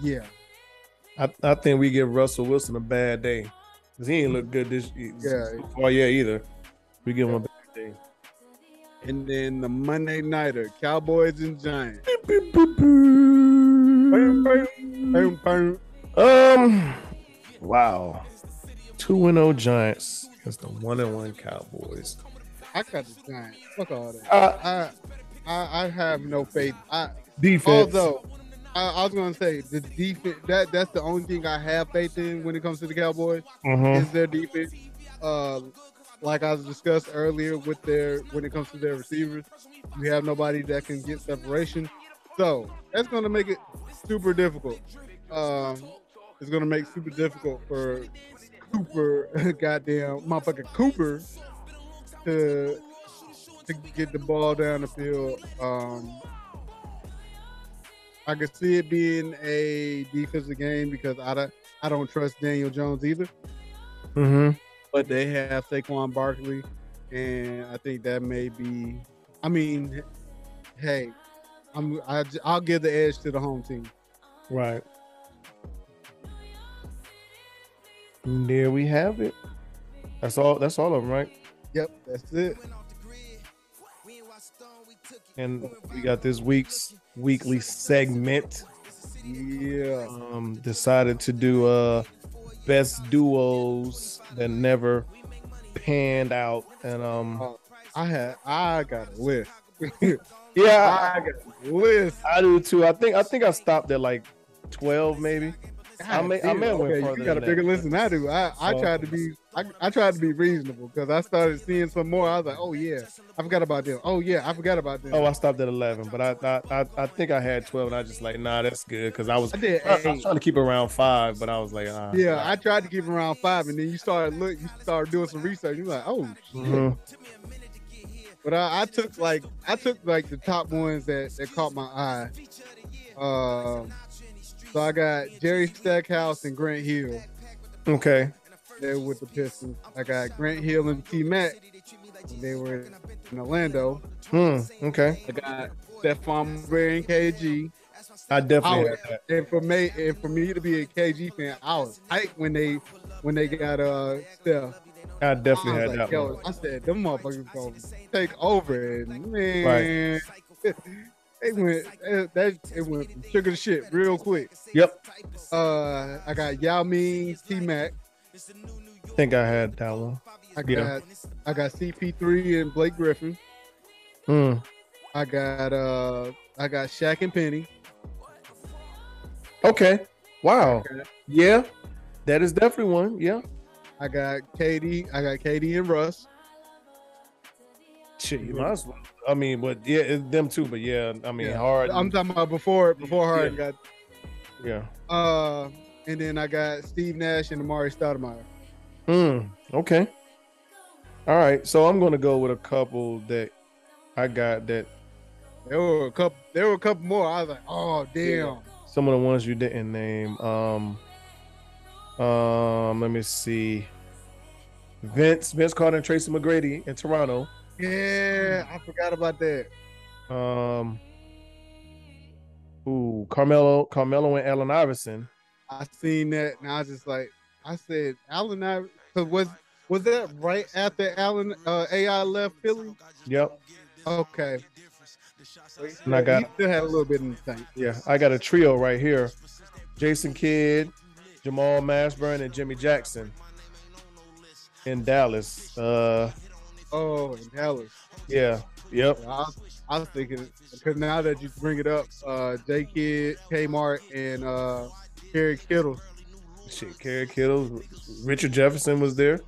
yeah, I, I think we give Russell Wilson a bad day. Because he ain't look good this year. Yeah. So far, yeah, either. We give him a bad day. And then the Monday nighter, Cowboys and Giants. Um, wow. 2 and 0 Giants against the 1 and 1 Cowboys. I got the Giants. Fuck all that. Uh, I, I, I have no faith. I, defense. although I, I was gonna say the defense. That that's the only thing I have faith in when it comes to the Cowboys. Mhm. is their defense. Uh, like I discussed earlier with their when it comes to their receivers, you have nobody that can get separation. So that's going to make it super difficult. Um, it's going to make super difficult for Cooper, goddamn motherfucker Cooper, to to get the ball down the field. Um, I could see it being a defensive game because I don't I don't trust Daniel Jones either Mhm. But they have Saquon Barkley, and I think that may be. I mean, hey, I'm I, I'll give the edge to the home team. Right. And there we have it. That's all. That's all of them, right? Yep, that's it. And we got this week's weekly segment. Yeah, Um, decided to do uh best duos that never panned out, and um, I had I got a list. yeah, I got a list. I, I do too. I think I think I stopped at like twelve, maybe. God I may, I may have went Okay, further you got a bigger that. list than I do. I, I So- tried to be I, I tried to be reasonable because I started seeing some more. I was like, oh yeah, I forgot about them. Oh yeah, I forgot about them. Oh, I stopped at eleven, but I I I, I think I had twelve, and I just like, nah, that's good because I was I did I, I was trying to keep around five, but I was like, ah, Yeah, I tried to keep around five, and then you started look, you started doing some research. You're like, oh, shit. Mhm. but I, I took like I took like the top ones that that caught my eye. Um, so I got Jerry Stackhouse and Grant Hill okay, They were with the Pistons. I got Grant Hill and T Mac. They were in Orlando. hmm, okay. I got Stephon Marbury and KG. I I definitely was, had that. and for me, and for me to be a KG fan, I was hyped when they when they got uh Steph. I I definitely was had like, that yo, one. I said, them motherfuckers gonna take over, and man, they went eh, that it went from sugar to shit real quick. Yep, Uh, I got Yao Ming, T Mac. I think I had that one. I got Yeah. I got CP3 and Blake Griffin. Hmm. I got uh I got Shaq and Penny. Okay. Wow. Okay. Yeah, that is definitely one. Yeah. I got KD. I got KD and Russ. Shit, you might as well. I mean, but yeah, them too. But yeah, I mean, Yeah. hard. I'm talking about before before Harden got yeah. uh and then I got Steve Nash and Amar'e Stoudemire. Hmm. Okay. All right. So I'm gonna go with a couple that I got that There were a couple there were a couple more. I was like, oh damn. some of the ones you didn't name. Um. Um. Let me see. Vince, Vince Carter, and Tracy McGrady in Toronto. Yeah, I forgot about that. Um. Ooh, Carmelo, Carmelo, and Allen Iverson. I seen that and I was just like, I said, Allen Iverson. cause was was that right after Allen uh, AI left Philly? Yep. Okay. And I still- got- he still had a little bit in the tank. Yeah, I got a trio right here: Jason Kidd, Jamal Mashburn, and Jimmy Jackson in Dallas. Uh, Oh, and Dallas. yeah, yep, I was, I was thinking because now that you bring it up, uh, J Kidd, Kmart, and uh, Kerry Kittle, shit. Kerry Kittle, Richard Jefferson was there.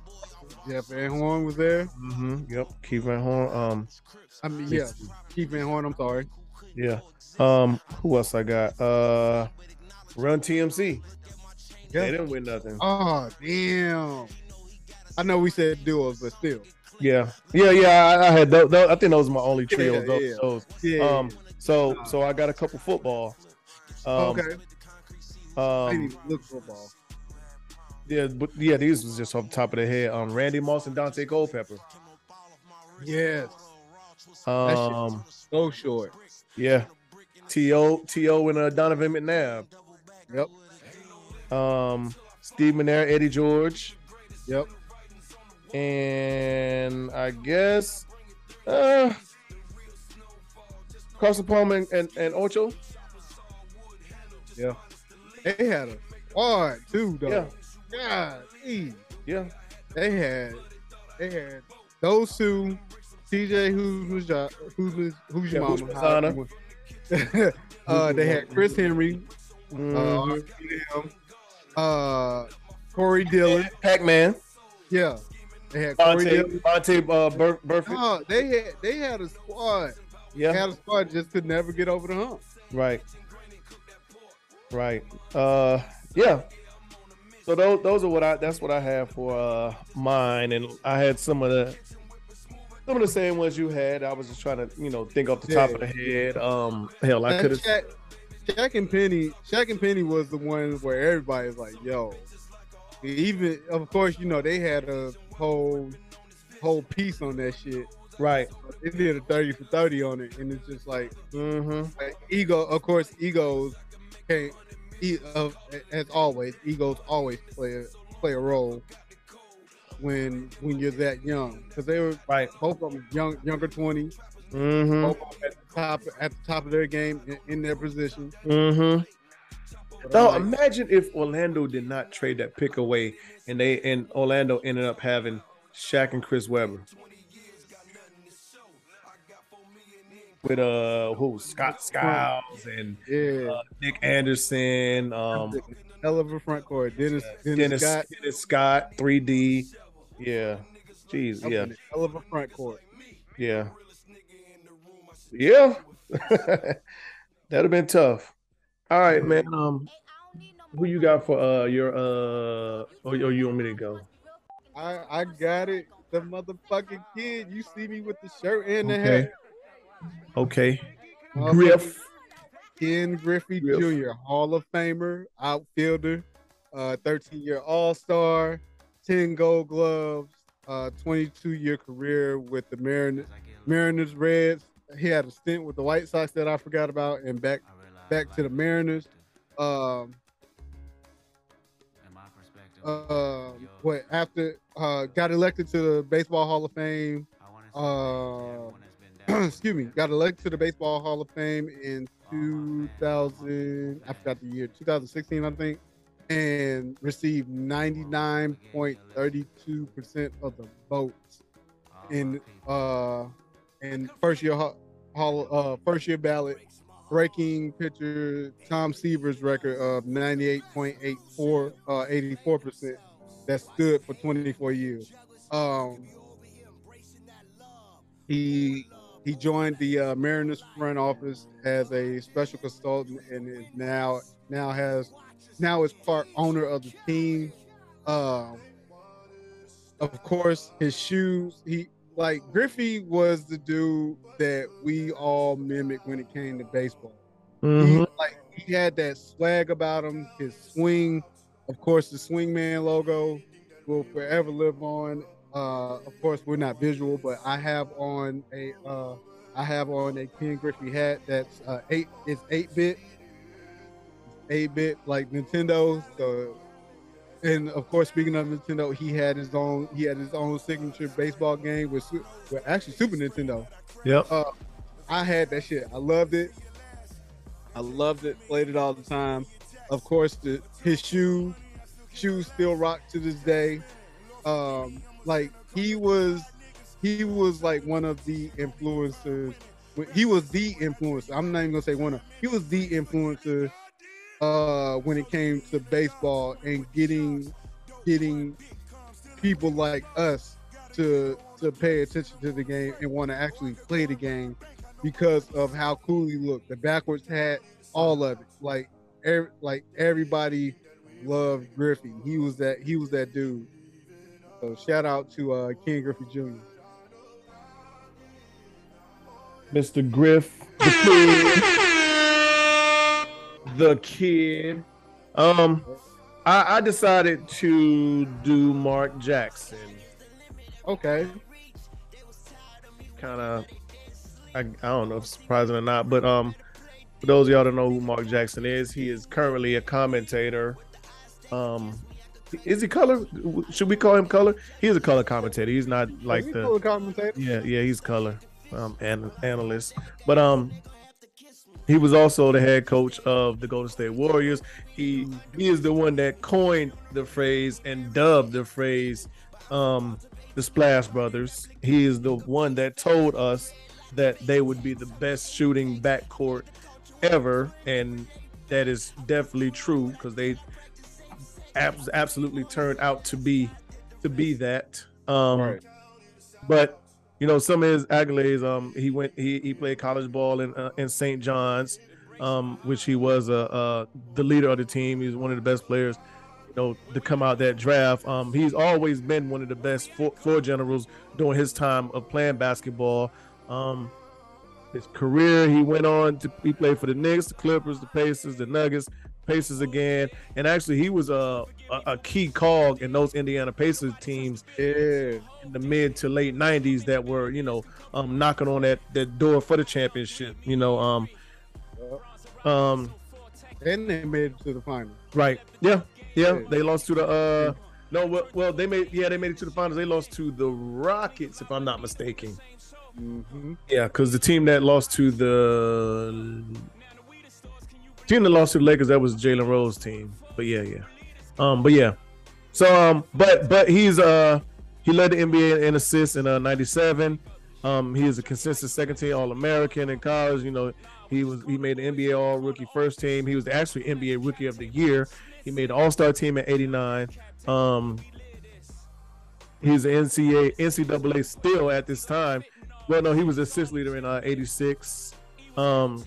Jeff Van Horn was there. Mm-hmm. Yep, Keith Van Horn. Um, I mean, yeah, Keith Van Horn. I'm sorry. yeah. Um, who else I got? Uh, Run TMC. Yeah. They didn't win nothing. Oh damn! I know we said duos, but still. Yeah, yeah, yeah. I, I had those, I think those were my only Yeah, trios. those, yeah. those. Yeah. Um, so so I got a couple football. Um, okay. I Um, even look football. yeah, but yeah, these was just off the top of the head. Um, Randy Moss and Daunte Culpepper. Yes. Um, So short. yeah, To To and uh, Donovan McNabb. Yep. Um, Steve McNair, Eddie George, Yep. And I guess uh, Carson Palmer and, and, and Ocho. Yeah. They had a squad too, though. Yeah, God, yeah. they had they had those two. TJ, who's who's your who's who's, who's your Yeah, who's mama? uh, they had Chris Henry, uh, Mhm. them, uh, Corey Dillon. Pac-Man, Yeah, they had Monte, Monte uh, Bur-. No, they had they had a squad. Yeah, They had a squad just could never get over the hump. right, right. Uh, yeah. So those those are what I that's what I have for uh mine, and I had some of the some of the same ones you had. I was just trying to you know think off the top of the head. Um, hell, I could have. Shaq, Shaq and Penny, Shaq and Penny was the one where everybody's like, "Yo." Even of course, you know they had a whole whole piece on that shit. Right. They did a thirty for thirty on it, and it's just like, Mm-hmm. like ego. Of course, egos can't. E, uh, as always, egos always play a play a role when when you're that young because they were Right. both of them young younger twenty, Mm-hmm. both of them at the top at the top of their game in, in their position. Mm-hmm. So like, imagine if Orlando did not trade that pick away, and they and Orlando ended up having Shaq and Chris Webber. with uh who Scott Skiles and Yeah, uh, Nick Anderson, um, hell of a front court. Dennis, Dennis, Dennis Scott, Dennis Scott, 3D. Yeah. Jeez, that yeah, hell of a front court. yeah. Yeah. That'd have been tough. All right, man. Um who you got for uh your uh or, or you want me to go? I I got it. The motherfucking kid. You see me with the shirt and the Okay. hat. Okay. Motherfucking Griff. Ken Griffey Griff. Jr., Hall of Famer, outfielder, uh, 13 year All Star, 10 Gold Gloves, uh, 22 year career with the Mariners, Mariners Reds. He had a stint with the White Sox that I forgot about, and back back to the Mariners. Um, uh, what after uh, got elected to the Baseball Hall of Fame. Uh, excuse me, got elected to the Baseball Hall of Fame in 2000. I forgot the year, 2016, I think, and received 99.32 percent of the votes in uh in first year hall, hall uh first year ballot, breaking pitcher Tom Seaver's record of 98.84 uh 84 percent that stood for 24 years. Um, he he joined the uh, Mariners front office as a special consultant and is now now has now is part owner of the team. Um, of course, his shoes. He like Griffey was the dude that we all mimicked when it came to baseball. He, Mhm. like he had that swag about him. His swing, of course, the swingman logo will forever live on. Uh, of course, we're not visual, but I have on a uh, I have on a Ken Griffey hat that's uh, eight. It's eight bit, eight bit like Nintendo. So, and of course, speaking of Nintendo, he had his own he had his own signature baseball game with, with actually Super Nintendo. Yep. Uh, I had that shit. I loved it. I loved it. Played it all the time. Of course, the his shoes, shoes still rock to this day. Um, like he was, he was like one of the influencers. He was the influencer. I'm not even gonna say one of. He was the influencer uh, when it came to baseball and getting, getting people like us to to pay attention to the game and want to actually play the game because of how cool he looked. The backwards hat, all of it. Like every, like everybody loved Griffey. He was that he was that dude. So shout out to uh Ken Griffey Jr. Mr. Griff, the kid. Um, I, I decided to do Mark Jackson. Okay. Kind of, I, I don't know if surprising or not, but um, for those of y'all don't know who Mark Jackson is, he is currently a commentator. Um, is he color? Should we call him color? He's a color commentator. He's not like the. Yeah, yeah, he's color um an- analyst. But um he was also the head coach of the Golden State Warriors. He he is the one that coined the phrase and dubbed the phrase um the Splash Brothers. He is the one that told us that they would be the best shooting backcourt ever and that is definitely true because they abs- absolutely turned out to be to be that. Um Right. but you know some of his accolades um he went he, he played college ball in uh, in st john's um which he was uh, uh the leader of the team. He was one of the best players you know to come out that draft. Um he's always been one of the best floor, generals during his time of playing basketball. Um his career he went on to he played for the Knicks, the Clippers, the Pacers, the Nuggets, Pacers again, and actually he was a a, a key cog in those Indiana Pacers teams Yeah. in the mid to late '90s that were, you know, um, knocking on that that door for the championship. You know, um, um, And they made it to the final. right? Yeah, yeah. They lost to the uh, no, well, well, they made yeah, they made it to the finals. They lost to the Rockets, if I'm not mistaken. hmm Yeah, because the team that lost to the team that lost to the Lakers, that was Jalen Rose team. But yeah, yeah. Um, but yeah. So um, but but he's uh he led the NBA in assists in uh '97. Um, he is a consistent second team All American in college. You know, he was he made the NBA All Rookie first team. He was actually NBA Rookie of the Year. He made the All Star team at '89. Um, he's an NCAA NCAA still at this time. Well, no, he was assist leader in uh, '86. Um,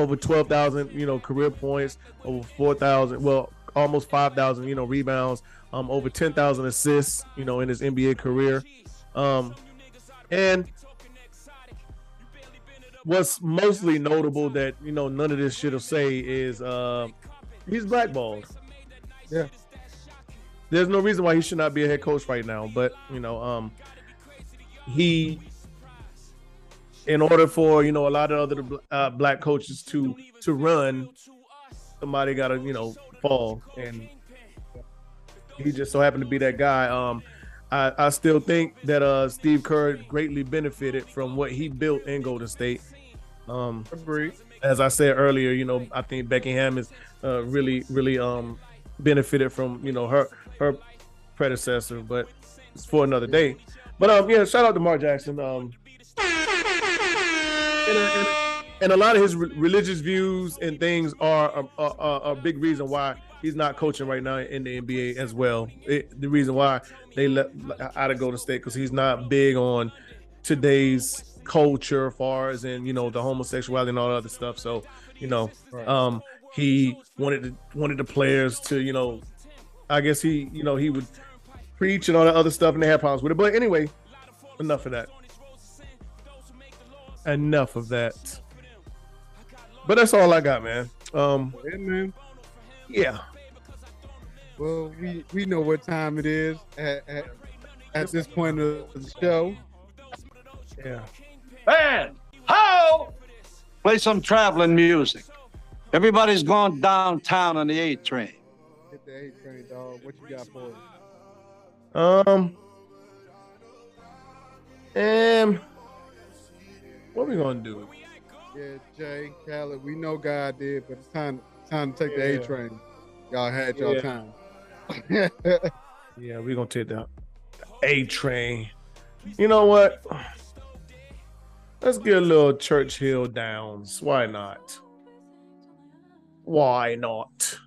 over twelve thousand, you know, career points. Over four thousand, well, almost five thousand, you know, rebounds. Um, over ten thousand assists, you know, in his NBA career. Um, and what's mostly notable that you know none of this shit will say is uh, he's blackballed. Yeah. There's no reason why he should not be a head coach right now, but you know, um, he, in order for you know a lot of other uh, black coaches to to run, somebody got to you know fall, and he just so happened to be that guy. Um, I, I still think that uh Steve Kerr greatly benefited from what he built in Golden State. Um, Agreed. as I said earlier, you know, I think Becky Hammon is uh, really, really um, benefited from you know her her predecessor, but it's for another day. But um, yeah, shout out to Mark Jackson. Um, and, a, and, and a lot of his re- religious views and things are a, a, a, big reason why he's not coaching right now in the NBA as well. It, the reason why they let out of Golden State because he's not big on today's culture, as far as in you know the homosexuality and all that other stuff. So you know, Right. um, he wanted to, wanted the players to you know, I guess he you know he would preach and all that other stuff, and they had problems with it. But anyway, enough of that. Enough of that. But that's all I got, man. Um, Yeah, man. yeah. Well, we we know what time it is at at, at this point of the show. Yeah. Man, how? Play some traveling music. Everybody's gone downtown on the A train. Hit the A train, dog. What you got for us? Um. And what we gonna do? Yeah, Jay, Khaled, we know God did, but it's time time to take the A train. Y'all had y'all Yeah. time. Yeah, we gonna take the A train. You know what? Let's get a little Churchill Downs. Why not? Why not?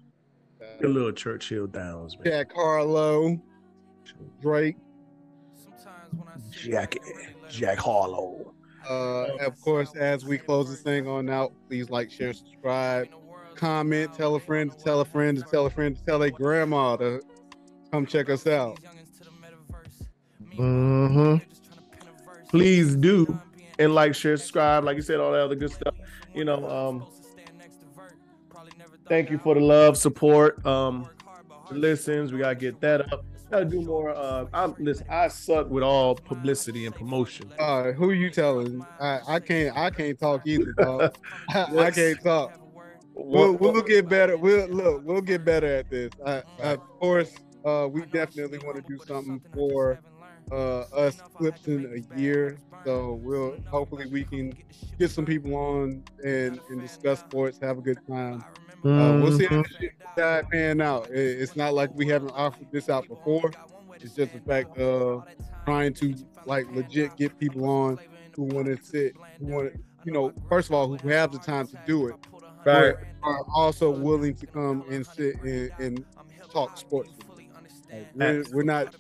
Get a little Churchill Downs, man. Jack Harlow, Drake, Jack, Jack Harlow. Uh, of course, as we close this thing on out, please like, share, subscribe, comment, tell a friend, to tell a friend, to tell a friend, to tell a grandma to come check us out. hmm Please do and like, share, subscribe, like you said, all that other good stuff. You know, um, thank you for the love, support, um, listens. We gotta get that up. Gotta do more. Uh, I'm listen. I suck with all publicity and promotion. Uh, who you telling? I, I can't I can't talk either, dog. I, I can't talk. We'll, we'll get better. We'll look. We'll get better at this. I, of course, uh, we definitely want to do something for uh, us Clifton a year. So we'll hopefully we can get some people on and, and discuss sports, have a good time. Uh, we'll see how Mhm. this shit died pan out. It- it's not like we haven't offered this out before. It's just the fact of trying to like legit get people on who want to sit, who want to, you know, first of all, who have the time to do it, Right. but are also willing to come and sit and, and talk sports. Like, we're, we're not,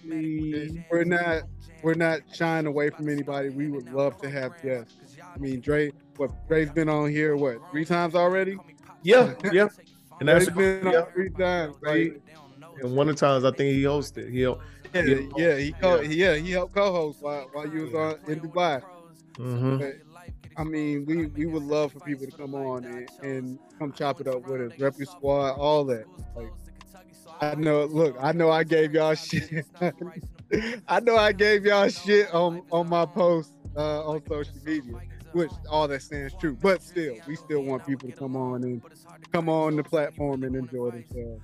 we're not, we're not shying away from anybody. We would love to have guests. I mean, Dre, what Dre's been on here, what three times already? Yeah, yeah. And that's Dre's been yeah. on three times. Like, And one of the times I think he hosted. He, yeah, Yeah. yeah, he co- yeah, he helped co-host while, while you was on in Dubai. hmm But I mean, we we would love for people to come on and, and come chop it up with us, rep your squad, all that. Like, I know. Look, I know I gave y'all shit. I know I gave y'all shit on on my post uh, on social media, which all that stands true. But still, we still want people to come on and come on the platform and enjoy themselves.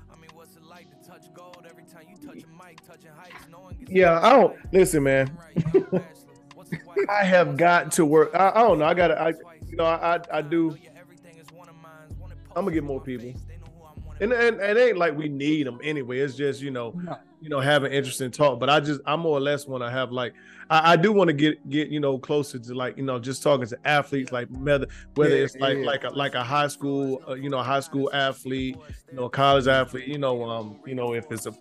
Yeah, I don't listen, man. I have got to work. I, I don't know. I gotta. I you know. I I, I do. I'm gonna get more people. And, and and it ain't like we need them anyway. It's just you know, you know, having interesting talk. But I just I more or less want to have like I, I do want to get get you know closer to like you know just talking to athletes like whether whether Yeah, it's like yeah. like a, like a high school uh, you know high school athlete you know college athlete you know um you know if it's a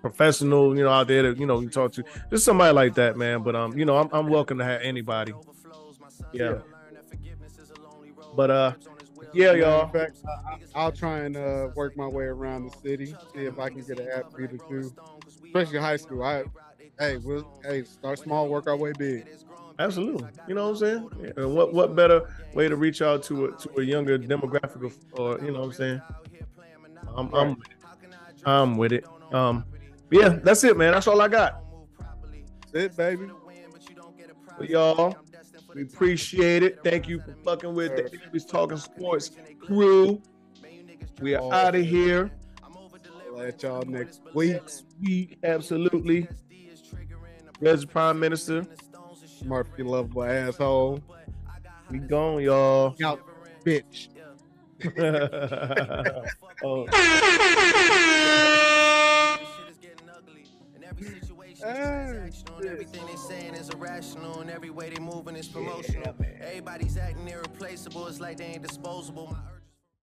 professional you know out there that you know you talk to just somebody like that man. But um you know I'm I'm welcome to have anybody. Yeah. But uh yeah y'all. In fact, I, I- I'll try and uh, work my way around the city, see if I can get an athlete or two, especially high school. I, hey, we'll, hey, start small, work our way big. Absolutely. You know what I'm saying? Yeah, And what what better way to reach out to a to a younger demographic of, or you know what I'm saying? I'm I'm with it. I'm with it. Um yeah, that's it, man. That's all I got. That's it, baby. For y'all. We appreciate it. Thank you for fucking with the Enemies Talking Sports crew. We are out of here. I'll at y'all next week. Week, absolutely. There's the Prime Minister. Murphy lovable asshole. We gone, y'all. Out, bitch. oh. Everything they saying is irrational, and every way they moving is promotional. Everybody's acting irreplaceable. It's like they ain't disposable. My